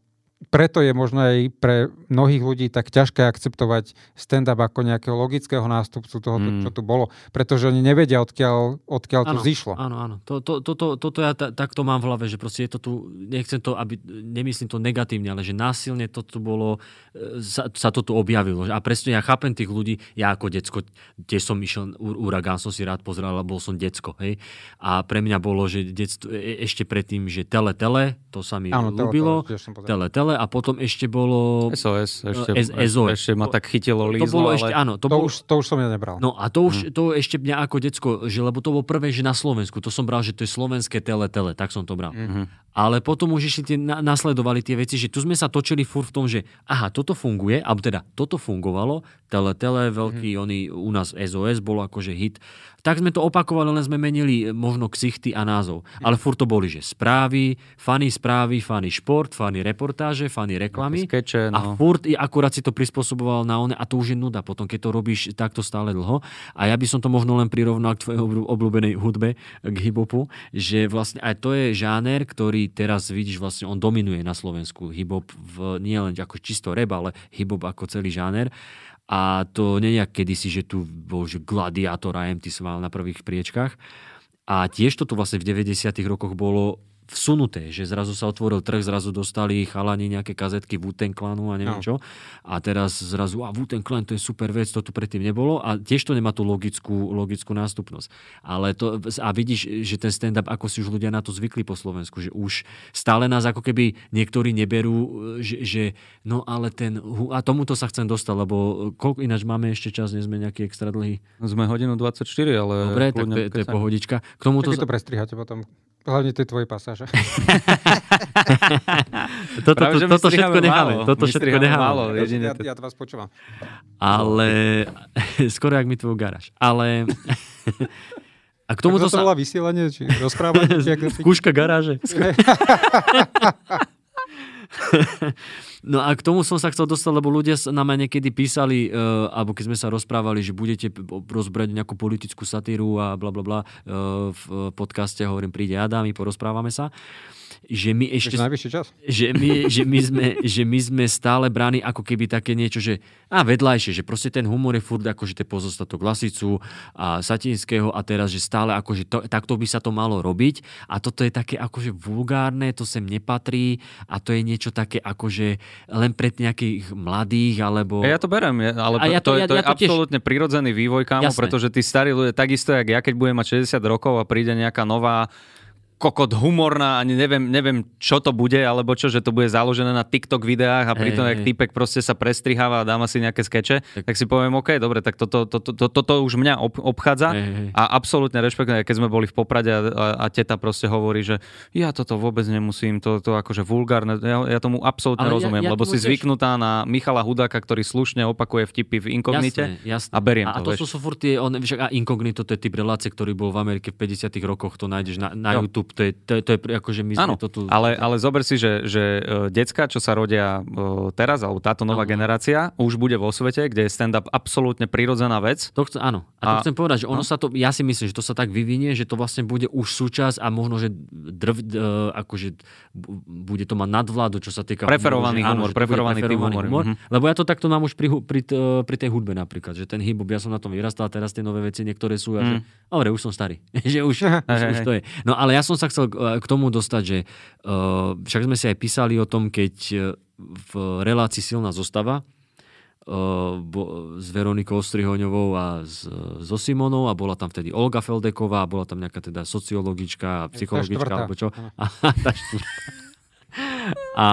[SPEAKER 3] preto je možno aj pre mnohých ľudí tak ťažké akceptovať stand-up ako nejakého logického nástupcu toho, mm. čo tu bolo, pretože oni nevedia, odkiaľ, odkiaľ to zišlo.
[SPEAKER 1] Áno, áno. To, to, to, to, toto ja t- takto mám v hlave, že proste je to tu, nechcem to, aby, nemyslím to negatívne, ale že násilne to tu bolo, e, sa, sa to tu objavilo. A presne ja chápem tých ľudí, ja ako decko, kde som išiel, Uragán som si rád pozrel, ale bol som decko, hej. A pre mňa bolo, že detstvo, e, ešte predtým, že tele, tele, to sa mi áno, ľúbilo, tele, tele, tele a potom ešte bolo...
[SPEAKER 2] SOS, ešte, S, SOS. ešte ma tak chytilo lízlo,
[SPEAKER 1] to bolo ale... ešte, áno,
[SPEAKER 3] to, to, bol... už, to už som ja nebral.
[SPEAKER 1] No a to už, hmm. to ešte mňa ako decko, že lebo to bolo prvé, že na Slovensku, to som bral, že to je slovenské tele, tele, tak som to bral. Mm-hmm. Ale potom už ešte tie, na, nasledovali tie veci, že tu sme sa točili fur v tom, že aha, toto funguje, alebo teda toto fungovalo, tele, tele, veľký, mm. oni, u nás SOS bolo akože hit. Tak sme to opakovali, len sme menili možno ksichty a názov. Ale fur to boli, že správy, fany správy, fany šport, fany reportáže, fany reklamy.
[SPEAKER 2] Skeče, no.
[SPEAKER 1] A furt i akurát si to prispôsoboval na one a to už je nuda potom, keď to robíš takto stále dlho. A ja by som to možno len prirovnal k tvojej obľúbenej hudbe, k hibopu, že vlastne aj to je žáner, ktorý teraz vidíš, vlastne on dominuje na Slovensku hip-hop v, nie len ako čisto rap, ale hip-hop ako celý žáner. A to nie kedysi, že tu bol že Gladiator a MT Sval na prvých priečkách. A tiež to tu vlastne v 90 rokoch bolo vsunuté, že zrazu sa otvoril trh, zrazu dostali chalani nejaké kazetky Wooten Clanu a neviem no. čo. A teraz zrazu, a Wooten Clan to je super vec, to tu predtým nebolo a tiež to nemá tú logickú, logickú nástupnosť. Ale to, a vidíš, že ten stand-up, ako si už ľudia na to zvykli po Slovensku, že už stále nás ako keby niektorí neberú, že, že no ale ten, a tomuto sa chcem dostať, lebo koľko ináč máme ešte čas, nie sme nejaký extra dlhý.
[SPEAKER 2] Sme hodinu 24, ale...
[SPEAKER 1] Dobre, tak to, to je pohodička.
[SPEAKER 3] K tomuto... to prestriháte potom. Hlavne tie tvoje pasáže.
[SPEAKER 1] toto, Práve, to, toto všetko necháme. Toto všetko necháme. Málo,
[SPEAKER 3] ja, ja to vás počúvam.
[SPEAKER 1] Ale skoro jak mi tvoju garáž. Ale a k tomu
[SPEAKER 3] to sa... vysielanie, či rozprávanie?
[SPEAKER 1] Skúška garáže. no a k tomu som sa chcel dostať, lebo ľudia nám aj niekedy písali, uh, alebo keď sme sa rozprávali, že budete rozbrať nejakú politickú satíru a bla bla bla uh, v podcaste, hovorím, príde Adam, porozprávame sa. Uh, že my ešte...
[SPEAKER 3] čas.
[SPEAKER 1] Že my, že, my sme, že my sme stále bráni ako keby také niečo, že a vedľajšie, že proste ten humor je furt akože tie pozostatok Lasicu a Satinského a teraz, že stále akože to, takto by sa to malo robiť a toto je také akože vulgárne, to sem nepatrí a to je niečo také akože len pred nejakých mladých alebo...
[SPEAKER 2] Ja to berem, ale a ja to, to, je, to ja, ja je to absolútne tiež... prirodzený vývoj, kámo, Jasné. pretože tí starí ľudia, takisto jak ja, keď budem mať 60 rokov a príde nejaká nová kokot humorná, ani neviem, neviem, čo to bude, alebo čo, že to bude založené na TikTok videách a pritom, hey, jak týpek proste sa prestriháva a dáma si nejaké skeče, tak, tak si poviem, OK, dobre, tak toto to, to, to, to, to už mňa ob, obchádza hey, hey. a absolútne rešpektujem, keď sme boli v Poprade a, a, a teta proste hovorí, že ja toto vôbec nemusím, to, to akože vulgárne, ja, ja tomu absolútne Ale rozumiem, ja, ja lebo si tiež... zvyknutá na Michala Hudáka, ktorý slušne opakuje vtipy v inkognite jasné, jasné. a beriem
[SPEAKER 1] a,
[SPEAKER 2] to.
[SPEAKER 1] A to sú furt tie, on, však, a inkognito to je typ relácie, ktorý bol v Amerike v 50 rokoch, to nájdeš na, na YouTube to je, to to je akože my sme to tu...
[SPEAKER 2] Ale, ale zober si, že, že uh, decka, čo sa rodia uh, teraz, alebo táto nová ano. generácia, už bude vo svete, kde je stand-up absolútne prirodzená vec.
[SPEAKER 1] To chcem, áno. A, a to chcem povedať, že ono no? sa to, ja si myslím, že to sa tak vyvinie, že to vlastne bude už súčasť a možno, že drv, uh, akože bude to mať nadvládu, čo sa týka...
[SPEAKER 2] Preferovaný humor, áno, preferovaný, preferovaný humor. humor.
[SPEAKER 1] Mm-hmm. Lebo ja to takto mám už pri, pri, pri tej hudbe napríklad, že ten hip ja som na tom vyrastal, teraz tie nové veci niektoré sú, mm. že, dobre, už som starý, že už, už, už to je. No ale ja som sa chcel k tomu dostať, že uh, však sme si aj písali o tom, keď v relácii silná zostava uh, bo, s Veronikou Ostrihoňovou a s, so Simonou a bola tam vtedy Olga Feldeková, bola tam nejaká teda sociologička, psychologička, alebo čo. A, tá a,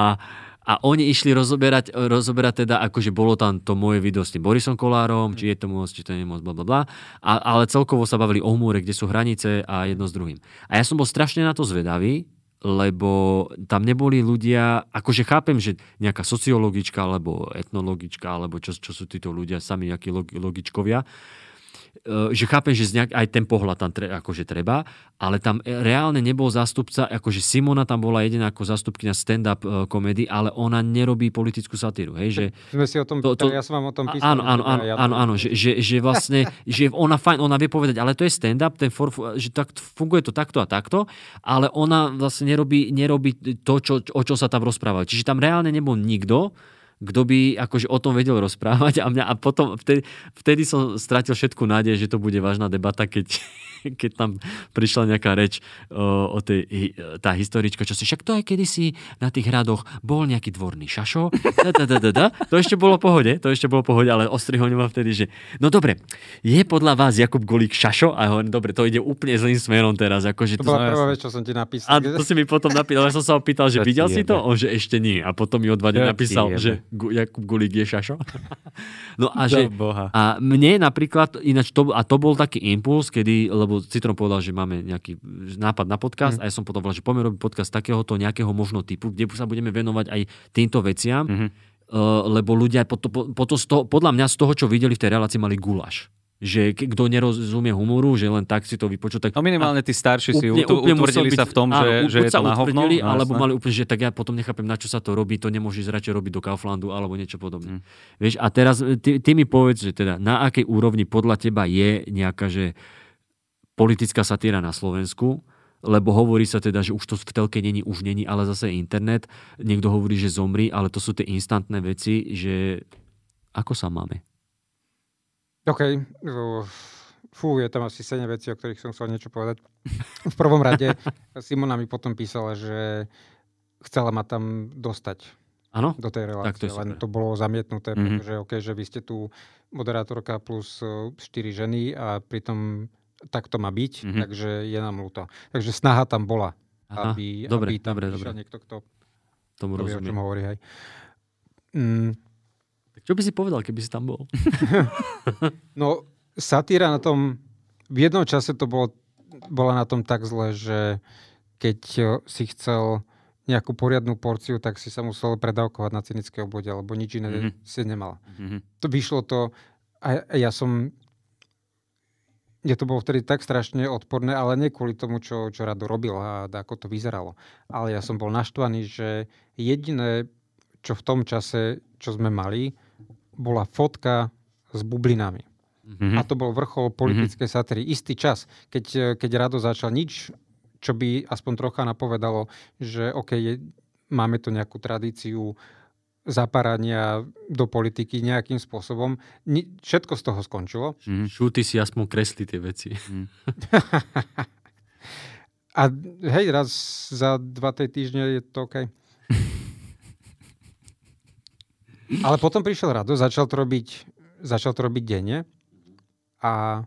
[SPEAKER 1] a oni išli rozoberať, rozoberať teda, akože bolo tam to moje video s tým Borisom Kolárom, či je to môcť, či to nie je môcť, bla, bla, bla. A, ale celkovo sa bavili o humore, kde sú hranice a jedno s druhým. A ja som bol strašne na to zvedavý, lebo tam neboli ľudia, akože chápem, že nejaká sociologička alebo etnologička, alebo čo, čo sú títo ľudia, sami nejakí logičkovia, že chápem, že nejak, aj ten pohľad tam tre, akože treba, ale tam reálne nebol zástupca, akože Simona tam bola jediná ako zástupkynia stand-up e, komedy, ale ona nerobí politickú satíru. Hej, že,
[SPEAKER 3] Sme si o tom
[SPEAKER 1] To- to-
[SPEAKER 3] ja som vám o tom písal.
[SPEAKER 1] Áno, áno, áno,
[SPEAKER 3] ja-
[SPEAKER 1] áno, áno že, že, že vlastne, že ona fajn, ona vie povedať, ale to je stand-up, ten for, že tak, funguje to takto a takto, ale ona vlastne nerobí, nerobí to, čo, o čo sa tam rozprávali. Čiže tam reálne nebol nikto, kto by akože o tom vedel rozprávať a, mňa, a potom vtedy, vtedy som stratil všetku nádej, že to bude vážna debata, keď, keď tam prišla nejaká reč o, o tej, hi- tá historička, čo si, však to aj kedysi na tých hradoch bol nejaký dvorný šašo, da, da, da, da, da. to ešte bolo pohode, to ešte bolo v pohode, ale ostrihoň ma vtedy, že no dobre, je podľa vás Jakub Golík šašo? A hovorím, dobre, to ide úplne zlým smerom teraz, akože
[SPEAKER 3] To
[SPEAKER 1] to,
[SPEAKER 3] bola prvá vec, čo som ti napísal.
[SPEAKER 1] a to si mi potom napísal, ja som sa ho pýtal, že videl si to? On, že ešte nie. A potom mi o dva dní
[SPEAKER 2] Čo ti
[SPEAKER 1] napísal, že Jakub Gulík je šašo. no a že...
[SPEAKER 2] Boha.
[SPEAKER 1] A mne napríklad, ináč to, a to bol taký impuls, kedy, lebo Citron povedal, že máme nejaký nápad na podcast
[SPEAKER 3] Mhm.
[SPEAKER 1] a ja som potom povedal, že poďme robiť podcast takéhoto nejakého možno typu, kde sa budeme venovať aj týmto veciam,
[SPEAKER 2] Mhm.
[SPEAKER 1] uh, lebo ľudia potom, potom z toho, podľa mňa z toho, čo videli v tej relácii, mali guláš. Že kto nerozumie humoru, že len tak si to vypočul, tak
[SPEAKER 2] No minimálne tí starší si utu- utvrdili
[SPEAKER 1] musel
[SPEAKER 2] sa v tom, že,
[SPEAKER 1] áno,
[SPEAKER 2] že
[SPEAKER 1] buď
[SPEAKER 2] je to na hovno. no
[SPEAKER 1] alebo mali úplne, že tak ja potom nechápem, na čo sa to robí, to nemôžeš radšej robiť do Kauflandu alebo niečo podobné.
[SPEAKER 2] Hm.
[SPEAKER 1] Vieš, a teraz e, ty, ty mi povedz, že teda na akej úrovni podľa teba je nejaká, že politická satíra na Slovensku, lebo hovorí sa teda, že už to v telke není, už není, ale zase internet. Niekto hovorí, že zomri, ale to sú tie instantné veci, že ako sa máme?
[SPEAKER 3] OK. Uh, Fú, je tam asi 7 vecí, o ktorých som chcel niečo povedať. V prvom rade Simona mi potom písala, že chcela ma tam dostať
[SPEAKER 1] Áno?
[SPEAKER 3] do tej relácie,
[SPEAKER 1] Tak to
[SPEAKER 3] len to bolo zamietnuté,
[SPEAKER 2] Mhm.
[SPEAKER 3] pretože OK, že vy ste tu moderátorka plus 4 ženy a pritom tak to má byť,
[SPEAKER 2] Mhm.
[SPEAKER 3] takže je nám ľúto. Takže snaha tam bola,
[SPEAKER 1] Aha,
[SPEAKER 3] aby,
[SPEAKER 1] dobre,
[SPEAKER 3] aby tam
[SPEAKER 1] dobre, dobre.
[SPEAKER 3] niekto, kto
[SPEAKER 1] Tomu
[SPEAKER 3] kto vie, o
[SPEAKER 1] rozumiem.
[SPEAKER 3] čom hovorí. Hej. Mm,
[SPEAKER 1] Tak čo by si povedal, keby si tam bol?
[SPEAKER 3] No, satíra na tom, v jednom čase to bolo, bola na tom tak zle, že keď eh, si chcel nejakú poriadnu porciu, tak si sa musel predávkovať na cynické obvode, lebo nič iné
[SPEAKER 2] Mhm.
[SPEAKER 3] mm-hmm. si nemal.
[SPEAKER 2] Mhm.
[SPEAKER 3] To vyšlo to, a a ja som, mne to bolo vtedy tak strašne odporné, ale nie kvôli tomu, čo, čo Rado robil a ako to vyzeralo. Ale ja som bol naštvaný, že jediné, čo v tom čase, čo sme mali, bola fotka s bublinami.
[SPEAKER 2] Mhm.
[SPEAKER 3] A to bol vrchol politickej satíry. Istý čas, keď, keď Rado začal nič, čo by aspoň trocha napovedalo, že OK, je, máme tu nejakú tradíciu zaparania do politiky nejakým spôsobom. Ni, všetko z toho skončilo.
[SPEAKER 2] Mhm.
[SPEAKER 1] Šúty si aspoň kresli tie veci.
[SPEAKER 3] A hej, raz za dva tej týždne je to OK. Ale potom prišiel Rado, začal to robiť, začal to robiť denne a,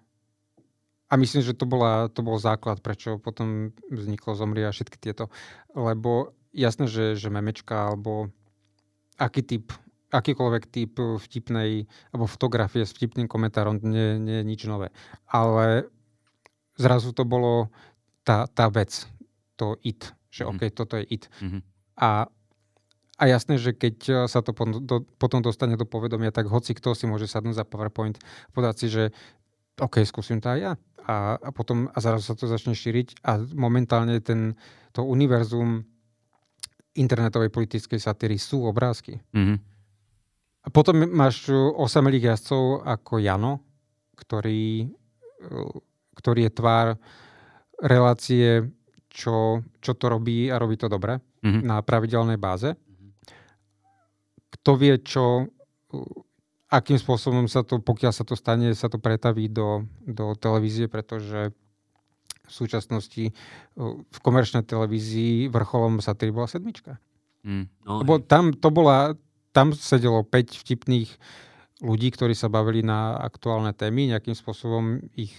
[SPEAKER 3] a myslím, že to, bola, to bol základ, prečo potom vzniklo Zomri a všetky tieto. Lebo jasné, že, že memečka alebo aký typ, akýkoľvek typ vtipnej alebo fotografie s vtipným komentárom nie, nie je nič nové. Ale zrazu to bolo tá, tá vec, to it, že
[SPEAKER 2] Mhm.
[SPEAKER 3] OK, toto je it.
[SPEAKER 2] Mhm.
[SPEAKER 3] A, a jasné, že keď sa to potom, do, potom dostane do povedomia, tak hoci kto si môže sadnúť za PowerPoint, povedať si, že OK, skúsim to aj ja. A, a potom a zrazu sa to začne šíriť a momentálne ten, to univerzum internetovej politickej satíry sú obrázky.
[SPEAKER 2] Mhm.
[SPEAKER 3] A potom máš eh, osamelých jazdcov ako Jano, ktorý, eh, ktorý je tvár relácie, čo, čo to robí a robí to dobre
[SPEAKER 2] Mhm.
[SPEAKER 3] na pravidelnej báze. Kto vie, čo, uh, akým spôsobom sa to, pokiaľ sa to stane, sa to pretaví do, do televízie, pretože v súčasnosti v komerčnej televízii vrcholom satíry bola sedmička.
[SPEAKER 2] Mhm.
[SPEAKER 1] No,
[SPEAKER 3] Lebo tam to bola, tam sedelo 5 vtipných ľudí, ktorí sa bavili na aktuálne témy, nejakým spôsobom ich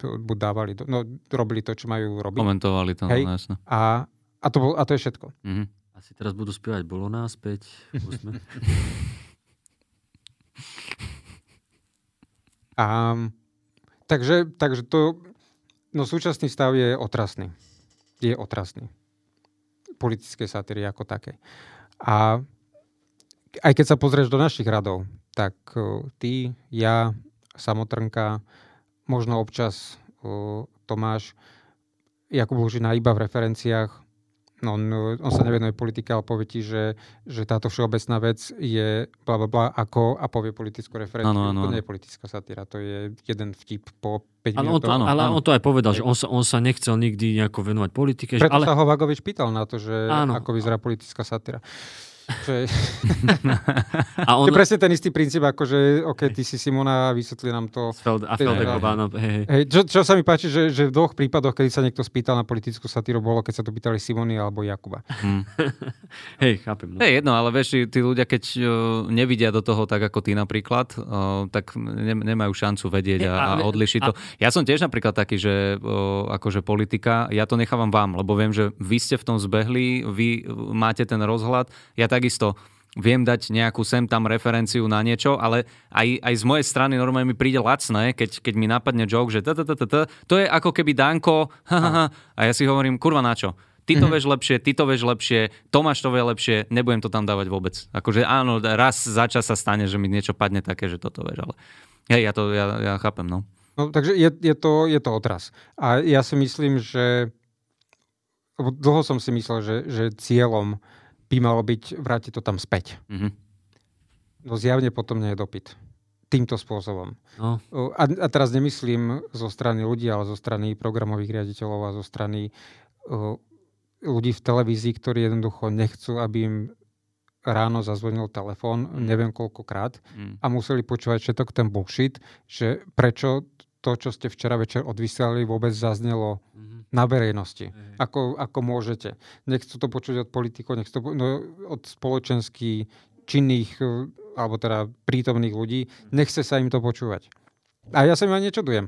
[SPEAKER 3] buď dávali, no robili to, čo majú robiť.
[SPEAKER 2] Komentovali to,
[SPEAKER 3] Hej.
[SPEAKER 2] no, jasné.
[SPEAKER 3] A, a, to bol, a to je všetko.
[SPEAKER 2] Mhm.
[SPEAKER 1] Asi teraz budú spievať Bolo nás späť. Úsmev.
[SPEAKER 3] A, takže, takže to, no súčasný stav je otrasný. Je otrasný. Politické satíry ako také. A aj keď sa pozrieš do našich radov, tak uh, ty, ja Samotrnka, možno občas uh, Tomáš, Jakub Lužina iba v referenciách, No, on, on sa nevenuje politike, ale povie ti, že, že táto všeobecná vec je bla bla bla ako a povie politickú referenciu.
[SPEAKER 2] Ano, ano.
[SPEAKER 3] To nie je politická satíra, to je jeden vtip po 5
[SPEAKER 1] ale on, to,
[SPEAKER 2] áno,
[SPEAKER 1] ale
[SPEAKER 2] áno.
[SPEAKER 1] on to aj povedal, že on sa, on sa nechcel nikdy nejako venovať politike.
[SPEAKER 3] Preto
[SPEAKER 1] ale,
[SPEAKER 3] sa ho Vagovič pýtal na to, že
[SPEAKER 1] Áno.
[SPEAKER 3] ako vyzerá politická satíra. Je,
[SPEAKER 1] a on,
[SPEAKER 3] to je presne ten istý princíp, ako že OK, ty si Simona, vysvetli nám to.
[SPEAKER 1] Feld, a
[SPEAKER 3] Hej,
[SPEAKER 1] Feldeková, no, hej, hej.
[SPEAKER 3] Hej, čo, čo sa mi páči, že, že v dvoch prípadoch, kedy sa niekto spýtal na politickú satíru, bolo, keď sa to pýtali Simony alebo Jakuba.
[SPEAKER 2] Hm.
[SPEAKER 1] hej, chápem. No.
[SPEAKER 2] Je jedno, ale vieš, tí- ľudia, keď uh, nevidia do toho tak ako ty napríklad, uh, tak ne, nemajú šancu vedieť a, a odlišiť to. Ja som tiež napríklad taký, že uh, akože politika, ja to nechávam vám, lebo viem, že vy ste v tom zbehli, vy máte ten rozhľad, ja takisto viem dať nejakú sem tam referenciu na niečo, ale aj, aj z mojej strany normálne mi príde lacné, keď, keď mi napadne joke, že to je ako keby Danko, a ja si hovorím, kurva na čo? Ty to vieš lepšie, ty to vieš lepšie, Tomáš to vie lepšie, nebudem to tam dávať vôbec. Akože áno, raz za čas sa stane, že mi niečo padne také, že toto vieš, ale hej, ja to ja, ja chápem, no.
[SPEAKER 3] No, takže je, je, to, je to odraz. A ja si myslím, že dlho som si myslel, že, že cieľom by malo byť vrátiť to tam späť.
[SPEAKER 2] Mhm.
[SPEAKER 3] No zjavne potom nie je dopyt. Týmto spôsobom.
[SPEAKER 1] No.
[SPEAKER 3] A, a teraz nemyslím zo strany ľudí, ale zo strany programových riaditeľov a zo strany o, ľudí v televízii, ktorí jednoducho nechcú, aby im ráno zazvonil telefón, neviem koľkokrát,
[SPEAKER 2] Mm.
[SPEAKER 3] a museli počúvať všetok ten bullshit, že prečo to, čo ste včera večer odvysielali, vôbec zaznelo
[SPEAKER 1] Mhm.
[SPEAKER 3] na verejnosti.
[SPEAKER 1] Hej.
[SPEAKER 3] Ako, ako môžete. Nechcú to počuť od politikov, nechcú to no, od spoločensky činných, eh, alebo teda prítomných ľudí. Nechce sa im to počúvať. A ja sa im aj nečudujem.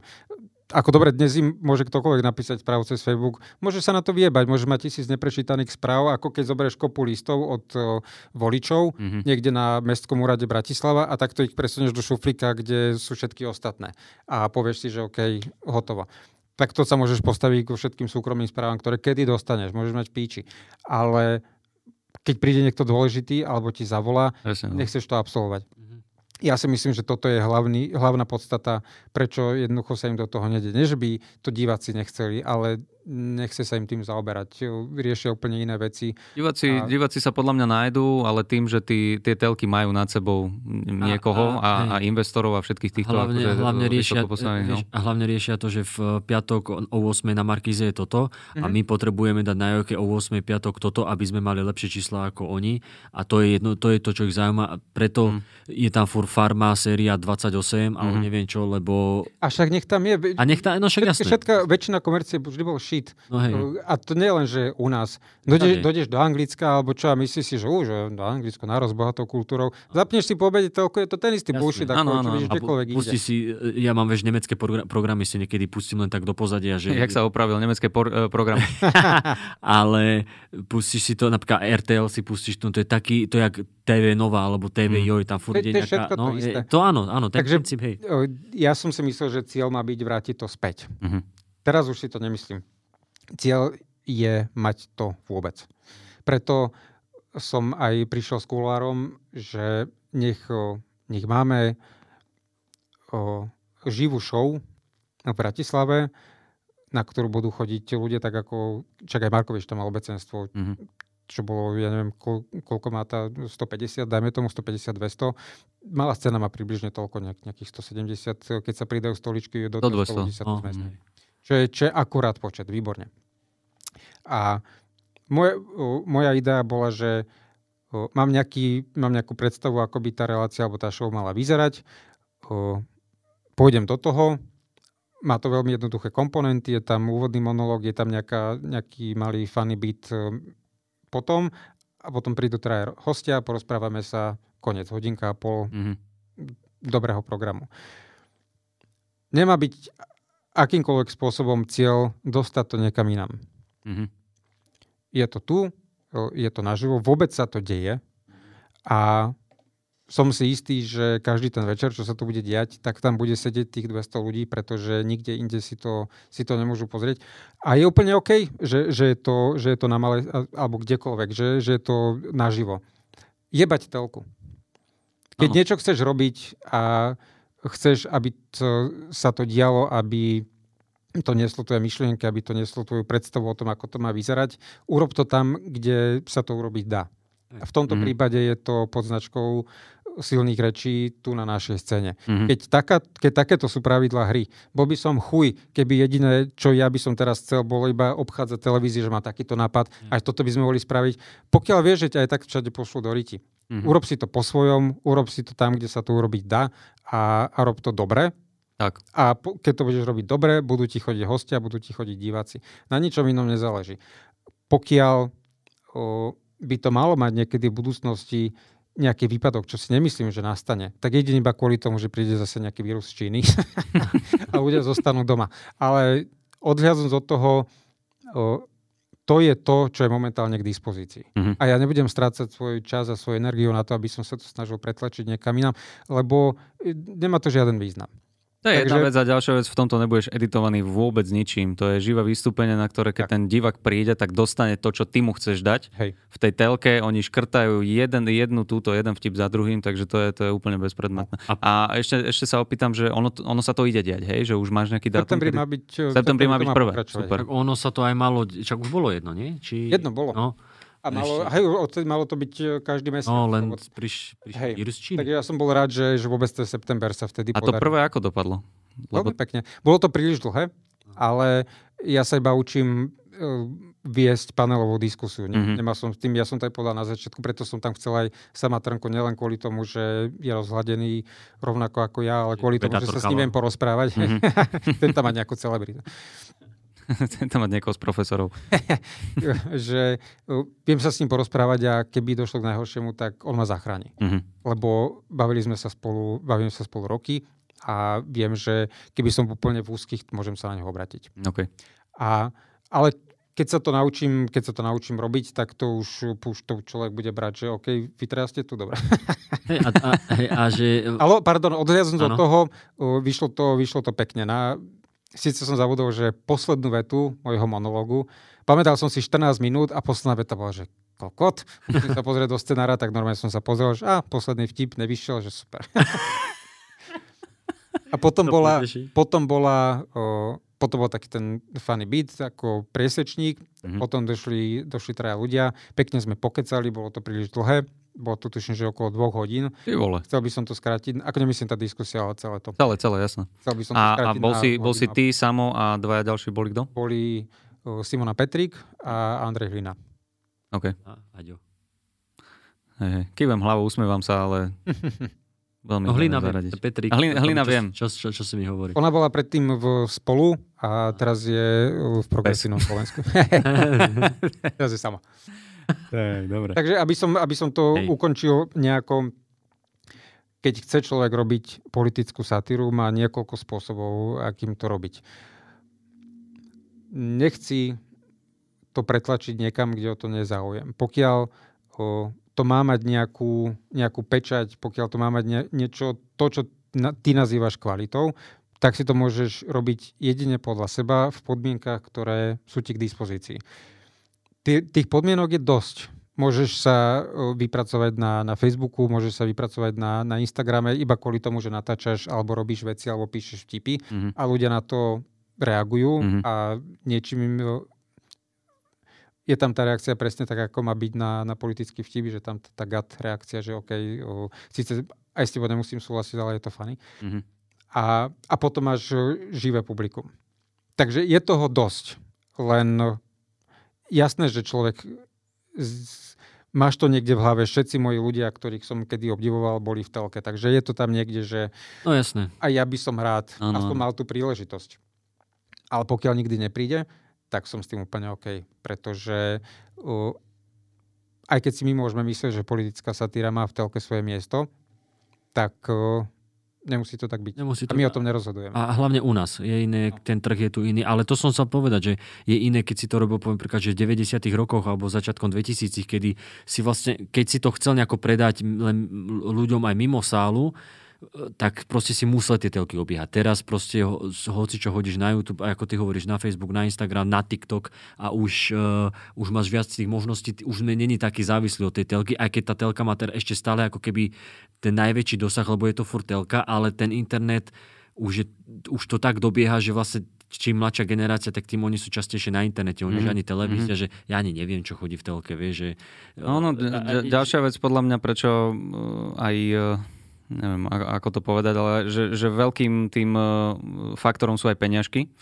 [SPEAKER 3] Ako dobre, dnes im môže ktokoľvek napísať správu cez Facebook. Môže sa na to viebať, môže mať tisíc neprečítaných správ, ako keď zoberieš kopu listov od o, voličov
[SPEAKER 2] Mhm.
[SPEAKER 3] niekde na Mestskom úrade Bratislava a takto ich presunieš do šuflíka, kde sú všetky ostatné. A povieš si, že OK, hotovo. Tak to sa môžeš postaviť ku všetkým súkromným správam, ktoré kedy dostaneš. Môžeš mať píči. Ale keď príde niekto dôležitý alebo ti zavolá,
[SPEAKER 2] Presne, no.
[SPEAKER 3] nechceš to absolvovať.
[SPEAKER 1] Mhm.
[SPEAKER 3] Ja si myslím, že toto je hlavný, hlavná podstata, prečo jednoducho sa im do toho nedie. Nie, že by to diváci nechceli, ale nechce sa im tým zaoberať. Riešia úplne iné veci.
[SPEAKER 2] Diváci,
[SPEAKER 3] A-
[SPEAKER 2] diváci sa podľa mňa nájdú, ale tým, že tí, tie telky majú nad sebou niekoho
[SPEAKER 1] a-
[SPEAKER 2] a, a, investorov a všetkých týchto
[SPEAKER 1] Hlavne,
[SPEAKER 2] akože,
[SPEAKER 1] hlavne, riešia,
[SPEAKER 2] vysoko postavených, no.
[SPEAKER 1] a hlavne riešia to, že v piatok o 8 na Markize je toto a
[SPEAKER 3] Mhm.
[SPEAKER 1] my potrebujeme dať na Jojke o 8 piatok toto, aby sme mali lepšie čísla ako oni a to je, jedno, to, je to, čo ich zaujíma a preto je tam fur Farma séria 28 alebo
[SPEAKER 2] Mhm.
[SPEAKER 1] neviem čo, lebo
[SPEAKER 3] A však nech tam je.
[SPEAKER 1] a nech tá, no však
[SPEAKER 3] Všetka,
[SPEAKER 1] jasné.
[SPEAKER 3] všetka väčšina komercie vždy bol shit.
[SPEAKER 1] No hej.
[SPEAKER 3] A to nie len, že u nás. Dojdeš,
[SPEAKER 1] Všade.
[SPEAKER 3] dojdeš do Anglicka, alebo čo, a myslíš si, že už do Anglicko národ s bohatou kultúrou. Zapneš si po obede telku, je to ten istý
[SPEAKER 1] Jasné.
[SPEAKER 3] bullshit, ako
[SPEAKER 2] Áno,
[SPEAKER 3] čo
[SPEAKER 2] áno,
[SPEAKER 3] vidíš kdekoľvek
[SPEAKER 1] pustí
[SPEAKER 3] inde.
[SPEAKER 1] si, ja mám vieš, nemecké progra- programy si niekedy pustím len tak do pozadia, že...
[SPEAKER 2] Jak sa opravil nemecké por, eh, programy.
[SPEAKER 1] ale pustíš si to, napríklad RTL si pustíš, no to je taký, to je jak TV Nova, alebo TV
[SPEAKER 2] Mm.
[SPEAKER 1] Joj, tam furt
[SPEAKER 3] je-
[SPEAKER 1] nejaká,
[SPEAKER 3] to
[SPEAKER 1] no,
[SPEAKER 3] isté.
[SPEAKER 1] je, to áno, áno, ten
[SPEAKER 3] Takže-
[SPEAKER 1] princíp, hej.
[SPEAKER 3] Ja som si myslel, že cieľ má byť vrátiť to späť.
[SPEAKER 2] Mhm.
[SPEAKER 3] Teraz už si to nemyslím. Cieľ je mať to vôbec. Preto som aj prišiel s kulárom, že nech, nech máme o, živú show v Bratislave, na ktorú budú chodiť ľudia tak ako, čak aj Markovič tam mal obecenstvo,
[SPEAKER 2] Mhm.
[SPEAKER 3] čo bolo, ja neviem, koľ, koľko má tá 150, dajme tomu 150-200. Malá scéna má približne toľko, nejak, nejakých 170, keď sa pridajú stoličky, do
[SPEAKER 2] Do
[SPEAKER 3] 200
[SPEAKER 2] 200.
[SPEAKER 3] ľudí Čo je, čo je akurát počet, výborne. A moje, moja idea bola, že mám, nejaký, mám nejakú predstavu, ako by tá relácia alebo tá show mala vyzerať. Pôjdem do toho, má to veľmi jednoduché komponenty, je tam úvodný monológ, je tam nejaká, nejaký malý funny o, potom a potom prídu aj hostia, porozprávame sa, konec, hodinka a pol,
[SPEAKER 2] Mhm.
[SPEAKER 3] dobrého programu. Nemá byť akýmkoľvek spôsobom cieľ dostať to niekam inám.
[SPEAKER 2] Mhm.
[SPEAKER 3] Je to tu, je to naživo, vôbec sa to deje a som si istý, že každý ten večer, čo sa tu bude diať, tak tam bude sedieť tých 200 ľudí, pretože nikde inde si to, si to nemôžu pozrieť. A je úplne OK, že, že, je, to, že je to na malé, alebo kdekoľvek, že, že je to naživo. Jebať telku. Keď
[SPEAKER 2] Áno.
[SPEAKER 3] niečo chceš robiť a chceš, aby to, sa to dialo, aby to neslo tvoje myšlienky, aby to neslo tvoju predstavu o tom, ako to má vyzerať. Urob to tam, kde sa to urobiť dá. A v tomto mm. prípade je to pod značkou silných rečí tu na našej scéne. Mm-hmm. Keď, taká, keď takéto sú pravidlá hry, bol by som chuj, keby jediné, čo ja by som teraz chcel, bolo iba obchádzať televíziu, že má takýto nápad, mm. aj toto by sme mohli spraviť. Pokiaľ vieš, že ťa aj tak všade pošlo do riti. Mm-hmm. Urob si to po svojom, urob si to tam, kde sa to urobiť dá a, a rob to dobre.
[SPEAKER 2] Tak.
[SPEAKER 3] A po, keď to budeš robiť dobre, budú ti chodiť hostia, budú ti chodiť diváci. Na ničom inom nezáleží. Pokiaľ o, by to malo mať niekedy v budúcnosti nejaký výpadok, čo si nemyslím, že nastane, tak jedine iba kvôli tomu, že príde zase nejaký vírus z Číny a ľudia zostanú doma. Ale odhľadnúť od toho, o, to je to, čo je momentálne k dispozícii. Uh-huh. A ja nebudem strácať svoj čas a svoju energiu na to, aby som sa to snažil pretlačiť niekam inám, lebo e, nemá to žiaden význam.
[SPEAKER 2] To je Takže... jedna vec a ďalšia vec, v tomto nebudeš editovaný vôbec ničím. To je živé vystúpenie, na ktoré keď tak. ten divák príde, tak dostane to, čo ty mu chceš dať.
[SPEAKER 3] Hej.
[SPEAKER 2] V tej telke oni škrtajú jeden, jednu túto, jeden vtip za druhým, takže to je, to je úplne bezpredmetné. A, a ešte, ešte sa opýtam, že ono, ono sa to ide diať, hej? Že už máš nejaký dátum?
[SPEAKER 3] Septembri má byť,
[SPEAKER 2] septembri má byť prvé.
[SPEAKER 1] Super. Tak ono sa to aj malo, čak už bolo jedno, nie? Či...
[SPEAKER 3] Jedno bolo. No. A malo, hej, odtedy malo to byť e, každý mesiac.
[SPEAKER 1] No, len priš, priš hej,
[SPEAKER 3] Tak ja som bol rád, že, že vôbec ten september sa vtedy
[SPEAKER 2] A to prvé ako dopadlo?
[SPEAKER 3] Lebo... Veľmi pekne. Bolo to príliš dlhé, ale ja sa iba učím uh, viesť panelovú diskusiu. Mm-hmm. Nemal som tým, ja som to aj povedal na začiatku, preto som tam chcel aj sama Trnko, nielen kvôli tomu, že je rozhladený rovnako ako ja, ale kvôli tomu, že sa s ním viem porozprávať. Mm-hmm. Ten tam má nejakú celebritu.
[SPEAKER 2] tam mať niekoho z profesorov.
[SPEAKER 3] že uh, viem sa s ním porozprávať a keby došlo k najhoršiemu, tak on ma zachráni. Uh-huh. Lebo bavili sme sa spolu, bavíme sa spolu roky a viem, že keby som úplne v úzkých, môžem sa na neho obratiť.
[SPEAKER 2] Okay.
[SPEAKER 3] A, ale keď sa to naučím, keď sa to naučím robiť, tak to už, už to človek bude brať, že OK, vy teraz ste tu, dobre.
[SPEAKER 1] Hey, a, a, a že...
[SPEAKER 3] Ale, pardon, odhľadnúť od toho, vyšlo to, vyšlo to pekne. Na, Sice som zabudol, že poslednú vetu mojho monológu, pamätal som si 14 minút a posledná veta bola, že kokot. Musím sa pozrieť do scenára, tak normálne som sa pozrel, že a posledný vtip nevyšiel, že super. a potom to bola, potom bola, o, potom bol taký ten funny beat, ako priesečník, mm-hmm. potom došli, došli traja ľudia, pekne sme pokecali, bolo to príliš dlhé, bolo to tuším, že okolo dvoch hodín.
[SPEAKER 2] Ty vole.
[SPEAKER 3] Chcel by som to skrátiť, ako nemyslím tá diskusia, ale celé to.
[SPEAKER 2] Celé, celé, jasné.
[SPEAKER 3] Chcel by som to
[SPEAKER 2] a, a bol, si, bol si ty, Samo a dvaja ďalší boli kto?
[SPEAKER 3] Boli uh, Simona Petrik a Andrej Hlina.
[SPEAKER 2] OK.
[SPEAKER 1] A, Aďo.
[SPEAKER 2] Hey, hey. Kývem hlavou, usmievam sa, ale veľmi
[SPEAKER 1] no, Hlina viem, Petrik.
[SPEAKER 2] A hlina, hlina
[SPEAKER 1] čo,
[SPEAKER 2] viem.
[SPEAKER 1] Čo, čo, čo, čo si mi hovorí?
[SPEAKER 3] Ona bola predtým v Spolu a teraz je v progresívnom Slovensku. teraz je sama.
[SPEAKER 2] Tak, dobre.
[SPEAKER 3] Takže aby som, aby som to Hej. ukončil nejako, keď chce človek robiť politickú satíru, má niekoľko spôsobov, akým to robiť. Nechci to pretlačiť niekam, kde o to nezáujem. Pokiaľ o, to má mať nejakú, nejakú pečať, pokiaľ to má mať nie, niečo, to, čo na, ty nazývaš kvalitou, tak si to môžeš robiť jedine podľa seba v podmienkach, ktoré sú ti k dispozícii tých podmienok je dosť. Môžeš sa vypracovať na, na Facebooku, môžeš sa vypracovať na, na Instagrame iba kvôli tomu, že natáčaš alebo robíš veci alebo píšeš vtipy mm-hmm. a ľudia na to reagujú mm-hmm. a niečím im je tam tá reakcia presne tak, ako má byť na, na politický vtip, že tam tá gut reakcia, že OK, o, síce aj s tebou nemusím súhlasiť, ale je to funny. Mm-hmm. A, a potom máš živé publikum. Takže je toho dosť. Len jasné, že človek z, máš to niekde v hlave. Všetci moji ľudia, ktorých som kedy obdivoval, boli v telke. Takže je to tam niekde, že
[SPEAKER 1] no, jasné.
[SPEAKER 3] aj ja by som rád ano. aspoň mal tú príležitosť. Ale pokiaľ nikdy nepríde, tak som s tým úplne OK. Pretože uh, aj keď si my môžeme myslieť, že politická satíra má v telke svoje miesto, tak uh, Nemusí to tak byť. Nemusí to... A my o tom nerozhodujeme.
[SPEAKER 1] A hlavne u nás. Je iné, ten trh je tu iný. Ale to som sa povedať, že je iné, keď si to robil, poviem príklad, že v 90 rokoch alebo začiatkom 2000 kedy si vlastne, keď si to chcel nejako predať len ľuďom aj mimo sálu, tak proste si musel tie telky obiehať. Teraz proste ho, hoci čo hodíš na YouTube, ako ty hovoríš, na Facebook, na Instagram, na TikTok a už, uh, už máš viac tých možností, už není taký závislý od tej telky, aj keď tá telka má teda ešte stále ako keby ten najväčší dosah, lebo je to furt telka, ale ten internet už, je, už to tak dobieha, že vlastne čím mladšia generácia, tak tým oni sú častejšie na internete. Oni mm. už ani televízia, mm. že ja ani neviem, čo chodí v telke, vieš, že...
[SPEAKER 2] No, no, d- ďalšia vec podľa mňa, prečo uh, aj neviem, ako to povedať, ale že, že veľkým tým uh, faktorom sú aj peňažky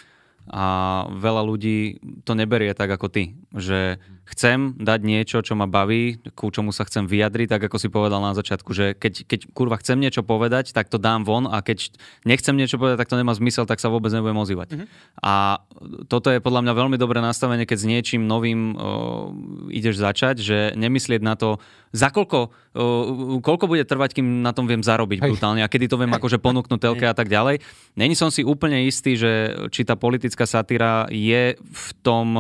[SPEAKER 2] a veľa ľudí to neberie tak ako ty, že chcem dať niečo, čo ma baví, ku čomu sa chcem vyjadriť, tak ako si povedal na začiatku, že keď, keď kurva chcem niečo povedať, tak to dám von a keď nechcem niečo povedať, tak to nemá zmysel, tak sa vôbec nebudem ozývať. Mm-hmm. A toto je podľa mňa veľmi dobré nastavenie, keď s niečím novým o, ideš začať, že nemyslieť na to, za koľko, o, koľko bude trvať, kým na tom viem zarobiť Hej. brutálne a kedy to viem akože ponúknuť telke a tak ďalej. Není som si úplne istý, že či tá politická satíra je v tom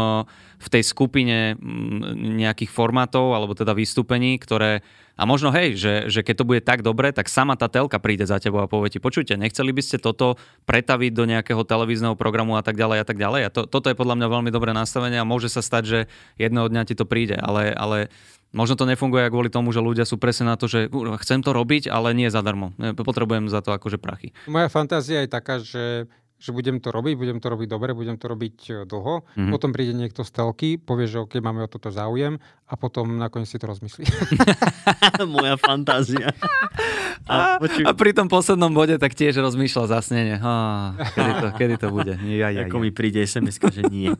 [SPEAKER 2] v tej skupine mm, nejakých formátov alebo teda vystúpení, ktoré a možno hej, že, že keď to bude tak dobre, tak sama tá telka príde za tebou a povie ti, počujte, nechceli by ste toto pretaviť do nejakého televízneho programu a tak ďalej a tak ďalej. A to, toto je podľa mňa veľmi dobré nastavenie a môže sa stať, že jedného dňa ti to príde, ale, ale možno to nefunguje kvôli tomu, že ľudia sú presne na to, že chcem to robiť, ale nie zadarmo. Potrebujem za to akože prachy.
[SPEAKER 3] Moja fantázia je taká, že že budem to robiť, budem to robiť dobre, budem to robiť e, dlho. Mm-hmm. Potom príde niekto z telky, povie, že OK, máme o toto záujem a potom nakoniec si to rozmyslí.
[SPEAKER 1] Moja fantázia.
[SPEAKER 2] A, a pri tom poslednom bode tak tiež rozmýšľa zasnenie. Oh, kedy, to, kedy to bude?
[SPEAKER 1] Ja, ja, Ako ja. mi príde sms že nie.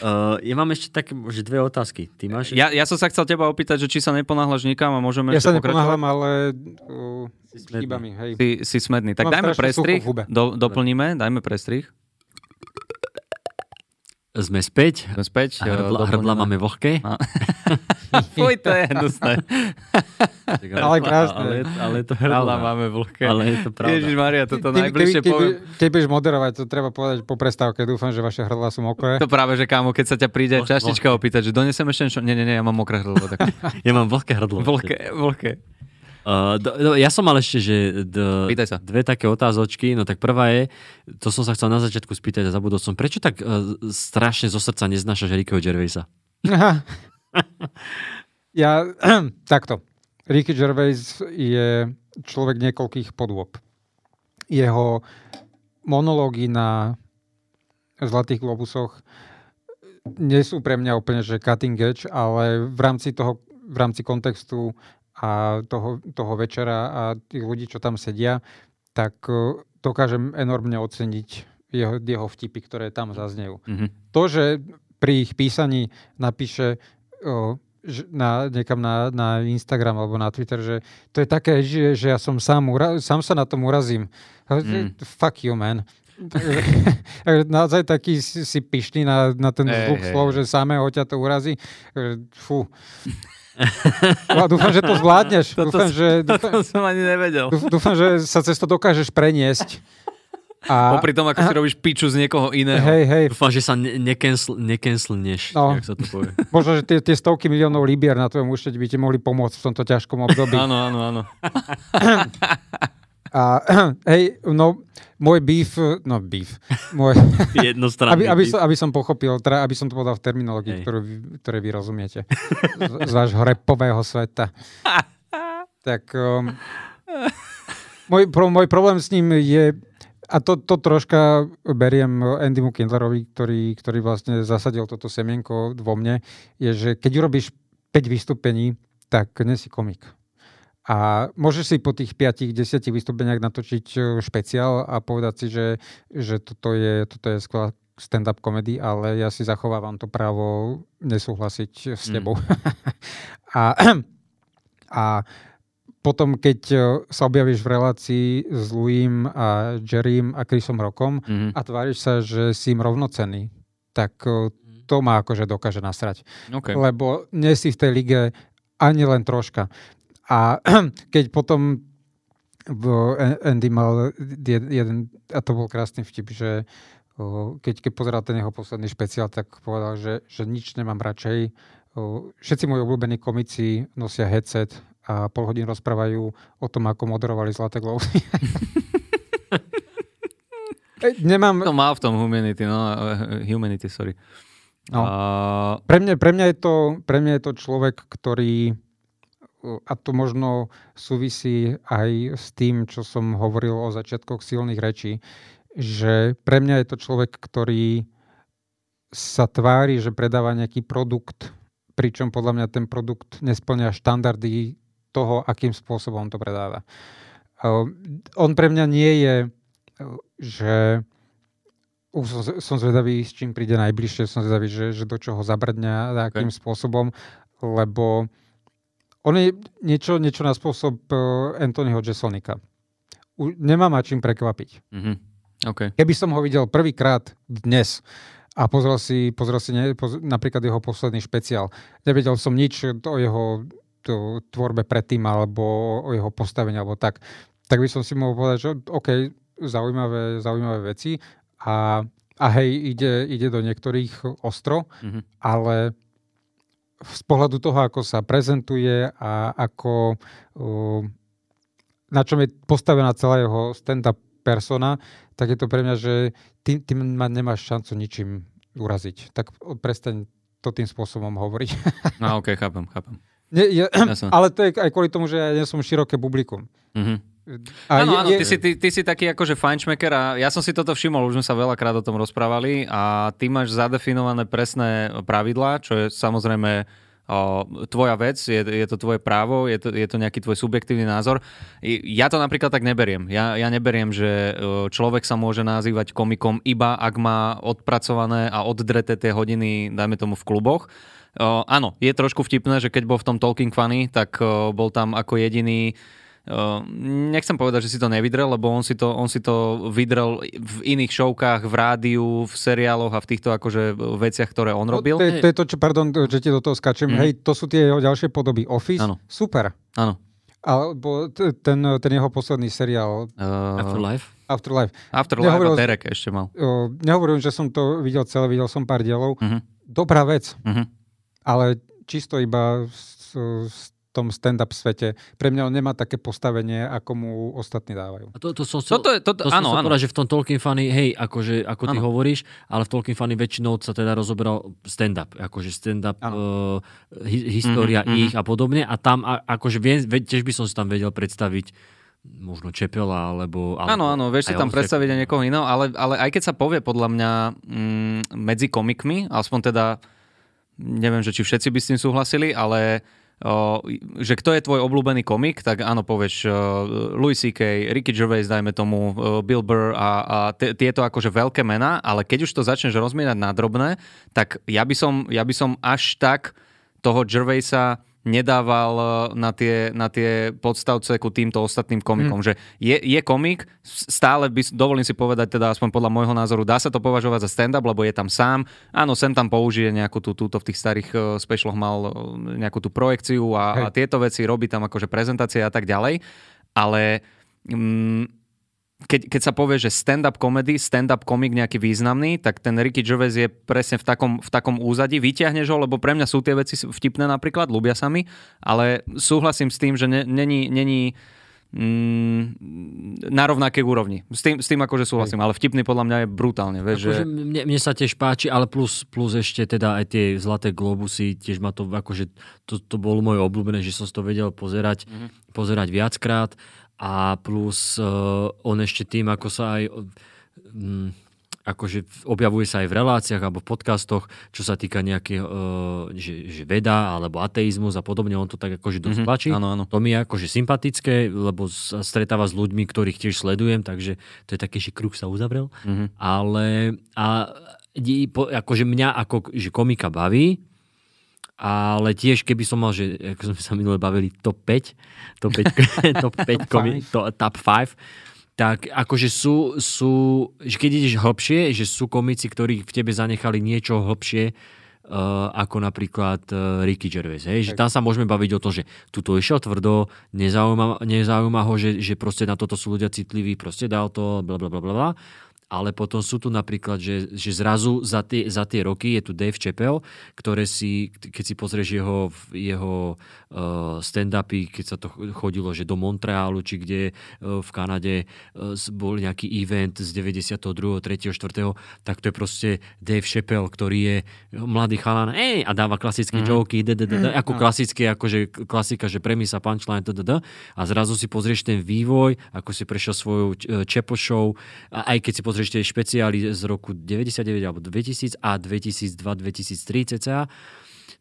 [SPEAKER 1] Uh, ja mám ešte také že dve otázky. Ty máš?
[SPEAKER 2] Ja, ja som sa chcel teba opýtať, že či sa neponáhľaš nikam a môžeme
[SPEAKER 3] ja
[SPEAKER 2] ešte
[SPEAKER 3] sa neponáhľam, ale uh, si chýbami. Hej.
[SPEAKER 2] Si, si smedný. Tak Mám dajme prestrih, do, doplníme, dajme prestrih.
[SPEAKER 1] Sme späť.
[SPEAKER 2] Sme späť.
[SPEAKER 1] A hrdla, hrdla máme vlhké.
[SPEAKER 2] Fuj, to je hnusné.
[SPEAKER 3] ale krásne.
[SPEAKER 1] Ale, ale to hrdla.
[SPEAKER 2] máme vlhké.
[SPEAKER 1] Ale je to pravda.
[SPEAKER 2] Ježiš Maria, toto ty, najbližšie
[SPEAKER 3] ty,
[SPEAKER 2] poviem.
[SPEAKER 3] Keď budeš moderovať, to treba povedať po prestávke. Dúfam, že vaše hrdla sú mokré.
[SPEAKER 2] To práve, že kámo, keď sa ťa príde čaštička opýtať, že donesem ešte niečo. Nie, nie, nie, ja mám mokré hrdlo. Tak...
[SPEAKER 1] ja mám vlhké hrdlo.
[SPEAKER 2] Vlhké, vlhké.
[SPEAKER 1] Uh, do, do, ja som mal ešte, že
[SPEAKER 2] d, sa.
[SPEAKER 1] dve také otázočky. No tak prvá je, to som sa chcel na začiatku spýtať a zabudol som, prečo tak uh, strašne zo srdca neznášaš Rickyho Gervaisa?
[SPEAKER 3] ja, takto. Ricky Gervais je človek niekoľkých podôb. Jeho monológy na Zlatých globusoch nie sú pre mňa úplne že cutting edge, ale v rámci toho, v rámci kontextu a toho, toho večera a tých ľudí, čo tam sedia, tak e, dokážem enormne oceniť jeho, jeho vtipy, ktoré tam zaznejú. Mm-hmm. To, že pri ich písaní napíše o, na, niekam na, na Instagram alebo na Twitter, že to je také, že, že ja som sám, ura, sám sa na tom urazím. Mm. Fuck you, man. naozaj taký si, si pyšný na, na ten zvuk hey, slov, že samého ťa to urazí. Fú. No, dúfam, že to zvládneš.
[SPEAKER 2] Toto,
[SPEAKER 3] dúfam, že,
[SPEAKER 2] dúfam, toto som ani nevedel.
[SPEAKER 3] Dúfam, že sa cez to dokážeš preniesť.
[SPEAKER 2] A, Popri tom, ako si robíš piču z niekoho iného.
[SPEAKER 3] Hej, hej.
[SPEAKER 1] Dúfam, že sa nekenslneš, no. sa to povie.
[SPEAKER 3] Možno, že tie, tie stovky miliónov libier na tvojom účte by ti mohli pomôcť v tomto ťažkom období.
[SPEAKER 2] áno, áno, áno.
[SPEAKER 3] A hej, no, môj beef, no beef, môj...
[SPEAKER 1] Jednostranný
[SPEAKER 3] aby, aby, som, aby som pochopil, teda, aby som to povedal v terminológii, ktorú, ktoré vy rozumiete. Z, z vášho repového sveta. tak um, môj, pro, môj problém s ním je, a to, to troška beriem Andymu Kindlerovi, ktorý, ktorý vlastne zasadil toto semienko vo mne, je, že keď urobíš 5 vystúpení, tak nesi komik. A môžeš si po tých 5-10 vystúpeniach natočiť e, špeciál a povedať si, že, že toto je, toto je skvelá stand-up komedy, ale ja si zachovávam to právo nesúhlasiť s mm. tebou. Mm. a, a potom, keď e, sa objavíš v relácii s Louim a Jerrym a Chrisom Rokom mm. a tváriš sa, že si im rovnocenný, tak e, mm. to ma akože dokáže nasrať.
[SPEAKER 2] Okay.
[SPEAKER 3] Lebo nie si v tej lige ani len troška. A keď potom Andy mal jeden, a to bol krásny vtip, že keď, keď pozeral ten jeho posledný špeciál, tak povedal, že, že nič nemám radšej. Všetci moji obľúbení komici nosia headset a pol hodín rozprávajú o tom, ako moderovali Zlaté globusy. Nemám...
[SPEAKER 2] To má v tom Humanity, no, Humanity, sorry.
[SPEAKER 3] No. A... Pre, mňa, pre, mňa je to, pre mňa je to človek, ktorý a to možno súvisí aj s tým, čo som hovoril o začiatkoch silných rečí, že pre mňa je to človek, ktorý sa tvári, že predáva nejaký produkt, pričom podľa mňa ten produkt nesplňa štandardy toho, akým spôsobom to predáva. On pre mňa nie je, že už som, som zvedavý, s čím príde najbližšie, som zvedavý, že, že do čoho zabrdňa, akým okay. spôsobom, lebo on je niečo, niečo na spôsob uh, Anthonyho Jeselnika. U, nemá ma čím prekvapiť.
[SPEAKER 2] Mm-hmm. Okay.
[SPEAKER 3] Keby som ho videl prvýkrát dnes a pozrel si, pozrel si ne, poz, napríklad jeho posledný špeciál, nevedel som nič o jeho to, tvorbe predtým alebo o jeho postavení alebo tak, tak by som si mohol povedať, že OK, zaujímavé, zaujímavé veci a, a hej, ide, ide do niektorých ostro, mm-hmm. ale z pohľadu toho, ako sa prezentuje a ako na čom je postavená celá jeho stand-up persona, tak je to pre mňa, že ty, ty ma nemáš šancu ničím uraziť. Tak prestaň to tým spôsobom hovoriť.
[SPEAKER 2] No ok, chápem, chápem.
[SPEAKER 3] Nie, je, ale to je aj kvôli tomu, že ja nie som široké publikum.
[SPEAKER 2] Mm-hmm. Áno, je, áno, ty, si, ty, ty si taký akože fajnšmeker a ja som si toto všimol, už sme sa veľakrát o tom rozprávali a ty máš zadefinované presné pravidlá, čo je samozrejme tvoja vec, je, je to tvoje právo, je to, je to nejaký tvoj subjektívny názor. Ja to napríklad tak neberiem. Ja, ja neberiem, že človek sa môže nazývať komikom iba ak má odpracované a oddreté tie hodiny, dajme tomu v kluboch. O, áno, je trošku vtipné, že keď bol v tom Talking Funny, tak o, bol tam ako jediný nechcem povedať, že si to nevydrel, lebo on si to, on si to vydrel v iných šovkách, v rádiu, v seriáloch a v týchto akože veciach, ktoré on no, robil.
[SPEAKER 3] To, je, to je to, čo, pardon, že ti do toho skačem. Mm. Hej, to sú tie jeho ďalšie podoby. Office, ano. super.
[SPEAKER 2] Áno.
[SPEAKER 3] Alebo ten, ten jeho posledný seriál.
[SPEAKER 1] Uh, Afterlife?
[SPEAKER 3] Afterlife.
[SPEAKER 2] Afterlife nehovoril, a Derek ešte mal.
[SPEAKER 3] Uh, nehovorím, že som to videl celé, videl som pár dielov. Uh-huh. Dobrá vec. Uh-huh. Ale čisto iba z, z tom stand-up svete. Pre mňa on nemá také postavenie, ako mu ostatní dávajú.
[SPEAKER 1] A to, to som chcel,
[SPEAKER 2] Toto je, to,
[SPEAKER 1] to áno, som áno. Povedať, že v tom Tolkien Funny, hej, akože, ako ty áno. hovoríš, ale v Tolkien Funny väčšinou sa teda rozoberal stand-up, akože stand-up, uh, história mm-hmm, ich a podobne a tam a, akože viem, tiež by som si tam vedel predstaviť možno Čepela, alebo...
[SPEAKER 2] Áno, áno, vieš si tam predstaviť aj niekoho iného, ale, ale aj keď sa povie podľa mňa mm, medzi komikmi, aspoň teda neviem, že či všetci by s tým súhlasili, ale že kto je tvoj obľúbený komik, tak áno, povieš Louis C.K., Ricky Gervais, dajme tomu, Bill Burr a, a t- tieto akože veľké mená, ale keď už to začneš rozmienať na drobné, tak ja by som, ja by som až tak toho Gervaisa nedával eh, na tie, na tie podstavce ku týmto ostatným komikom. Mm. Že je, je komik, stále by, dovolím si povedať, teda aspoň podľa môjho názoru, dá sa to považovať za stand-up, lebo je tam sám. Áno, sem tam použije nejakú tú, túto v tých starých uh, specialoch mal uh, nejakú tú projekciu a, a tieto veci robí tam akože prezentácie a tak ďalej. Ale mm, keď, keď sa povie, že stand-up comedy, stand-up komik nejaký významný, tak ten Ricky Gervais je presne v takom, v takom úzadí. Vyťahneš ho, lebo pre mňa sú tie veci vtipné napríklad, ľúbia sa mi, ale súhlasím s tým, že není, není mm, na rovnakej úrovni. S tým, s tým akože súhlasím, ale vtipný podľa mňa je brutálne. Vieš,
[SPEAKER 1] akože že... mne, mne sa tiež páči, ale plus, plus ešte teda aj tie zlaté globusy, tiež ma to akože, to, to bolo moje obľúbené, že som to vedel pozerať, mm-hmm. pozerať viackrát a plus uh, on ešte tým, ako sa aj um, akože objavuje sa aj v reláciách alebo v podcastoch, čo sa týka nejakého, uh, že, že veda alebo ateizmus a podobne, on to tak akože dosť mm-hmm, páči.
[SPEAKER 2] Áno, áno.
[SPEAKER 1] To mi je akože sympatické, lebo sa stretáva s ľuďmi, ktorých tiež sledujem, takže to je také, že kruh sa uzavrel. Mm-hmm. Ale a, akože mňa ako že komika baví, ale tiež keby som mal, že ako sme sa minule bavili, top 5, top 5, top 5 komi, to, top 5, tak akože sú, sú, že keď ideš hlbšie, že sú komici, ktorí v tebe zanechali niečo hlbšie, Uh, ako napríklad uh, Ricky Gervais. Hej? Že tam sa môžeme baviť o tom, že tuto išiel tvrdo, nezaujíma, nezaujíma ho, že, že proste na toto sú ľudia citliví, proste dal to, bla bla bla bla. Ale potom sú tu napríklad, že, že zrazu za tie, za tie roky je tu Dave Chappelle, ktoré si, keď si pozrieš jeho, jeho uh, stand-upy, keď sa to chodilo, že do Montrealu, či kde uh, v Kanade uh, bol nejaký event z 92., 3., 4., tak to je proste Dave Chappelle, ktorý je mladý chalan, ej, a dáva klasické mm. joky, mm, ako klasické, akože klasika, že premisa, punchline, a zrazu si pozrieš ten vývoj, ako si prešiel svojou Čepo show, aj keď si pozrieš ešte špeciály z roku 99 alebo 2000 a 2002-2003 cca,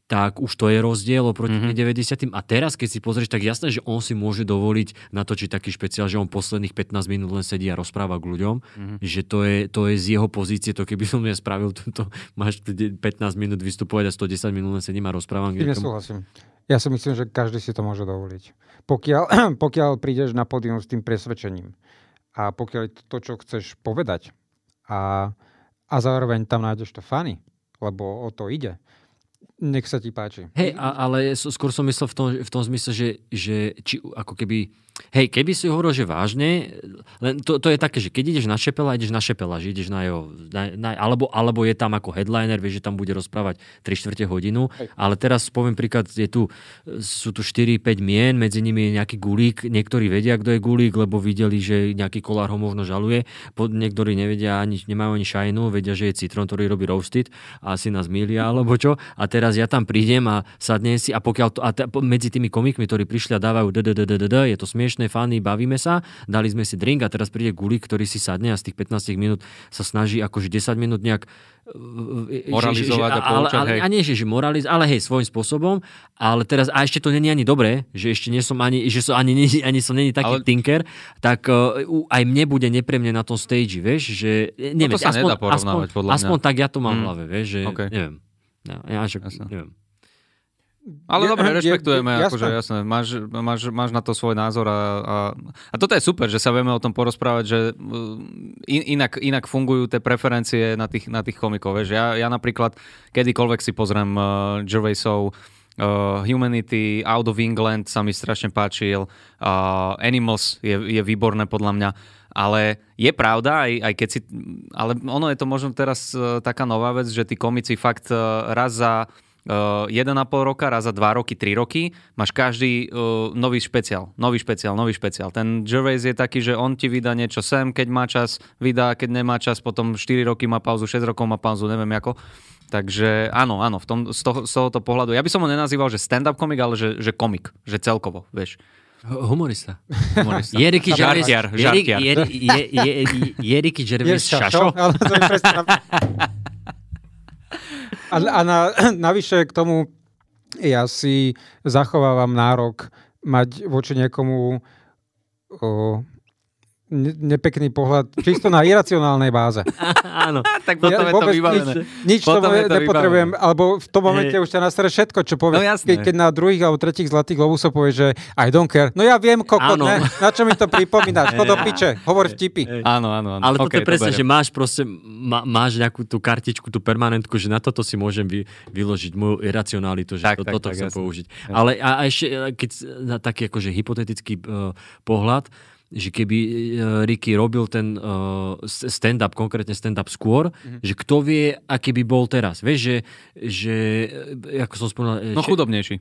[SPEAKER 1] tak už to je rozdiel oproti mm-hmm. 90. A teraz, keď si pozrieš, tak jasné, že on si môže dovoliť natočiť taký špeciál, že on posledných 15 minút len sedí a rozpráva k ľuďom, mm-hmm. že to je, to je z jeho pozície, to keby som ja spravil, to, máš 15 minút vystupovať a 110 minút len sedím a rozprávam.
[SPEAKER 3] Nesúhlasím. Ja si myslím, že každý si to môže dovoliť. Pokiaľ, pokiaľ prídeš na pódium s tým presvedčením, a pokiaľ je to, to čo chceš povedať a, a zároveň tam nájdeš to fany, lebo o to ide, nech sa ti páči.
[SPEAKER 1] Hej, ale skôr som myslel v tom, v tom zmysle, že, že či ako keby Hej, keby si hovoril, že vážne, len to, to je také, že keď ideš na Šepela, ideš na Šepela, že ideš na jeho, na, na, alebo, alebo je tam ako headliner, vieš, že tam bude rozprávať 3 čtvrte hodinu, Hej. ale teraz poviem príklad, je tu, sú tu 4-5 mien, medzi nimi je nejaký gulík, niektorí vedia, kto je gulík, lebo videli, že nejaký kolár ho možno žaluje, pod, niektorí nevedia, ani, nemajú ani šajnu, vedia, že je citrón, ktorý robí roasted a asi nás milia, alebo čo, a teraz ja tam prídem a sadnem si a pokiaľ to, a t- medzi tými komikmi, ktorí prišli a dávajú je to smiešne, fany, bavíme sa, dali sme si drink a teraz príde Gulík, ktorý si sadne a z tých 15 minút sa snaží akože 10 minút nejak
[SPEAKER 2] e, e, moralizovať že, že, a
[SPEAKER 1] ale, ale, A nie, že, že moraliz, ale hej, svojím spôsobom, ale teraz, a ešte to není ani dobré, že ešte nie som ani, že som ani, ani som není taký ale... tinker, tak uh, aj mne bude nepríjemne na tom stage, vieš, že
[SPEAKER 2] neviem, no to sa aspoň, nedá aspoň, podľa
[SPEAKER 1] mňa. aspoň tak ja to mám v hlave, vieš, že okay. neviem. Ja, ja, že, neviem.
[SPEAKER 2] Ale dobre, rešpektujeme, je, akože jasné, máš, máš, máš na to svoj názor a, a, a toto je super, že sa vieme o tom porozprávať, že uh, in, inak, inak fungujú tie preferencie na tých, na tých komikov. Vieš. Ja, ja napríklad kedykoľvek si pozriem uh, Gervaisov uh, Humanity, Out of England sa mi strašne páčil, uh, Animals je, je výborné podľa mňa, ale je pravda, aj, aj keď si, ale ono je to možno teraz uh, taká nová vec, že tí komici fakt uh, raz za uh, eh, 1,5 roka, raz za 2 roky, 3 roky, máš každý uh, nový špeciál, nový špeciál, nový špeciál. Ten Gervais je taký, že on ti vydá niečo sem, keď má čas, vydá, keď nemá čas, potom 4 roky má pauzu, 6 rokov má pauzu, neviem ako. Takže áno, áno, v tom, z, toho, z tohoto pohľadu. Ja by som ho nenazýval, že stand-up komik, ale že, že komik, že celkovo, vieš.
[SPEAKER 1] Humorista. Humorista. Je Ricky Gervais... Žartiar, žartiar. Je, je, je, je, je Ricky Gervais šašo?
[SPEAKER 3] A, a na, navyše k tomu ja si zachovávam nárok mať voči niekomu o, nepekný pohľad, čisto na iracionálnej báze.
[SPEAKER 2] Áno, tak potom ja, je to vybavené.
[SPEAKER 3] Nič, nič potom to nepotrebujem, vybavené. alebo v tom momente je. už ťa nastere všetko, čo povie. No, keď, keď na druhých alebo tretích zlatých globusov povie, že I don't care. No ja viem, kokot, ne? na čo mi to pripomínaš? Chod do piče, hovor vtipy.
[SPEAKER 2] Áno, áno, áno.
[SPEAKER 1] Ale toto okay, je presne, že máš proste, má, máš nejakú tú kartičku, tú permanentku, že na toto si môžem vy, vyložiť moju iracionalitu, že tak, to, tak, toto tak, chcem jasne. použiť. Ale a, a ešte, keď na taký akože hypotetický uh, pohľad, že keby e, Ricky robil ten uh, stand-up, konkrétne stand-up skôr, mm-hmm. že kto vie, aký by bol teraz. Vieš, že, že ako som spomínal...
[SPEAKER 2] No chudobnejší.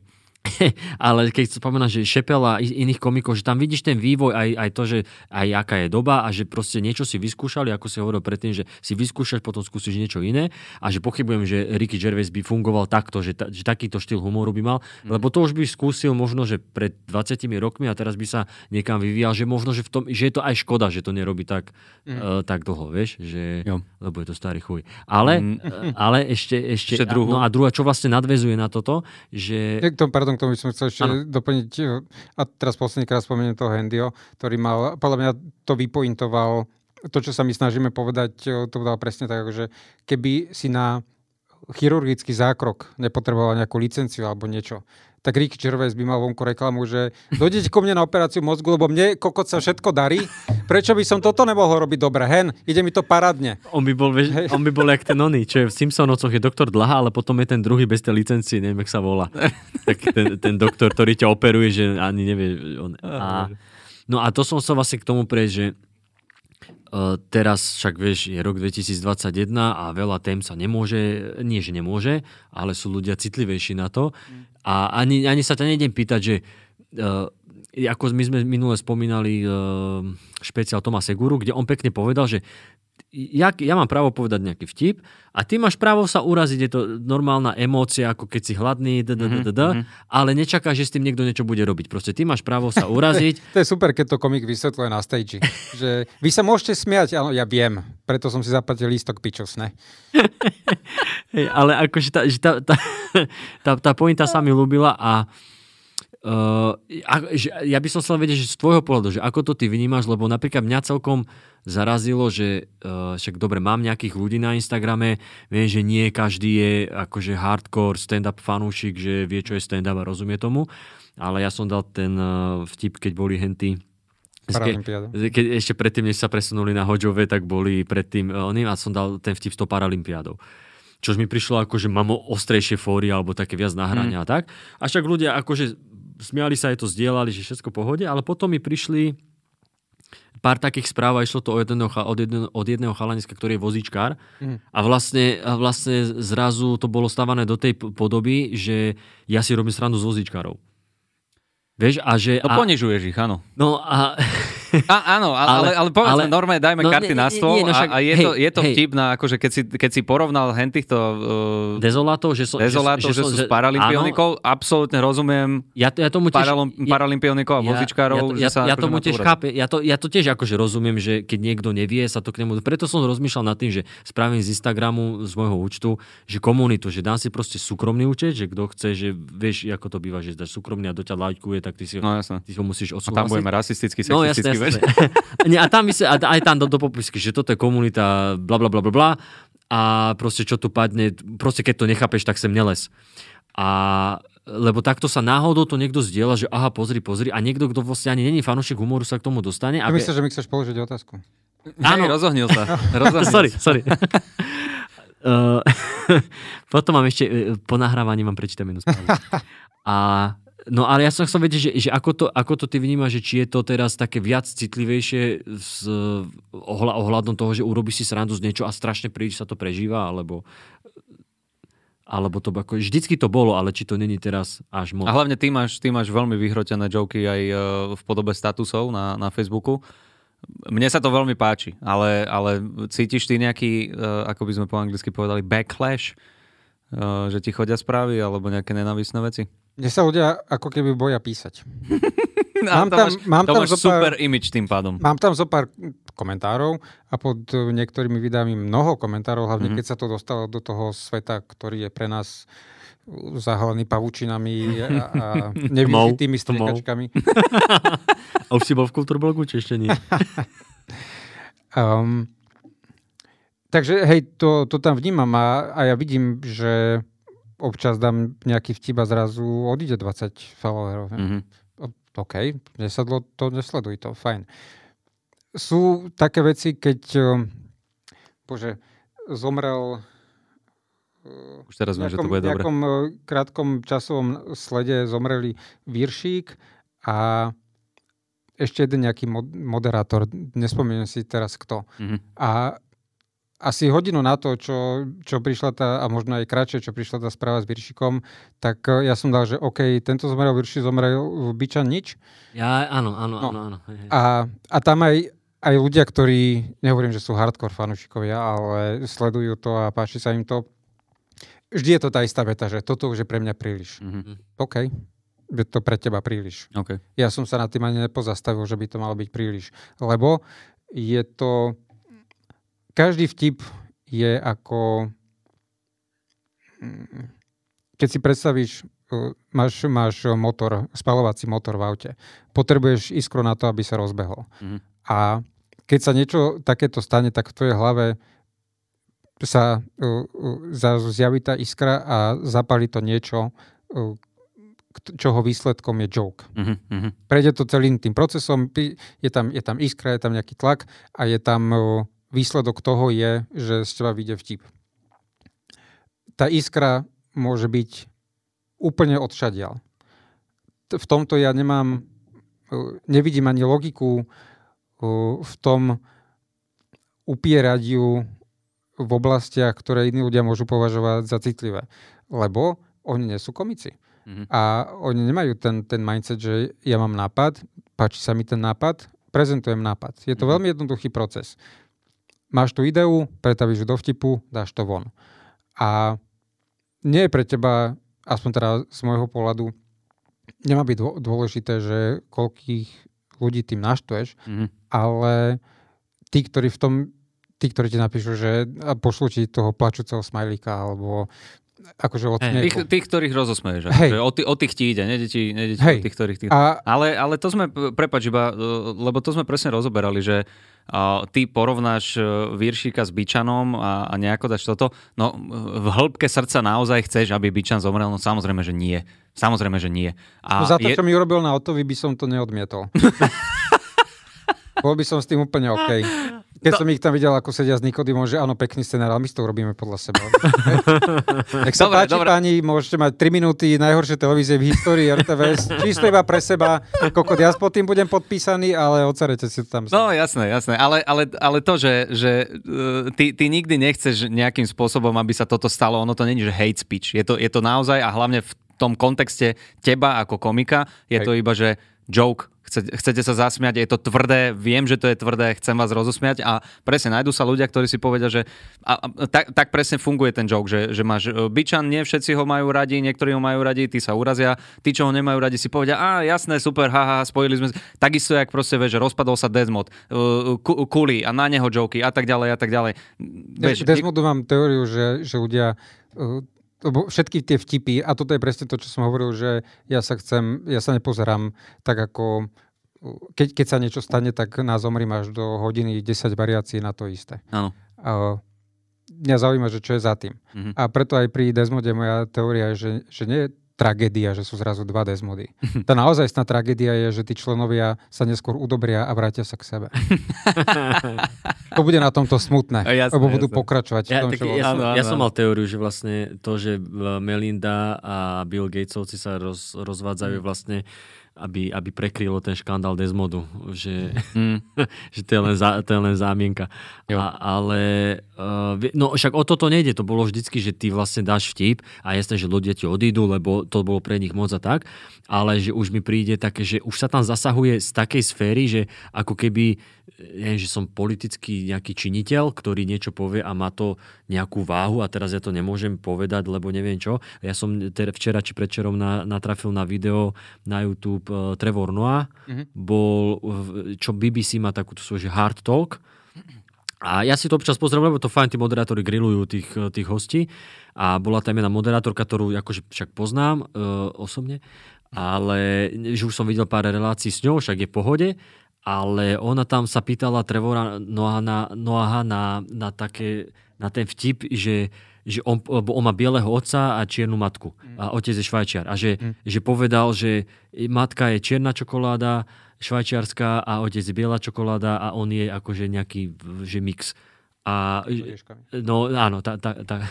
[SPEAKER 1] ale keď spomínaš, že Šepel a iných komikov, že tam vidíš ten vývoj, aj, aj to, že aj aká je doba a že proste niečo si vyskúšali, ako si hovoril predtým, že si vyskúšaš, potom skúsiš niečo iné a že pochybujem, že Ricky Gervais by fungoval takto, že, ta, že takýto štýl humoru by mal, mm. lebo to už by skúsil možno, že pred 20 rokmi a teraz by sa niekam vyvíjal, že možno, že, v tom, že je to aj škoda, že to nerobí tak, mm. uh, tak dlho, vieš, že, lebo je to starý chuj. Ale, mm. ale ešte, ešte, ešte druhú. no a druhá, čo vlastne nadvezuje na toto, že...
[SPEAKER 3] pardon, k tomu by som chcel ešte ano. doplniť, a teraz posledný krát spomeniem toho Hendio, ktorý mal, podľa mňa to vypointoval, to, čo sa my snažíme povedať, to dal presne tak, že keby si na chirurgický zákrok nepotreboval nejakú licenciu alebo niečo, tak Rick Gervais by mal vonku reklamu, že dojdete ko mne na operáciu mozgu, lebo mne kokot sa všetko darí. Prečo by som toto nemohol robiť dobre? Hen, ide mi to paradne.
[SPEAKER 1] On by bol, vieš, on by bol jak ten oný, čo je v Simpsonococh je doktor Dlaha, ale potom je ten druhý bez tej licencie, neviem, jak sa volá. tak ten, ten doktor, ktorý ťa operuje, že ani nevie. On, a, no a to som sa vlastne k tomu prejsť, že Uh, teraz však vieš, je rok 2021 a veľa tém sa nemôže, nie že nemôže, ale sú ľudia citlivejší na to. A ani, ani sa ťa nejdem pýtať, že uh, ako my sme minule spomínali uh, špeciál Toma Seguru, kde on pekne povedal, že ja, ja mám právo povedať nejaký vtip a ty máš právo sa uraziť, je to normálna emócia, ako keď si hladný, d, d, d, d, d, ale nečaká, že s tým niekto niečo bude robiť. Proste ty máš právo sa uraziť.
[SPEAKER 3] To je super, keď to komik vysvetľuje na stage. že vy sa môžete smiať, áno, ja viem, preto som si zaplatil lístok pičos, ne?
[SPEAKER 1] Hej, ale akože tá, že tá, tá, tá, tá pointa sa mi ľúbila a Uh, že, ja by som chcel vedieť, že z tvojho pohľadu, že ako to ty vnímaš, lebo napríklad mňa celkom zarazilo, že uh, však dobre, mám nejakých ľudí na Instagrame, viem, že nie každý je akože hardcore stand-up fanúšik, že vie, čo je stand-up a rozumie tomu, ale ja som dal ten uh, vtip, keď boli henty Ke, keď ešte predtým, než sa presunuli na Hoďove, tak boli predtým oným a som dal ten vtip s tou Paralympiádou čož mi prišlo ako, že mám ostrejšie fóry alebo také viac nahrania mm. a tak. A však ľudia akože smiali sa, aj to zdieľali, že všetko pohode, ale potom mi prišli pár takých správ a išlo to od jedného, od jedného, od jedného chalaniska, ktorý je vozíčkár mm. a, vlastne, a vlastne zrazu to bolo stavané do tej podoby, že ja si robím srandu z vozíčkárov. Vieš, a že...
[SPEAKER 2] No
[SPEAKER 1] a,
[SPEAKER 2] ponižuješ ich, áno.
[SPEAKER 1] No a...
[SPEAKER 2] A, áno, ale, ale, ale povedzme, ale, normálne dajme no, karty nie, na stôl nie, no však, a, a je, hej, to, je to hej. vtip na, akože keď si, keď si porovnal hen týchto uh,
[SPEAKER 1] dezolátov, že, so,
[SPEAKER 2] dezolátov, že, že, že sú z paralympionikov, absolútne rozumiem
[SPEAKER 1] ja, ja tomu tiež,
[SPEAKER 2] Paralim, paralympionikov a ja, vozičkárov.
[SPEAKER 1] Ja, ja,
[SPEAKER 2] sa
[SPEAKER 1] ja
[SPEAKER 2] akože
[SPEAKER 1] tomu tiež chápem, ja to, ja to tiež akože rozumiem, že keď niekto nevie, sa to k nemu... Preto som rozmýšľal nad tým, že spravím z Instagramu, z môjho účtu, že komunitu, že dám si proste súkromný účet, že kto chce, že vieš, ako to býva, že dáš súkromný a do ťa lajkuje, tak ty si,
[SPEAKER 2] no,
[SPEAKER 1] ty si ho musíš odsúhlasiť.
[SPEAKER 2] A tam budeme rasistický, sexistický, no, jasne, jasne.
[SPEAKER 1] Nie, a tam vysve, a aj tam do, do popisky, že toto je komunita bla bla bla bla bla a proste čo tu padne, proste keď to nechápeš, tak sem neles. A lebo takto sa náhodou to niekto zdieľa, že aha, pozri, pozri, a niekto, kto vlastne ani není fanúšik humoru, sa k tomu dostane.
[SPEAKER 3] A myslíš, že mi chceš položiť otázku?
[SPEAKER 2] Áno. rozohnil sa.
[SPEAKER 1] rozohnil sorry, sa. sorry. uh, potom mám ešte, uh, po nahrávaní mám prečítať minus. A No ale ja som chcel vedieť, že, že ako, to, ako to ty vnímaš, že či je to teraz také viac citlivejšie s ohľa, ohľadom toho, že urobíš si srandu z niečo a strašne príliš sa to prežíva, alebo alebo to ako, vždycky to bolo, ale či to není teraz až moc.
[SPEAKER 2] A hlavne ty máš, ty máš veľmi vyhrotené joky aj e, v podobe statusov na, na Facebooku. Mne sa to veľmi páči, ale, ale cítiš ty nejaký, e, ako by sme po anglicky povedali, backlash, že ti chodia správy alebo nejaké nenavisné veci?
[SPEAKER 3] Mne sa ľudia ako keby boja písať.
[SPEAKER 2] mám tam, máš, mám tam máš zopár, super image tým pádom.
[SPEAKER 3] Mám tam zo pár komentárov a pod niektorými videami mnoho komentárov, hlavne mm-hmm. keď sa to dostalo do toho sveta, ktorý je pre nás zahalený pavučinami a, a nevyžitými striekačkami.
[SPEAKER 1] a už si bol v kultúrblogu, či ešte nie?
[SPEAKER 3] um, takže hej, to, to tam vnímam a, a ja vidím, že občas dám nejaký vtip a zrazu odíde 20 followerov. Mm-hmm. OK, nesadlo to, nesleduj to, fajn. Sú také veci, keď bože, zomrel
[SPEAKER 2] už teraz viem, že to bude
[SPEAKER 3] dobre. V nejakom krátkom časovom slede zomreli Viršík a ešte jeden nejaký moderátor, nespomeniem si teraz kto. Mm-hmm. A asi hodinu na to, čo, čo prišla tá, a možno aj kratšie, čo prišla tá správa s Viršikom, tak eh, ja som dal, že OK, tento zomrel, Virši zomrel, Byčan nič.
[SPEAKER 1] Ja, áno, áno, no. áno. áno.
[SPEAKER 3] A, a tam aj, aj ľudia, ktorí, nehovorím, že sú hardcore fanúšikovia, ale sledujú to a páči sa im to. Vždy je to tá istá veta, že toto už je pre mňa príliš. Mm-hmm. OK, je to pre teba príliš.
[SPEAKER 2] Okay.
[SPEAKER 3] Ja som sa nad tým ani nepozastavil, že by to malo byť príliš. Lebo je to každý vtip je ako... Keď si predstavíš, uh, máš, máš motor, spalovací motor v aute. Potrebuješ iskru na to, aby sa rozbehol. Mm. A keď sa niečo takéto stane, tak v tvojej hlave sa uh, uh, zjaví tá iskra a zapali to niečo, uh, čoho výsledkom je joke. Mm-hmm. Prejde to celým tým procesom, je tam, je tam iskra, je tam nejaký tlak a je tam výsledok toho je, že z teba vyjde vtip. Tá iskra môže byť úplne odšadial. V tomto ja nemám, e, nevidím ani logiku e, v tom, upierať ju v oblastiach, ktoré iní ľudia môžu považovať za citlivé. Lebo oni nie sú komici. Mm-hmm. A oni nemajú ten, ten mindset, že ja mám nápad, páči sa mi ten nápad, prezentujem nápad. Je to mm-hmm. veľmi jednoduchý proces. Máš tú ideu, pretavíš ju do vtipu, dáš to von. A nie je pre teba, aspoň teda z môjho pohľadu, nemá byť dôležité, že koľkých ľudí tým naštveš, mm-hmm. ale tí, ktorí v tom tí, ktorí ti napíšu, že pošlú ti toho plačúceho smajlíka, alebo akože od
[SPEAKER 2] hey, tých, tých, ktorých rozosmeješ. Hey. Akože o, tý, o tých ti ide, nejde ti, nejde ti hey. o tých, ktorých... Tých... A... Ale, ale to sme, prepač iba, lebo to sme presne rozoberali, že uh, ty porovnáš Víršika s Byčanom a, a nejako dáš toto. No v hĺbke srdca naozaj chceš, aby Byčan zomrel? No samozrejme, že nie. Samozrejme, že nie.
[SPEAKER 3] A no za to, je... čo mi urobil na Otovi, by som to neodmietol. Bol by som s tým úplne OK. Keď to... som ich tam videl, ako sedia s Nikodimom, že áno, pekný scenár, ale my to urobíme podľa seba. Nech sa dobre, páči, dobre. páni, môžete mať 3 minúty najhoršie televízie v histórii RTVS. Čisto iba pre seba. Kokot, ja pod tým budem podpísaný, ale ocarete si to tam.
[SPEAKER 2] No jasné, jasné. Ale, ale, ale to, že, že uh, ty, ty nikdy nechceš nejakým spôsobom, aby sa toto stalo, ono to není, že hate speech. Je to, je to naozaj a hlavne v tom kontexte teba ako komika, je Hej. to iba, že joke, chcete sa zasmiať, je to tvrdé, viem, že to je tvrdé, chcem vás rozosmiať a presne nájdú sa ľudia, ktorí si povedia, že a, a, tak, tak presne funguje ten joke, že, že máš e, byčan, nie všetci ho majú radi, niektorí ho majú radi, tí sa urazia, tí, čo ho nemajú radi, si povedia, a jasné, super, haha, spojili sme Takisto, jak proste vieš, že rozpadol sa Desmod, uh, Kuli a na neho joky a tak ďalej a tak ďalej.
[SPEAKER 3] Vieš, Desmodu mám teóriu, že, že ľudia uh, lebo všetky tie vtipy, a toto je presne to, čo som hovoril, že ja sa chcem, ja sa nepozerám tak ako keď, keď sa niečo stane, tak na zomri máš do hodiny 10 variácií na to isté.
[SPEAKER 2] Áno.
[SPEAKER 3] A mňa zaujíma, že čo je za tým. Mm-hmm. A preto aj pri Desmode moja teória je, že, že nie tragédia, že sú zrazu dva Desmody. Tá naozajstná tragédia je, že tí členovia sa neskôr udobria a vrátia sa k sebe. to bude na tomto smutné, jasné, lebo budú jasné. pokračovať.
[SPEAKER 1] Ja, tom, tak, ja, som, ja som mal teóriu, že vlastne to, že Melinda a Bill Gatesovci sa roz, rozvádzajú mm. vlastne aby, aby prekrylo ten škandál Desmodu, že, mm. že to, je len zá, to je len zámienka. A, ale uh, no však o toto nejde, to bolo vždycky, že ty vlastne dáš vtip a jasné, že ľudia ti odídu, lebo to bolo pre nich moc a tak, ale že už mi príde také, že už sa tam zasahuje z takej sféry, že ako keby neviem, že som politický nejaký činiteľ, ktorý niečo povie a má to nejakú váhu a teraz ja to nemôžem povedať, lebo neviem čo. Ja som teda včera či predčerom na, natrafil na video na YouTube uh, Trevor Noah, mm-hmm. bol, čo BBC má takú svoj hard talk, a ja si to občas pozriem, lebo to fajn, tí moderátori grillujú tých, tých hostí. A bola tam jedna moderátorka, ktorú akože však poznám e, osobne, ale že už som videl pár relácií s ňou, však je v pohode ale ona tam sa pýtala Trevora Noaha na, Noaha na, na, také, na ten vtip, že, že on, on má bieleho otca a čiernu matku. Mm. A otec je švajčiar. A že, mm. že povedal, že matka je čierna čokoláda, švajčiarská a otec je biela čokoláda a on je akože nejaký že mix. A, no áno, tá, tá, tá.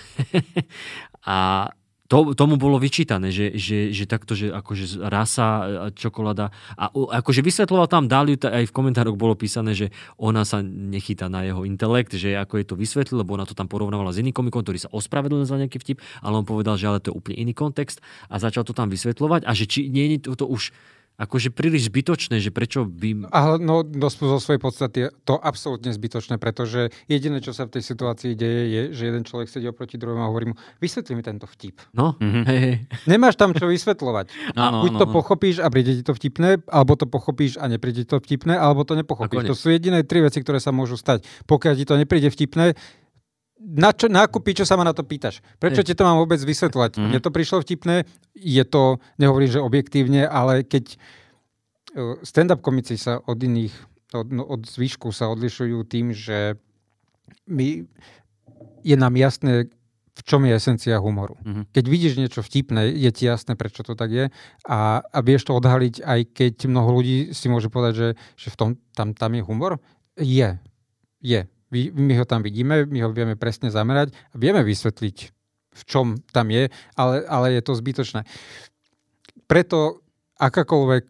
[SPEAKER 1] a to, tomu bolo vyčítané, že, že, že takto, že akože rasa, čokoláda. A akože vysvetloval tam, dali aj v komentároch bolo písané, že ona sa nechytá na jeho intelekt, že ako je to vysvetlil, lebo ona to tam porovnávala s iným komikom, ktorý sa ospravedlnil za nejaký vtip, ale on povedal, že ale to je úplne iný kontext a začal to tam vysvetľovať a že či nie je to už akože príliš zbytočné, že prečo by...
[SPEAKER 3] A no, no zo svojej podstaty to absolútne zbytočné, pretože jediné, čo sa v tej situácii deje, je, že jeden človek sedí oproti druhému a hovorí mu, vysvetli mi tento vtip.
[SPEAKER 1] No, mm-hmm.
[SPEAKER 3] Nemáš tam čo vysvetľovať. No, no, Buď no, to no. pochopíš a príde ti to vtipné, alebo to pochopíš a nepríde ti to vtipné, alebo to nepochopíš. To sú jediné tri veci, ktoré sa môžu stať. Pokiaľ ti to nepríde vtipné, na čo, nákupy, čo sa ma na to pýtaš? Prečo ti to mám vôbec vysvetľovať? Mm-hmm. Mne to prišlo vtipné, je to, nehovorím, že objektívne, ale keď e, stand-up komici sa od iných, od, no, od zvyšku sa odlišujú tým, že my, je nám jasné, v čom je esencia humoru. Mm-hmm. Keď vidíš niečo vtipné, je ti jasné, prečo to tak je a, a vieš to odhaliť, aj keď mnoho ľudí si môže povedať, že, že v tom, tam, tam je humor. Je. Je my ho tam vidíme, my ho vieme presne zamerať a vieme vysvetliť, v čom tam je, ale, ale je to zbytočné. Preto akákoľvek,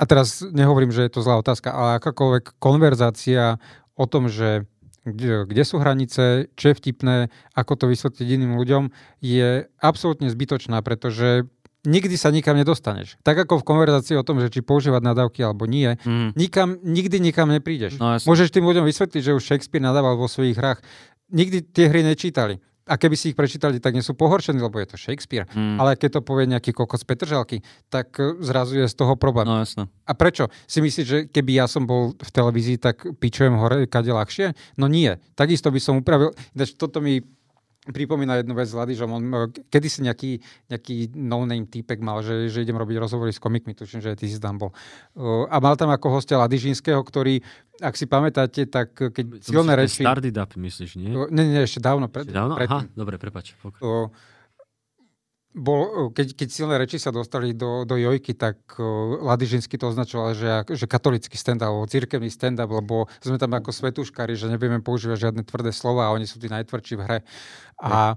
[SPEAKER 3] a teraz nehovorím, že je to zlá otázka, ale akákoľvek konverzácia o tom, že kde, kde sú hranice, čo je vtipné, ako to vysvetliť iným ľuďom, je absolútne zbytočná, pretože nikdy sa nikam nedostaneš. Tak ako v konverzácii o tom, že či používať nadávky alebo nie,
[SPEAKER 2] Mm.
[SPEAKER 3] nikam, nikdy nikam neprídeš.
[SPEAKER 2] No, jasne.
[SPEAKER 3] Môžeš tým ľuďom vysvetliť, že už Shakespeare nadával vo svojich hrách. Nikdy tie hry nečítali. A keby si ich prečítali, tak nie sú pohoršení, lebo je to Shakespeare.
[SPEAKER 2] Mm.
[SPEAKER 3] Ale keď to povie nejaký kokos Petržalky, tak e, zrazu je z toho problém.
[SPEAKER 2] No jasno.
[SPEAKER 3] A prečo? Si myslíš, že keby ja som bol v televízii, tak pičujem hore kade ľahšie? No nie. Takisto by som upravil... Toto mi pripomína jednu vec s Ladižom. On, e, kedysi nejaký, nejaký no-name týpek mal, že, že idem robiť rozhovory s komikmi, tuším, že ty si tam bol. Uh, A mal tam ako hostia Ladižinského, ktorý, ak si pamätáte, tak keď silné reči...
[SPEAKER 1] Started up, myslíš, nie?
[SPEAKER 3] Uh, Nie, nie, ešte dávno. Pred,
[SPEAKER 1] Ešte Dávno?
[SPEAKER 3] predtým.
[SPEAKER 1] Aha, dobre, prepač.
[SPEAKER 3] O, bol, keď, keď silné reči sa dostali do, do Jojky, tak o, Ladižinsky to označoval, že, že katolický stand-up, alebo cirkevný stand-up, lebo sme tam ako svetúškari, že nevieme používať žiadne tvrdé slova a oni sú tí najtvrdší v hre. A,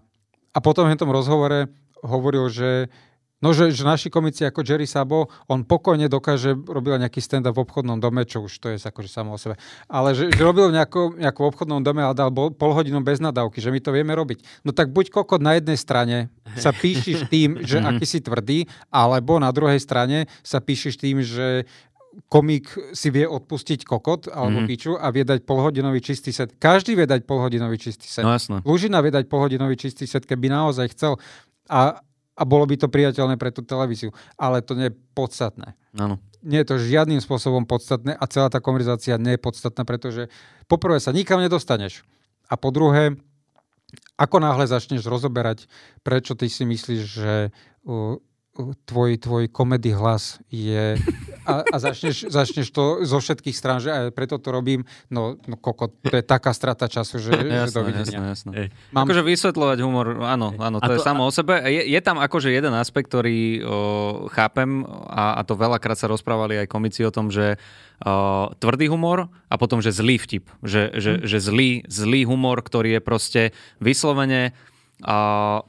[SPEAKER 3] a potom v tom rozhovore hovoril, že No, že, že naši komici ako Jerry Sabo, on pokojne dokáže, robil nejaký stand-up v obchodnom dome, čo už to je akože samo o sebe, ale že, že robil v nejakom, nejakom obchodnom dome a dal bol, pol hodinu bez nadávky, že my to vieme robiť. No tak buď kokot na jednej strane sa píšiš tým, že aký si tvrdý, alebo na druhej strane sa píšiš tým, že komik si vie odpustiť kokot alebo
[SPEAKER 2] Mhm.
[SPEAKER 3] piču a vie dať polhodinový čistý set. Každý vie dať polhodinový čistý set.
[SPEAKER 2] No jasno.
[SPEAKER 3] Lužina vie dať polhodinový čistý set, keby naozaj chcel. A, a bolo by to priateľné pre tú televíziu. Ale to nie je podstatné.
[SPEAKER 2] Áno.
[SPEAKER 3] Nie je to žiadnym spôsobom podstatné a celá tá konverzácia nie je podstatná, pretože poprvé sa nikam nedostaneš. A po druhé, ako náhle začneš rozoberať, prečo ty si myslíš, že uh, tvoj, tvoj komedy hlas je... A, a začneš, začneš to zo všetkých strán, že aj preto to robím, no, no koko, to je taká strata času, že, že
[SPEAKER 2] Jasné,
[SPEAKER 3] dovidenia.
[SPEAKER 2] jasné, jasné.
[SPEAKER 1] Ej.
[SPEAKER 3] Mám-
[SPEAKER 2] Akože vysvetľovať humor, áno, áno, to,
[SPEAKER 1] A
[SPEAKER 2] je
[SPEAKER 1] to-
[SPEAKER 2] samo o sebe. Je, je tam akože jeden aspekt, ktorý o, chápem a, a to veľakrát sa rozprávali aj komici o tom, že o, tvrdý humor a potom, že zlý vtip. Že, že,
[SPEAKER 3] Mhm.
[SPEAKER 2] že zlý, zlý humor, ktorý je proste vyslovene a,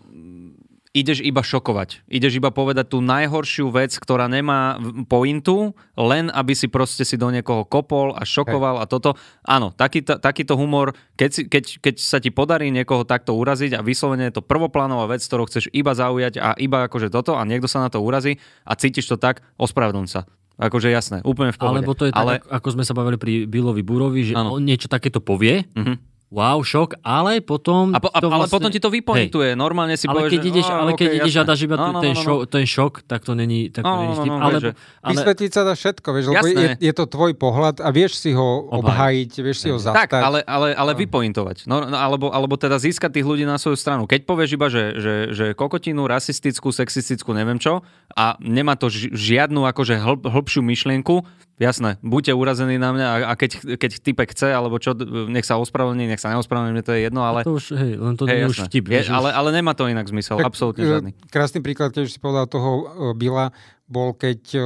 [SPEAKER 2] ideš iba šokovať. Ideš iba povedať tú najhoršiu vec, ktorá nemá pointu, len aby si proste si do niekoho kopol a šokoval a toto. Áno, takýto, takýto humor, keď, si, keď, keď sa ti podarí niekoho takto uraziť a vyslovene je to prvoplánová vec, ktorú chceš iba zaujať a iba akože toto a niekto sa na to urazí a cítiš to tak, ospravedlň sa. Akože jasné, úplne v pohode.
[SPEAKER 1] Alebo to je tak,
[SPEAKER 2] Ale,
[SPEAKER 1] ako sme sa bavili pri Billovi Burovi, že
[SPEAKER 2] Áno.
[SPEAKER 1] on niečo takéto povie,
[SPEAKER 2] Mhm.
[SPEAKER 1] Wow, šok, ale potom...
[SPEAKER 2] a, po, a,
[SPEAKER 1] to
[SPEAKER 2] ale
[SPEAKER 1] vlastne-
[SPEAKER 2] potom ti to vypointuje. Normálne si
[SPEAKER 1] ale
[SPEAKER 2] povieš,
[SPEAKER 1] keď
[SPEAKER 2] že,
[SPEAKER 1] ideš,
[SPEAKER 2] "Á,
[SPEAKER 1] ale keď ideš a
[SPEAKER 2] jasné."
[SPEAKER 1] dáš iba
[SPEAKER 2] No, no,
[SPEAKER 1] ten,
[SPEAKER 2] no, no.
[SPEAKER 1] šok, ten šok, tak to není, tak to
[SPEAKER 2] No,
[SPEAKER 1] není
[SPEAKER 2] no,
[SPEAKER 1] vtip.
[SPEAKER 2] no, no,
[SPEAKER 1] ale,
[SPEAKER 2] že-
[SPEAKER 1] ale,
[SPEAKER 3] Vysvetliť sa dá všetko, vieš, lebo je, je to tvoj pohľad a vieš si ho
[SPEAKER 1] Obhájiť.
[SPEAKER 3] vieš si ho zastať.
[SPEAKER 2] Tak, ale, ale, ale
[SPEAKER 3] No.
[SPEAKER 2] vypointovať. No, no, alebo, alebo teda získať tých ľudí na svoju stranu. Keď povieš iba, že, že, že kokotinu, rasistickú, sexistickú, neviem čo, a nemá to ži- žiadnu akože hlb, hlbšiu myšlienku, jasné, buďte urazení na mňa a, a keď, keď typek chce, alebo čo, nech sa ospravedlní, nech sa neospravedlní, mne to je jedno, ale...
[SPEAKER 1] to už, hej, len to
[SPEAKER 2] hej,
[SPEAKER 1] je už vtip.
[SPEAKER 2] Je, ale, ale nemá to inak zmysel,
[SPEAKER 3] Tak,
[SPEAKER 2] absolútne
[SPEAKER 3] e,
[SPEAKER 2] žiadny.
[SPEAKER 3] Krásny príklad, keď si povedal toho e, Billa, bol keď e,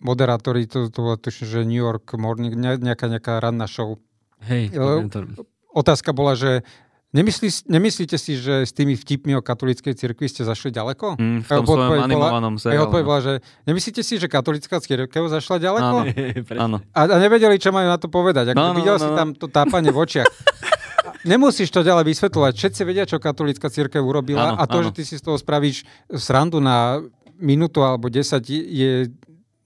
[SPEAKER 3] moderátori, to, to bolo tuším, že New York Morning, ne- nejaká, nejaká ranná show.
[SPEAKER 1] Hej, to,
[SPEAKER 3] Otázka bola, že nemyslí, nemyslíte si, že s tými vtipmi o katolíckej cirkvi ste zašli ďaleko?
[SPEAKER 2] Mm, v tom svojom animovanom
[SPEAKER 3] A jeho
[SPEAKER 2] no.
[SPEAKER 3] bola, že nemyslíte si, že katolická cirkev zašla ďaleko?
[SPEAKER 2] Áno.
[SPEAKER 3] A, a nevedeli, čo majú na to povedať. Ako
[SPEAKER 2] No, no,
[SPEAKER 3] videl
[SPEAKER 2] no,
[SPEAKER 3] si
[SPEAKER 2] no.
[SPEAKER 3] tam to tápanie v očiach. Nemusíš to ďalej vysvetľovať. Všetci vedia, čo katolická církev urobila
[SPEAKER 2] Áno,
[SPEAKER 3] a to,
[SPEAKER 2] áno.
[SPEAKER 3] že ty si z toho spravíš srandu na minútu alebo 10 je...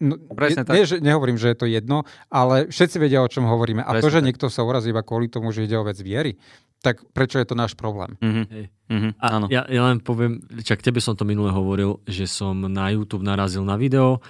[SPEAKER 3] No,
[SPEAKER 2] Presne
[SPEAKER 3] je,
[SPEAKER 2] tak.
[SPEAKER 3] nie, že, nehovorím, že je to jedno, ale všetci vedia, o čom hovoríme. A to,
[SPEAKER 2] Presne
[SPEAKER 3] že
[SPEAKER 2] tak.
[SPEAKER 3] niekto sa urazí iba kvôli tomu, že ide o vec viery, tak prečo je to náš problém?
[SPEAKER 2] Mhm.
[SPEAKER 1] Hej.
[SPEAKER 2] Mhm.
[SPEAKER 1] A
[SPEAKER 2] Áno.
[SPEAKER 1] ja, ja len poviem, čak tebe som to minule hovoril, že som na YouTube narazil na video,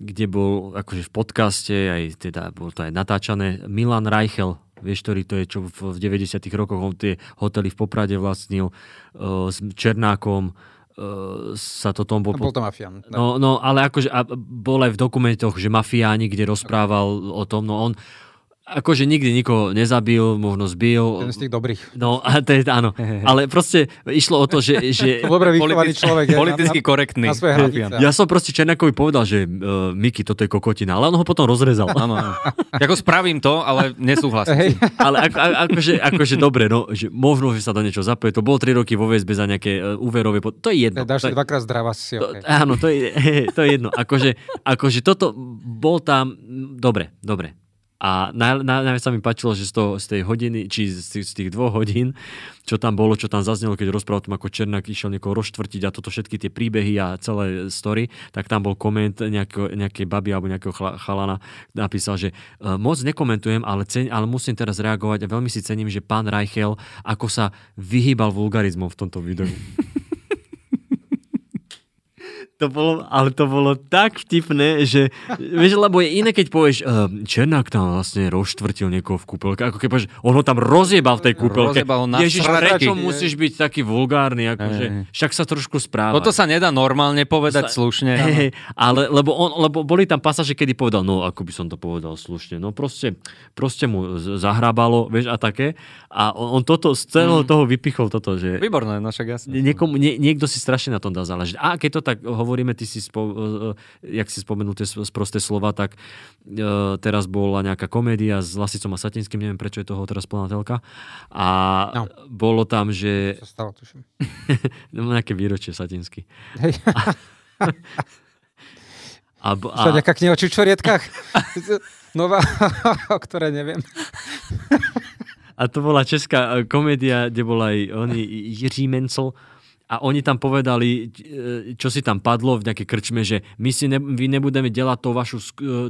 [SPEAKER 1] kde bol akože v podcaste, aj teda bolo to aj natáčané, Milan Reichel, vieš, ktorý to je, čo v, v 90 rokoch on tie hotely v Poprade vlastnil uh, s Černákom, uh, sa to tom bol...
[SPEAKER 3] Bol to mafián.
[SPEAKER 1] No, no, ale akože a bol aj v dokumentoch, že mafiáni, kde rozprával o tom, no on akože nikdy nikoho nezabil, možno zbil.
[SPEAKER 3] Ten z tých dobrých.
[SPEAKER 1] No, a to je, áno. Ale proste išlo o to, že... že
[SPEAKER 3] Dobre vychovaný
[SPEAKER 2] Politic-
[SPEAKER 3] človek. je
[SPEAKER 2] Politicky
[SPEAKER 3] na,
[SPEAKER 2] korektný.
[SPEAKER 3] na, svoje hranice.
[SPEAKER 1] ja som proste Černákovi povedal, že uh, Miki, toto je kokotina, ale on ho potom rozrezal.
[SPEAKER 2] Áno, áno. Ako spravím to, ale nesúhlasím.
[SPEAKER 3] Hej.
[SPEAKER 1] ale ako, akože, akože dobre, no, že možno, že sa do niečo zapoje. To bol 3 roky vo väzbe za nejaké uh, úverové... Pod... To je jedno.
[SPEAKER 3] Dáš
[SPEAKER 1] To
[SPEAKER 3] dvakrát zdravá si
[SPEAKER 1] to,
[SPEAKER 3] okay.
[SPEAKER 1] Áno, to je, to je jedno. Akože, akože toto bol tam... Dobre, dobre. A naj, naj, sa mi páčilo, že z, toho, z tej hodiny, či z z tých dvoch hodín, čo tam bolo, čo tam zaznelo, keď rozprával tom, ako Černák išiel niekoho rozštvrtiť a toto všetky tie príbehy a celé story, tak tam bol koment nejakého, nejakej baby alebo nejakého chalana, napísal, že uh, moc nekomentujem, ale, ceň, ale musím teraz reagovať a veľmi si cením, že pán Reichel, ako sa vyhýbal vulgarizmom v tomto videu. To bolo, ale to bolo tak vtipné, že, vieš, lebo je iné, keď povieš, uh, Černák tam vlastne rozštvrtil niekoho v kúpelke, ako keď povieš, on ho tam rozjebal v tej kúpelke.
[SPEAKER 2] Rozjebal ho na
[SPEAKER 1] Ježiš, prečo musíš byť taký vulgárny, akože, však sa trošku správa.
[SPEAKER 2] Toto sa nedá normálne povedať
[SPEAKER 1] Sa-
[SPEAKER 2] slušne.
[SPEAKER 1] Hej, ale lebo, on, lebo boli tam pasáže, kedy povedal, no ako by som to povedal slušne, no proste, proste mu zahrábalo, vieš, a také. A on, on toto, z celého toho vypichol toto, že
[SPEAKER 2] Výborné, no však jasne.
[SPEAKER 1] Niekomu, nie, niekto si strašne na tom dá záležiť. A keď to tak hovoríme, ty si, spo, eh, jak si spomenul tie sprosté slova, tak eh, teraz bola nejaká komédia s Lasicom a Satinským, neviem prečo je toho teraz plná telka. A
[SPEAKER 3] No.
[SPEAKER 1] bolo tam, že
[SPEAKER 3] To stalo, tuším.
[SPEAKER 1] no, nejaké výročie Satinsky.
[SPEAKER 3] Hej.
[SPEAKER 1] A, b-
[SPEAKER 3] A...
[SPEAKER 1] a,
[SPEAKER 3] nejaká kniha o čučorietkách? Nová, o ktorej neviem.
[SPEAKER 1] a to bola česká eh, komédia, kde bol aj oni, Jiří Mencel, a oni tam povedali, eh, čo si tam padlo v nejakej krčme, že my si ne, vy nebudeme delať tú vašu, eh,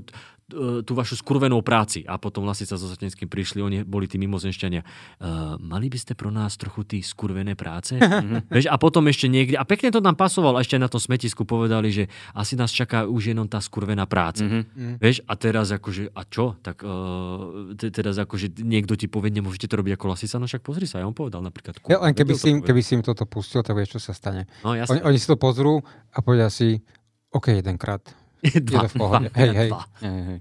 [SPEAKER 1] tú vašu skurvenou práci. A potom Lasica so Satinským prišli, oni boli tí mimozemšťania. Uh, mali by ste pro nás trochu tí skurvené práce? Vieš, a potom ešte niekde, a pekne to tam pasoval, a ešte na tom smetisku povedali, že asi nás čaká už jenom tá skurvená práca.
[SPEAKER 2] Mhm.
[SPEAKER 1] Vieš, a teraz akože, a čo? Tak uh, te- teraz akože niekto ti povie, nemôžete to robiť ako Lasica, no však pozri sa, ja on povedal napríklad.
[SPEAKER 3] Ja, len keby si, im, keby si im toto pustil, tak vieš, čo sa stane.
[SPEAKER 1] No
[SPEAKER 3] Oni, oni si to pozrú a povedia si, OK, jedenkrát. Je to v pohode. Hej, hej.
[SPEAKER 1] dva.
[SPEAKER 2] Hej, hej.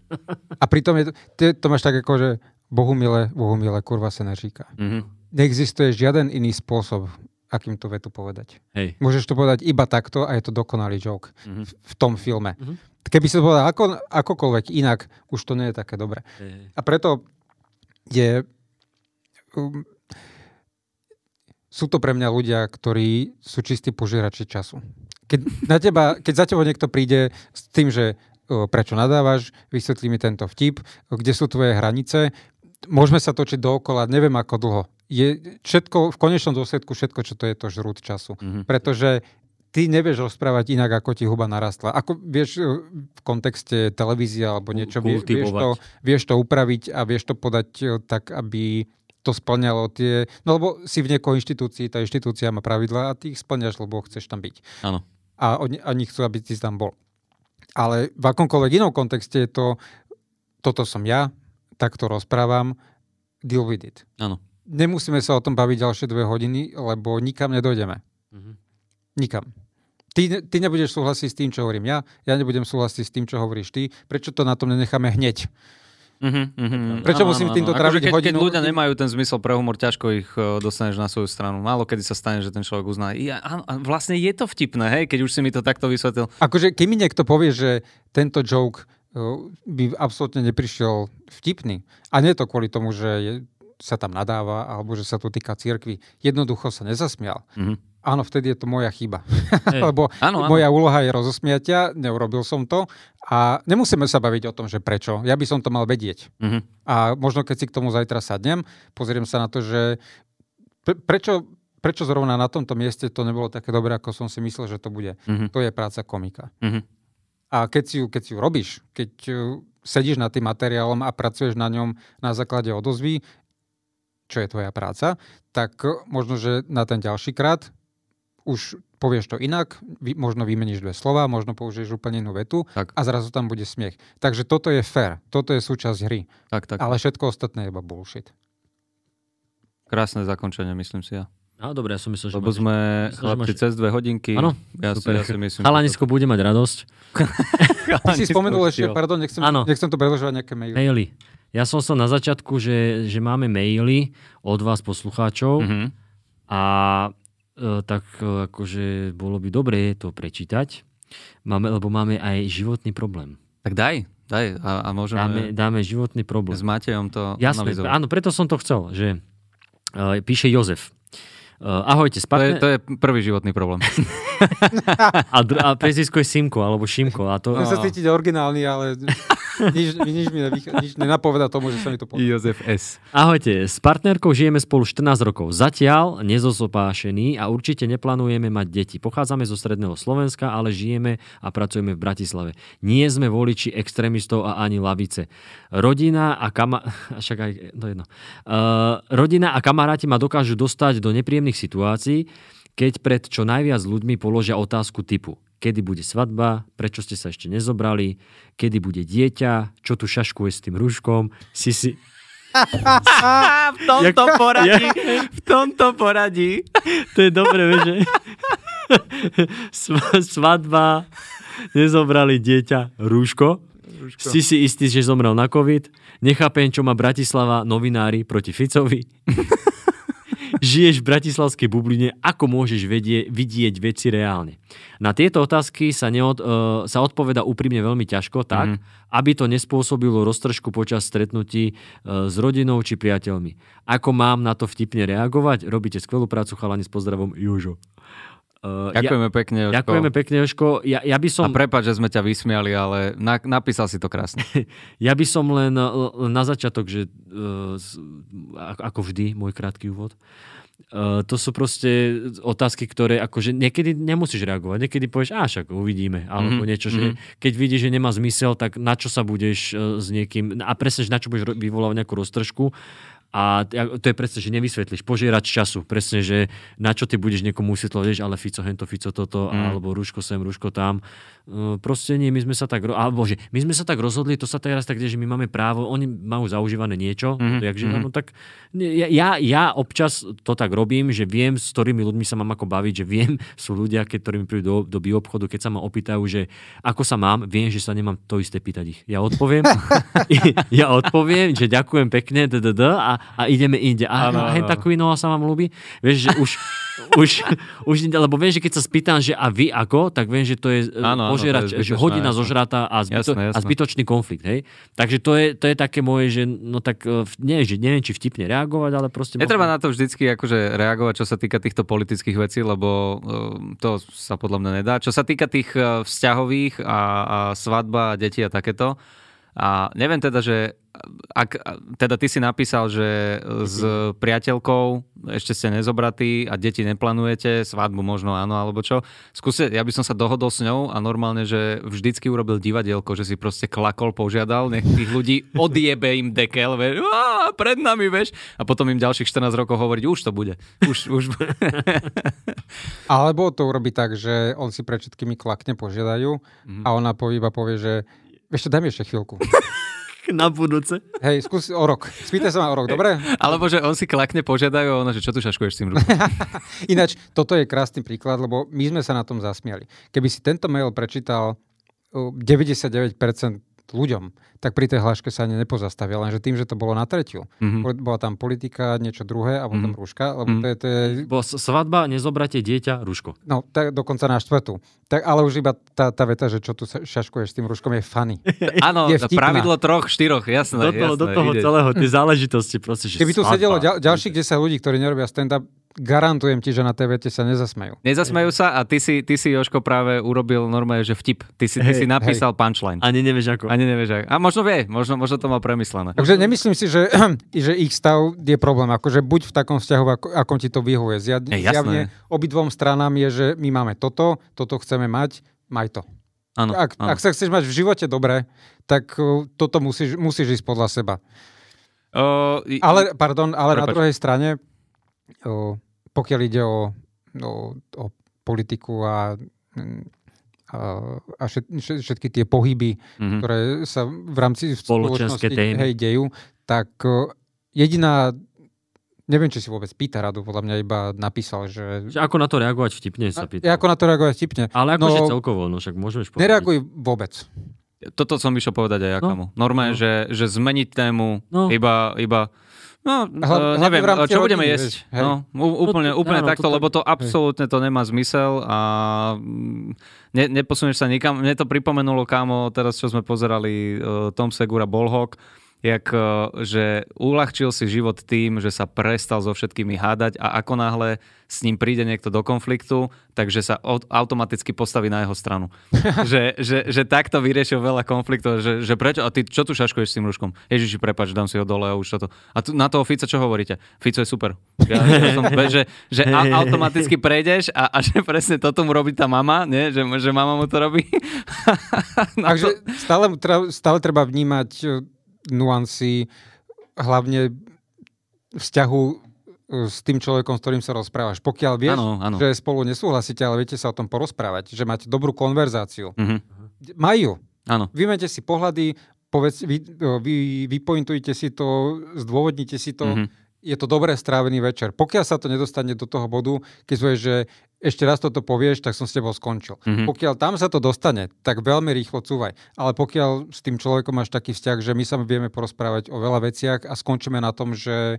[SPEAKER 3] A pritom je to, ty to máš tak ako, že Bohumile, Bohumile, kurva sa neříka.
[SPEAKER 2] Mhm.
[SPEAKER 3] Neexistuje žiaden iný spôsob, akým tú vetu povedať.
[SPEAKER 1] Hej.
[SPEAKER 3] Môžeš to povedať iba takto a je to dokonalý joke
[SPEAKER 2] Mhm.
[SPEAKER 3] v, v tom filme.
[SPEAKER 1] Mhm.
[SPEAKER 3] Keby si to povedal ako, akokoľvek inak, už to nie je také dobré.
[SPEAKER 1] Hej.
[SPEAKER 3] A preto je... Um, sú to pre mňa ľudia, ktorí sú čistí požierači času. Keď, na teba, keď za tebou niekto príde s tým, že prečo nadávaš, vysvetlí mi tento vtip, kde sú tvoje hranice, môžeme sa točiť dookola, neviem ako dlho. Je všetko, v konečnom dôsledku všetko, čo to je, to žrút času.
[SPEAKER 2] Mhm.
[SPEAKER 3] Pretože ty nevieš rozprávať inak, ako ti huba narastla. Ako vieš e, v kontexte televízie alebo niečo, vie, vieš, to, vieš to upraviť a vieš to podať e, tak, aby to splňalo tie... No lebo si v niekoho inštitúcii, tá inštitúcia má pravidla a ty ich splňaš, lebo chceš tam byť.
[SPEAKER 2] Áno.
[SPEAKER 3] A oni, oni chcú, aby si tam bol. Ale v akomkoľvek inom kontexte je to, toto som ja, takto rozprávam, deal with it.
[SPEAKER 2] Áno.
[SPEAKER 3] Nemusíme sa o tom baviť ďalšie dve hodiny, lebo nikam nedojdeme.
[SPEAKER 1] Mhm.
[SPEAKER 3] Nikam. Ty, ty nebudeš súhlasiť s tým, čo hovorím ja, ja nebudem súhlasiť s tým, čo hovoríš ty. Prečo to na tom nenecháme hneď?
[SPEAKER 2] Uh-huh, uh-huh.
[SPEAKER 3] Prečo musím týmto tráviť
[SPEAKER 2] keď, keď
[SPEAKER 3] hodinu?
[SPEAKER 2] ľudia nemajú ten zmysel pre humor, ťažko ich uh, dostaneš na svoju stranu. Málo kedy sa stane, že ten človek uzná. Ja, áno, a vlastne je to vtipné, hej, keď už si mi to takto vysvetlil.
[SPEAKER 3] Akože, keď mi niekto povie, že tento joke uh, by absolútne neprišiel vtipný, a nie je to kvôli tomu, že je, sa tam nadáva, alebo že sa to týka cirkvi, jednoducho sa nezasmial.
[SPEAKER 2] Mhm.
[SPEAKER 3] Áno, vtedy je to moja chyba. Lebo
[SPEAKER 2] Áno, áno.
[SPEAKER 3] moja úloha je rozosmiatia, neurobil som to a nemusíme sa baviť o tom, že prečo. Ja by som to mal vedieť.
[SPEAKER 2] Mhm.
[SPEAKER 3] A možno keď si k tomu zajtra sadnem, pozriem sa na to, že pre, prečo, prečo zrovna na tomto mieste to nebolo také dobré, ako som si myslel, že to bude.
[SPEAKER 2] Mhm.
[SPEAKER 3] To je práca komika.
[SPEAKER 2] Mhm.
[SPEAKER 3] A keď si ju, keď si ju robíš, keď uh, sedíš nad tým materiálom a pracuješ na ňom na základe odozvy, čo je tvoja práca, tak možno, že na ten ďalší krát už povieš to inak, vy, možno vymeníš dve slova, možno použiješ úplne inú vetu
[SPEAKER 2] Tak.
[SPEAKER 3] a zrazu tam bude smiech. Takže toto je fair, toto je súčasť hry,
[SPEAKER 2] Tak, tak.
[SPEAKER 3] ale všetko ostatné je iba bullshit.
[SPEAKER 2] Krásne zakončenie, myslím si ja.
[SPEAKER 1] No dobre, ja som myslel, že
[SPEAKER 2] Lebo
[SPEAKER 1] máš-
[SPEAKER 2] sme
[SPEAKER 1] myslel,
[SPEAKER 2] chlapci
[SPEAKER 1] máš-
[SPEAKER 2] cez dve hodinky.
[SPEAKER 1] Áno,
[SPEAKER 2] ja, si,
[SPEAKER 1] super.
[SPEAKER 2] ja si myslím.
[SPEAKER 1] Chalanisko bude mať radosť.
[SPEAKER 3] Ty si spomenul ešte, pardon, nechcem,
[SPEAKER 1] Áno.
[SPEAKER 3] nechcem to predlžovať nejaké maily.
[SPEAKER 1] Maily. Ja som sa na začiatku, že, že máme maily od vás poslucháčov
[SPEAKER 2] Mhm.
[SPEAKER 1] a tak e, akože bolo by dobre to prečítať, máme, lebo máme aj životný problém.
[SPEAKER 2] Tak daj, daj a, a môžeme
[SPEAKER 1] Dáme, dáme životný problém.
[SPEAKER 2] s Matejom to
[SPEAKER 1] Jasné,
[SPEAKER 2] analyzovať.
[SPEAKER 1] áno, preto som to chcel, že uh, píše Jozef. Uh, ahojte,
[SPEAKER 2] To je,
[SPEAKER 1] spadne...
[SPEAKER 2] to je prvý životný problém.
[SPEAKER 1] A, dr- a prezvisko je Simko, alebo Šimko. A to,
[SPEAKER 3] Chcem sa cítiť originálny, ale nič, nič mi nevych- nič nenapoveda tomu, že sa mi to podarí.
[SPEAKER 2] Jozef S.
[SPEAKER 1] Ahojte, s partnerkou žijeme spolu 14 rokov. Zatiaľ nezosopášení a určite neplánujeme mať deti. Pochádzame zo stredného Slovenska, ale žijeme a pracujeme v Bratislave. Nie sme voliči extrémistov a ani lavice. Rodina a kama... Však aj, to jedno. Uh, rodina a kamaráti ma dokážu dostať do nepríjemných situácií, keď pred čo najviac ľuďmi položia otázku typu kedy bude svadba, prečo ste sa ešte nezobrali, kedy bude dieťa, čo tu šaškuje s tým rúškom, si si...
[SPEAKER 2] v tomto poradí, v tomto poradí.
[SPEAKER 1] To je dobré, vieš, že... Sv- Svadba, nezobrali dieťa, rúško. rúško. Si si istý, že zomrel na COVID. Nechápem, čo má Bratislava novinári proti Ficovi. Žiješ v bratislavskej bubline, ako môžeš vedie, vidieť veci reálne? Na tieto otázky sa, neod, uh, sa odpoveda úprimne veľmi ťažko, tak, mm-hmm. aby to nespôsobilo roztržku počas stretnutí uh, s rodinou či priateľmi. Ako mám na to vtipne reagovať? Robíte skvelú prácu, chalani, s pozdravom, Južo.
[SPEAKER 2] Uh, Ďakujeme
[SPEAKER 1] ja,
[SPEAKER 2] pekne, Jožko.
[SPEAKER 1] Ďakujeme pekne, Jožko. Ja, ja by som...
[SPEAKER 2] A prepáč, že sme ťa vysmiali, ale na, napísal si to krásne.
[SPEAKER 1] ja by som len, len na začiatok, že uh, ako vždy, môj krátky úvod, Uh, to sú proste otázky, ktoré akože niekedy nemusíš reagovať, niekedy povieš, a však uvidíme, alebo mm-hmm. niečo, že mm-hmm. keď vidíš, že nemá zmysel, tak na čo sa budeš uh, s niekým, a presne, na čo budeš vyvolávať nejakú roztržku a to je presne, že nevysvetlíš, požierať času, presne, že na čo ty budeš niekomu vysvetľovať, ale Fico hento, Fico toto, mm. alebo Ruško sem, Ruško tam. Uh, proste nie, my sme sa tak, alebo že my sme sa tak rozhodli, to sa teraz tak že my máme právo, oni majú zaužívané niečo, mm-hmm. jak, že, mm-hmm. no, tak ja, ja občas to tak robím, že viem, s ktorými ľuďmi sa mám ako baviť, že viem, sú ľudia, keď, ktorými prídu do, do obchodu, keď sa ma opýtajú, že ako sa mám, viem, že sa nemám to isté pýtať ich. Ja odpoviem, ja odpoviem, že ďakujem pekne, a a ideme inde. A ano, hen takú no sa vám ľúbi. Vieš, že už, už, už, lebo viem, že keď sa spýtam, že a vy ako, tak viem, že to je, ano, požerať, ano, to je že hodina jasné. zožratá a, zbyto, jasné, jasné. a zbytočný konflikt. Hej? Takže to je, to je také moje, že no tak e, nie, že neviem, či vtipne reagovať, ale proste...
[SPEAKER 2] Netreba na to vždycky akože reagovať, čo sa týka týchto politických vecí, lebo e, to sa podľa mňa nedá. Čo sa týka tých e, vzťahových a, a svadba, a deti a takéto, a neviem teda, že ak, teda ty si napísal, že s mhm. priateľkou ešte ste nezobratí a deti neplánujete, svadbu možno áno, alebo čo. Skúste, ja by som sa dohodol s ňou a normálne, že vždycky urobil divadielko, že si proste klakol, požiadal, nech tých ľudí odjebe im dekel, vieš, pred nami, vieš, a potom im ďalších 14 rokov hovoriť, už to bude. Už, už.
[SPEAKER 3] Alebo to urobí tak, že on si pred všetkými klakne, požiadajú mm-hmm. a ona iba povie, že ešte daj mi ešte chvíľku.
[SPEAKER 1] Na budúce.
[SPEAKER 3] Hej, skús o rok. Spýtaj sa ma o rok, dobre?
[SPEAKER 2] Alebo že on si klakne, požiadajú a ono, že čo tu šaškuješ s tým rukom.
[SPEAKER 3] Ináč, toto je krásny príklad, lebo my sme sa na tom zasmiali. Keby si tento mail prečítal 99% ľuďom, tak pri tej hláške sa ani nepozastavia. Lenže tým, že to bolo na tretiu. Mm-hmm. Bola tam politika, niečo druhé a potom mm-hmm. rúška. Lebo mm-hmm. to je, to je...
[SPEAKER 1] Bo svadba, nezobrate dieťa, rúško.
[SPEAKER 3] No, tak dokonca na štvrtú. Tak, ale už iba tá, tá veta, že čo tu šaškuješ s tým rúškom je funny.
[SPEAKER 2] Áno, pravidlo troch, štyroch, jasné.
[SPEAKER 1] Do toho,
[SPEAKER 2] jasné,
[SPEAKER 1] do toho celého, tie záležitosti. Proste,
[SPEAKER 3] že Keby tu sedelo ďal, ďalších 10 ľudí, ktorí nerobia stand-up, garantujem ti, že na tej vete sa nezasmejú.
[SPEAKER 2] Nezasmejú sa a ty si, ty si Joško práve urobil normálne, že vtip. Ty si, ty hey, si napísal hey. punchline.
[SPEAKER 1] Ani nevieš ako.
[SPEAKER 2] Ani nevieš ako. A možno vie, možno, možno to mal premyslené.
[SPEAKER 3] Takže nemyslím si, že, že ich stav je problém. Akože buď v takom vzťahu, ako, ako ti to vyhovuje. Zjad, hey, zjavne obidvom stranám je, že my máme toto, toto chceme mať, maj to.
[SPEAKER 2] Ano,
[SPEAKER 3] ak,
[SPEAKER 2] ano.
[SPEAKER 3] ak sa chceš mať v živote dobre, tak uh, toto musíš, musíš ísť podľa seba.
[SPEAKER 2] Uh,
[SPEAKER 3] ale, pardon, ale Prepač. na druhej strane, uh, pokiaľ ide o, o, o politiku a, a, a všetky tie pohyby, mm-hmm. ktoré sa v rámci spoločnosti hej, dejú, tak jediná Neviem, či si vôbec pýta radu, podľa mňa iba napísal, že...
[SPEAKER 1] že ako na to reagovať vtipne sa pýta.
[SPEAKER 3] Ako na to reagovať vtipne.
[SPEAKER 1] Ale akože no, celkovo, no však môžeš povedať.
[SPEAKER 3] Nereaguj vôbec.
[SPEAKER 2] Toto som išiel povedať aj Akamu. No. Normálne, no. že, že zmeniť tému, no. iba, iba No, Hla, neviem, čo budeme jesť. Vieš, no, úplne, úplne áno, takto, to, lebo to absolútne to nemá zmysel a mm, ne, neposunieš sa nikam. Mne to pripomenulo, kámo, teraz čo sme pozerali uh, Tom Segura Bolhok, jak, eh, že uľahčil si život tým, že sa prestal so všetkými hádať a ako náhle s ním príde niekto do konfliktu, takže sa automaticky postaví na jeho stranu. že, že, že takto vyriešil veľa konfliktov, že, že prečo, a ty čo tu šaškuješ s tým ruškom? Ježiši, prepač, dám si ho dole a už toto. A tu, na toho Fica čo hovoríte? Fico je super. Ja, ja som, že že a, automaticky prejdeš a, a že presne toto mu robí tá mama, nie? Že, že mama mu to robí.
[SPEAKER 3] takže to... stále, stále treba vnímať nuancy, hlavne vzťahu s tým človekom, s ktorým sa rozprávaš. Pokiaľ vieš, ano, ano. že spolu nesúhlasíte, ale viete sa o tom porozprávať, že máte dobrú konverzáciu. Mm-hmm. Majú.
[SPEAKER 2] Áno.
[SPEAKER 3] Vymete si pohľady, povedz, vy, vy, vypointujte si to, zdôvodnite si to. Mm-hmm. Je to dobre strávený večer. Pokiaľ sa to nedostane do toho bodu, keď zvoje, že ešte raz toto povieš, tak som s tebou skončil. Mm-hmm. Pokiaľ tam sa to dostane, tak veľmi rýchlo cúvaj. Ale pokiaľ s tým človekom máš taký vzťah, že my sa vieme porozprávať o veľa veciach a skončíme na tom, že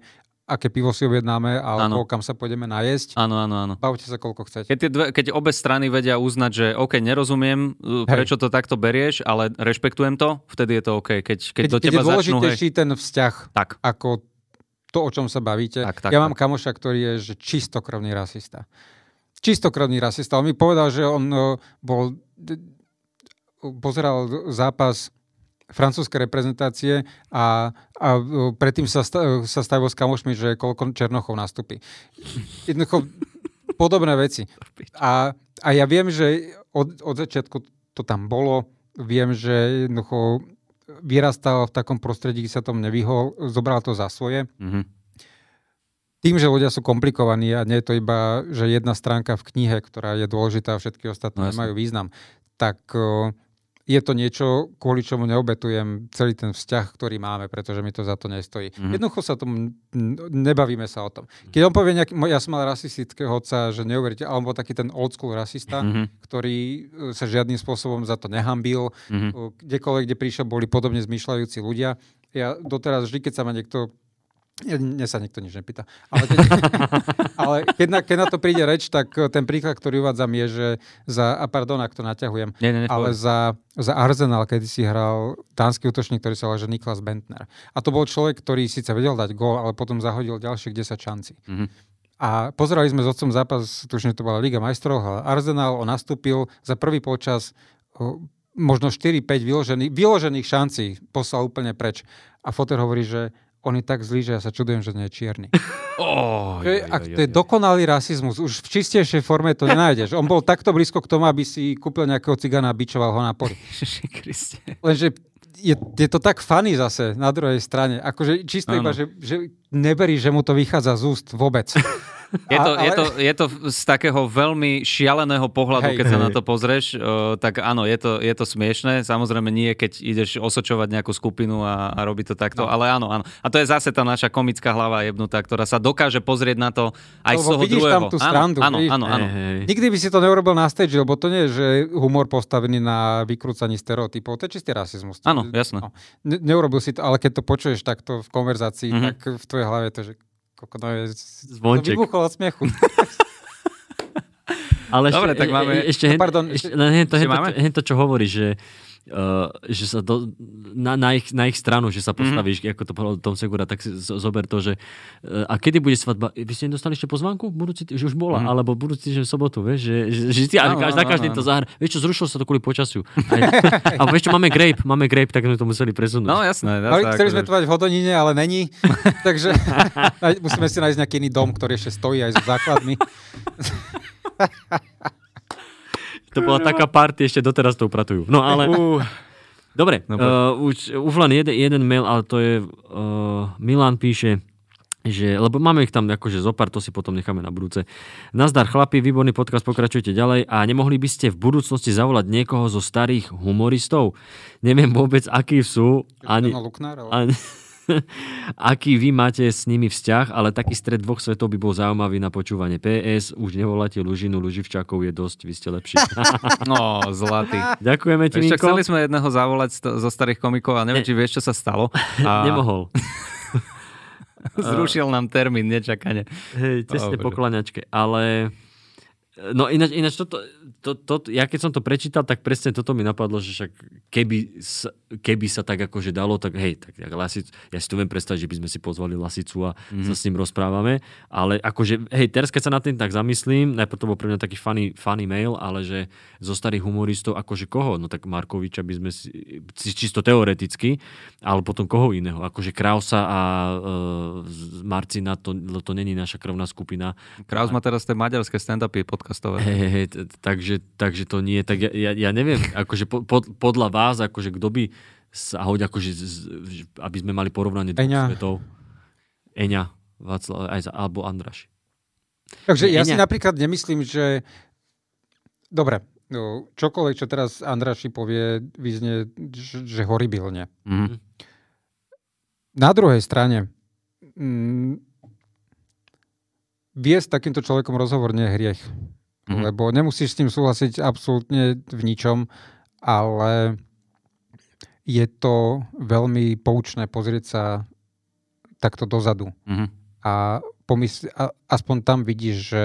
[SPEAKER 3] aké pivo si objednáme alebo ano. kam sa pôjdeme najesť.
[SPEAKER 2] Áno, áno, áno.
[SPEAKER 3] Bavte sa koľko chcete.
[SPEAKER 2] Keď, dve, keď obe strany vedia uznať, že OK, nerozumiem, hej. prečo to takto berieš, ale rešpektujem to, vtedy je to OK. Keď, keď, keď do teba
[SPEAKER 3] keď je dôležitejší hej... ten vzťah,
[SPEAKER 2] tak.
[SPEAKER 3] ako to, o čom sa bavíte. Tak, tak, ja mám tak. kamoša, ktorý je že čistokrvný rasista. Čistokrvný rasista. On mi povedal, že on uh, bol pozeral zápas francúzskej reprezentácie a, a predtým sa, sa stavil s kamošmi, že koľko Černochov nastúpi. Jednoducho podobné veci. A, a ja viem, že od, od začiatku to tam bolo. Viem, že jednoducho vyrastal v takom prostredí, kde sa tom nevyhol, zobral to za svoje. Mm-hmm. Tým, že ľudia sú komplikovaní a nie je to iba, že jedna stránka v knihe, ktorá je dôležitá a všetky ostatné no, majú význam, tak je to niečo, kvôli čomu neobetujem celý ten vzťah, ktorý máme, pretože mi to za to nestojí. Mm-hmm. Jednoducho sa tomu, nebavíme sa o tom. Keď on povie nejaký, ja som mal rasistického otca, že neuveríte, ale on bol taký ten old school rasista, mm-hmm. ktorý e, sa žiadnym spôsobom za to nehambil. Mm-hmm. Kdekoľvek, kde prišiel, boli podobne zmýšľajúci ľudia. Ja doteraz vždy, keď sa ma niekto mne sa nikto nič nepýta. Ale, keď, ale keď, na, keď na to príde reč, tak eh, ten príklad, ktorý uvádzam je, že za, a pardon, ak to naťahujem,
[SPEAKER 2] nie, nie,
[SPEAKER 3] ale za, za Arsenal, kedy si hral dánsky útočník, ktorý sa volá Niklas Bentner. A to bol človek, ktorý síce vedel dať gól, ale potom zahodil ďalších 10 šancí. Mm-hmm. A pozerali sme s otcom zápas, tuším, to bola Liga majstrov, Arsenal, on nastúpil za prvý počas možno 4-5 vyložených, vyložených šancí, poslal úplne preč. A Foter hovorí, že on je tak zlý, že ja sa čudujem, že nie je čierny.
[SPEAKER 2] Oh,
[SPEAKER 3] to, je, ak, to je dokonalý rasizmus. Už v čistejšej forme to nenájdeš. On bol takto blízko k tomu, aby si kúpil nejakého cigana a bičoval ho na poli. Lenže je, je to tak funny zase na druhej strane. Akože čisto iba, že, že neberí, že mu to vychádza z úst vôbec.
[SPEAKER 2] Je to, ale... je, to, je to z takého veľmi šialeného pohľadu, hej, keď hej. sa na to pozrieš, uh, tak áno, je to, je to smiešné. Samozrejme nie, keď ideš osočovať nejakú skupinu a, a robiť to takto, no. ale áno, áno. A to je zase tá naša komická hlava jebnutá, ktorá sa dokáže pozrieť na to aj lebo z toho
[SPEAKER 3] vidíš
[SPEAKER 2] druhého.
[SPEAKER 3] tam tú strandu.
[SPEAKER 2] Áno, áno, áno.
[SPEAKER 3] Hej, Nikdy by si to neurobil na stage, lebo to nie je, že humor postavený na vykrúcaní stereotypov. To je čistý rasizmus.
[SPEAKER 2] Áno, jasné. No.
[SPEAKER 3] Ne, neurobil si to, ale keď to počuješ takto v konverzácii, mm-hmm. tak v tvojej hlave to, že Koko, no je...
[SPEAKER 1] Zvonček.
[SPEAKER 3] To vybuchol od smiechu.
[SPEAKER 1] Ale
[SPEAKER 2] Dobre, ešte, tak máme...
[SPEAKER 1] Ešte, no, pardon, ešte, ešte, hen, to, to, hen to, čo hovorí, že Uh, že sa do, na, na, ich, na ich stranu, že sa mhm. postavíš, mm-hmm. ako to povedal Tom Segura, tak si zober to, že uh, a kedy bude svadba? Vy ste nedostali ešte pozvánku? Budúci že už bola, mm-hmm. alebo budúci týždeň v sobotu, vieš, že, že, že ty, no, no, na každý no, to zahra. Vieš čo, zrušilo sa to kvôli počasiu. a vieš čo, máme grape, máme grape, tak sme to museli presunúť.
[SPEAKER 2] No jasné.
[SPEAKER 3] No, chceli sme to mať v Hodonine, ale není, takže musíme si nájsť nejaký iný dom, ktorý ešte stojí aj s základmi.
[SPEAKER 1] To bola taká party, ešte doteraz to upratujú. No ale... Uh. Dobre, uh, už, už len jeden, jeden mail, ale to je... Uh, Milan píše, že, lebo máme ich tam akože zopár, to si potom necháme na budúce. Nazdar chlapi, výborný podcast, pokračujte ďalej a nemohli by ste v budúcnosti zavolať niekoho zo starých humoristov? Neviem vôbec, akí sú. Ani, ani, aký vy máte s nimi vzťah, ale taký stred dvoch svetov by bol zaujímavý na počúvanie. PS, už nevoláte Lužinu, Luživčákov je dosť, vy ste lepší.
[SPEAKER 2] no, zlatý.
[SPEAKER 1] Ďakujeme ti, Ešte
[SPEAKER 2] chceli sme jedného zavolať zo starých komikov a neviem, ne. či vieš, čo sa stalo. A...
[SPEAKER 1] Nemohol.
[SPEAKER 2] Zrušil nám termín, nečakane.
[SPEAKER 1] Hej, cestne oh, po klaňačke. Ale No ináč, ináč toto, to, to, ja keď som to prečítal, tak presne toto mi napadlo, že však keby keby sa tak akože dalo, tak hej, tak, tak Lasic, ja si to viem predstaviť, že by sme si pozvali Lasicu a mm-hmm. sa s ním rozprávame, ale akože, hej, teraz keď sa nad tým tak zamyslím, najprv to bol pre mňa taký funny, funny mail, ale že zo starých humoristov, akože koho? No tak Markoviča by sme si, čisto teoreticky, ale potom koho iného? Akože Krausa a uh, Marcina, to, to není naša krvná skupina.
[SPEAKER 2] Kraus má teraz tie maďarské stand-upy podcastové.
[SPEAKER 1] Hej, hej, takže, takže to nie, tak ja, ja, ja neviem, akože pod, podľa vás, akože kto by sa hoď akože, aby sme mali porovnanie dvoch svetov. Eňa, Václav, aj za, alebo Andraš.
[SPEAKER 3] Takže ja Eňa. si napríklad nemyslím, že... Dobre, no, čokoľvek, čo teraz Andraši povie, vyznie, že, že horibilne. Mm-hmm. Na druhej strane, mm, viesť takýmto človekom rozhovor nie je hriech. Mm-hmm. Lebo nemusíš s tým súhlasiť absolútne v ničom, ale je to veľmi poučné pozrieť sa takto dozadu. Mm-hmm. A, pomysl- a aspoň tam vidíš, že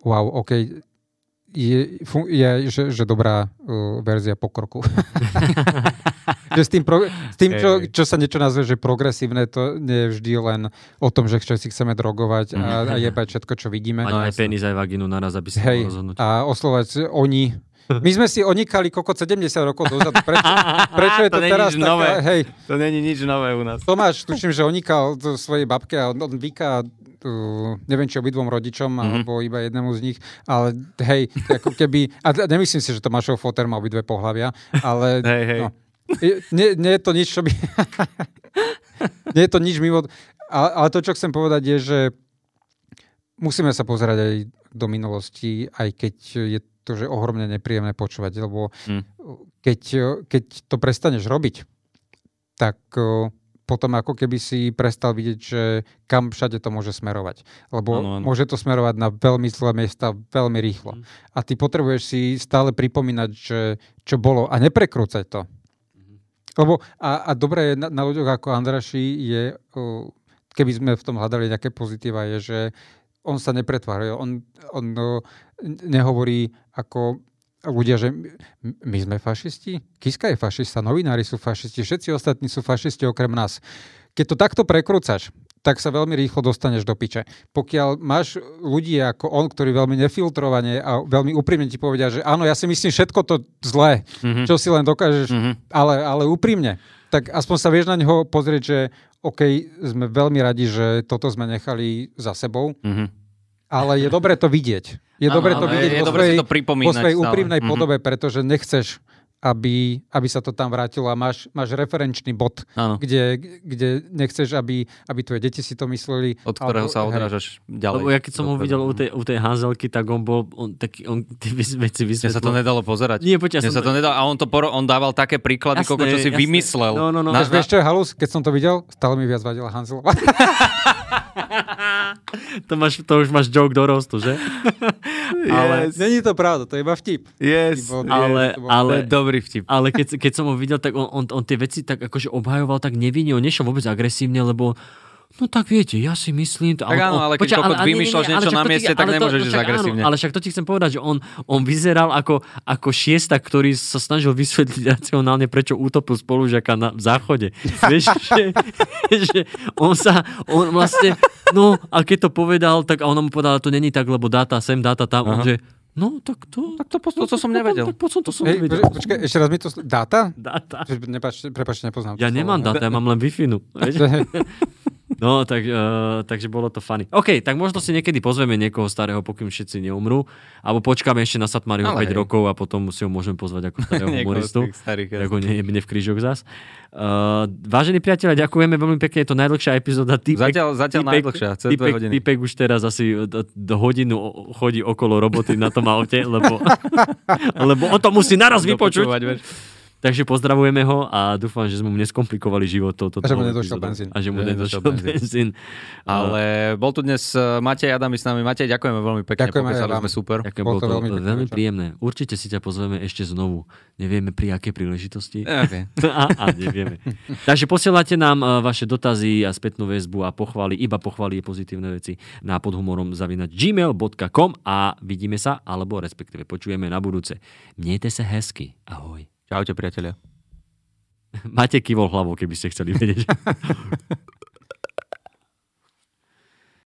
[SPEAKER 3] wow, OK, je, je že, že dobrá uh, verzia pokroku. že s tým, pro, s tým čo, čo sa niečo nazve, že progresívne, to nie je vždy len o tom, že si chceme drogovať a, a jebať všetko, čo vidíme.
[SPEAKER 1] Mať aj penis, aj vagínu naraz, aby si
[SPEAKER 3] Hej, rozhodnúť. A oslovať oni, my sme si onikali kokot 70 rokov dozadu. Prečo, prečo je to, to teraz
[SPEAKER 2] taká, nové. hej. To není nič nové u nás.
[SPEAKER 3] Tomáš, tuším, že onikal svojej babke a on, on vyká uh, neviem, či obidvom rodičom, mm-hmm. alebo iba jednému z nich, ale hej, ako keby, a nemyslím si, že Tomášov foter má obidve pohľavia, ale
[SPEAKER 2] hej, hej. No,
[SPEAKER 3] nie, nie je to nič, čo by... nie je to nič mimo... Ale, ale to, čo chcem povedať, je, že musíme sa pozerať aj do minulosti, aj keď je to, že ohromne nepríjemné počúvať, lebo hmm. keď, keď to prestaneš robiť, tak potom ako keby si prestal vidieť, že kam všade to môže smerovať. Lebo ano, ano. môže to smerovať na veľmi zlé miesta veľmi rýchlo. Hmm. A ty potrebuješ si stále pripomínať, že čo bolo a neprekrúcať to. Hmm. Lebo a, a dobré na, na ľuďoch ako Andraši je, keby sme v tom hľadali nejaké pozitíva, je, že on sa nepretvára. On, on nehovorí ako ľudia, že my sme fašisti, Kiska je fašista, novinári sú fašisti, všetci ostatní sú fašisti okrem nás. Keď to takto prekrúcaš, tak sa veľmi rýchlo dostaneš do piče. Pokiaľ máš ľudí ako on, ktorí veľmi nefiltrovane a veľmi úprimne ti povedia, že áno, ja si myslím všetko to zlé, mm-hmm. čo si len dokážeš, mm-hmm. ale, ale úprimne, tak aspoň sa vieš na neho pozrieť, že OK, sme veľmi radi, že toto sme nechali za sebou, mm-hmm. Ale je dobre to vidieť. Je dobre to vidieť je, vo, svojej, to vo svojej úprimnej mm-hmm. podobe, pretože nechceš aby, aby sa to tam vrátilo a máš, máš referenčný bod, kde, kde nechceš, aby, aby tvoje deti si to mysleli.
[SPEAKER 2] Od ktorého alebo, sa odrážaš ďalej.
[SPEAKER 1] Lebo ja keď som ho videl u tej, u tej Hanzelky, tak on bol, on, taký, on tie veci vysvetlil.
[SPEAKER 2] Mne sa to nedalo pozerať.
[SPEAKER 1] Nie, poďa,
[SPEAKER 2] sa to nedalo, a on, to poro, on dával také príklady, jasné, koľko, čo si jasné. vymyslel.
[SPEAKER 3] No, no, no. Na, vieš, čo je halus? Keď som to videl, stále mi viac vadila Hanzelová.
[SPEAKER 1] to, máš, to už máš joke do rostu, že?
[SPEAKER 3] yes. ale... Není to pravda, to je iba vtip.
[SPEAKER 2] Yes,
[SPEAKER 1] bol, ale, yes. ale,
[SPEAKER 2] dobrý vtip.
[SPEAKER 1] Ale keď, keď som ho videl, tak on, on, on tie veci tak akože obhajoval tak nevinne, on nešiel vôbec agresívne, lebo No tak viete, ja si myslím...
[SPEAKER 2] To, tak áno, ale keď poča, ale, vymýšľaš niečo na mieste, tak nemôžeš ísť agresívne.
[SPEAKER 1] ale však to ti chcem povedať, že on, on vyzeral ako, ako šiesta, ktorý sa snažil vysvetliť racionálne, prečo utopil spolužiaka na záchode. Vieš, že, že on sa, on vlastne, no a keď to povedal, tak on mu povedal, to není tak, lebo dáta sem, dáta tam, Aha. on že No, tak to...
[SPEAKER 2] Tak to, to, to, to som nevedel.
[SPEAKER 1] Tak, tak, to som
[SPEAKER 3] Hej,
[SPEAKER 1] nevedel.
[SPEAKER 3] Počkaj, ešte raz mi to... Dáta?
[SPEAKER 1] Dáta.
[SPEAKER 3] Prepačte, nepoznám.
[SPEAKER 1] Ja nemám dáta, ja mám len Wi-Fi. No, tak, uh, takže bolo to funny. OK, tak možno si niekedy pozveme niekoho starého, pokým všetci neumrú. Alebo počkáme ešte na Satmariho 5 hej. rokov a potom si ho môžeme pozvať ako starého humoristu. ako nejebne v krížok zas. Uh, vážení priatelia, ďakujeme veľmi pekne, je to najdlhšia epizóda.
[SPEAKER 2] Týpek, zatiaľ, zatiaľ týpek, najdlhšia,
[SPEAKER 1] týpek, hodiny. Týpek už teraz asi do, do hodinu chodí okolo roboty na tom aute, lebo, lebo on to musí naraz vypočuť. Takže pozdravujeme ho a dúfam, že sme mu neskomplikovali život. Toto,
[SPEAKER 3] a že mu nedošiel benzín.
[SPEAKER 1] A že mu nedošiel benzín.
[SPEAKER 2] Ale bol tu dnes eh, Matej Adami s nami. Matej, ďakujeme veľmi pekne. Ďakujeme sme super.
[SPEAKER 1] Ďakujem, bolo to, veľmi, veľmi príjemné. Určite si ťa pozveme ešte znovu. Nevieme pri akej príležitosti.
[SPEAKER 2] Okay.
[SPEAKER 1] a, a nevieme. Takže posielate nám eh, vaše dotazy a spätnú väzbu a pochvály, iba pochvály pozitívne veci na podhumorom zavinať gmail.com a vidíme sa, alebo respektíve počujeme na budúce. Miejte sa hezky. Ahoj.
[SPEAKER 2] Čaute, priatelia.
[SPEAKER 1] Máte kývol hlavou, keby ste chceli vedieť.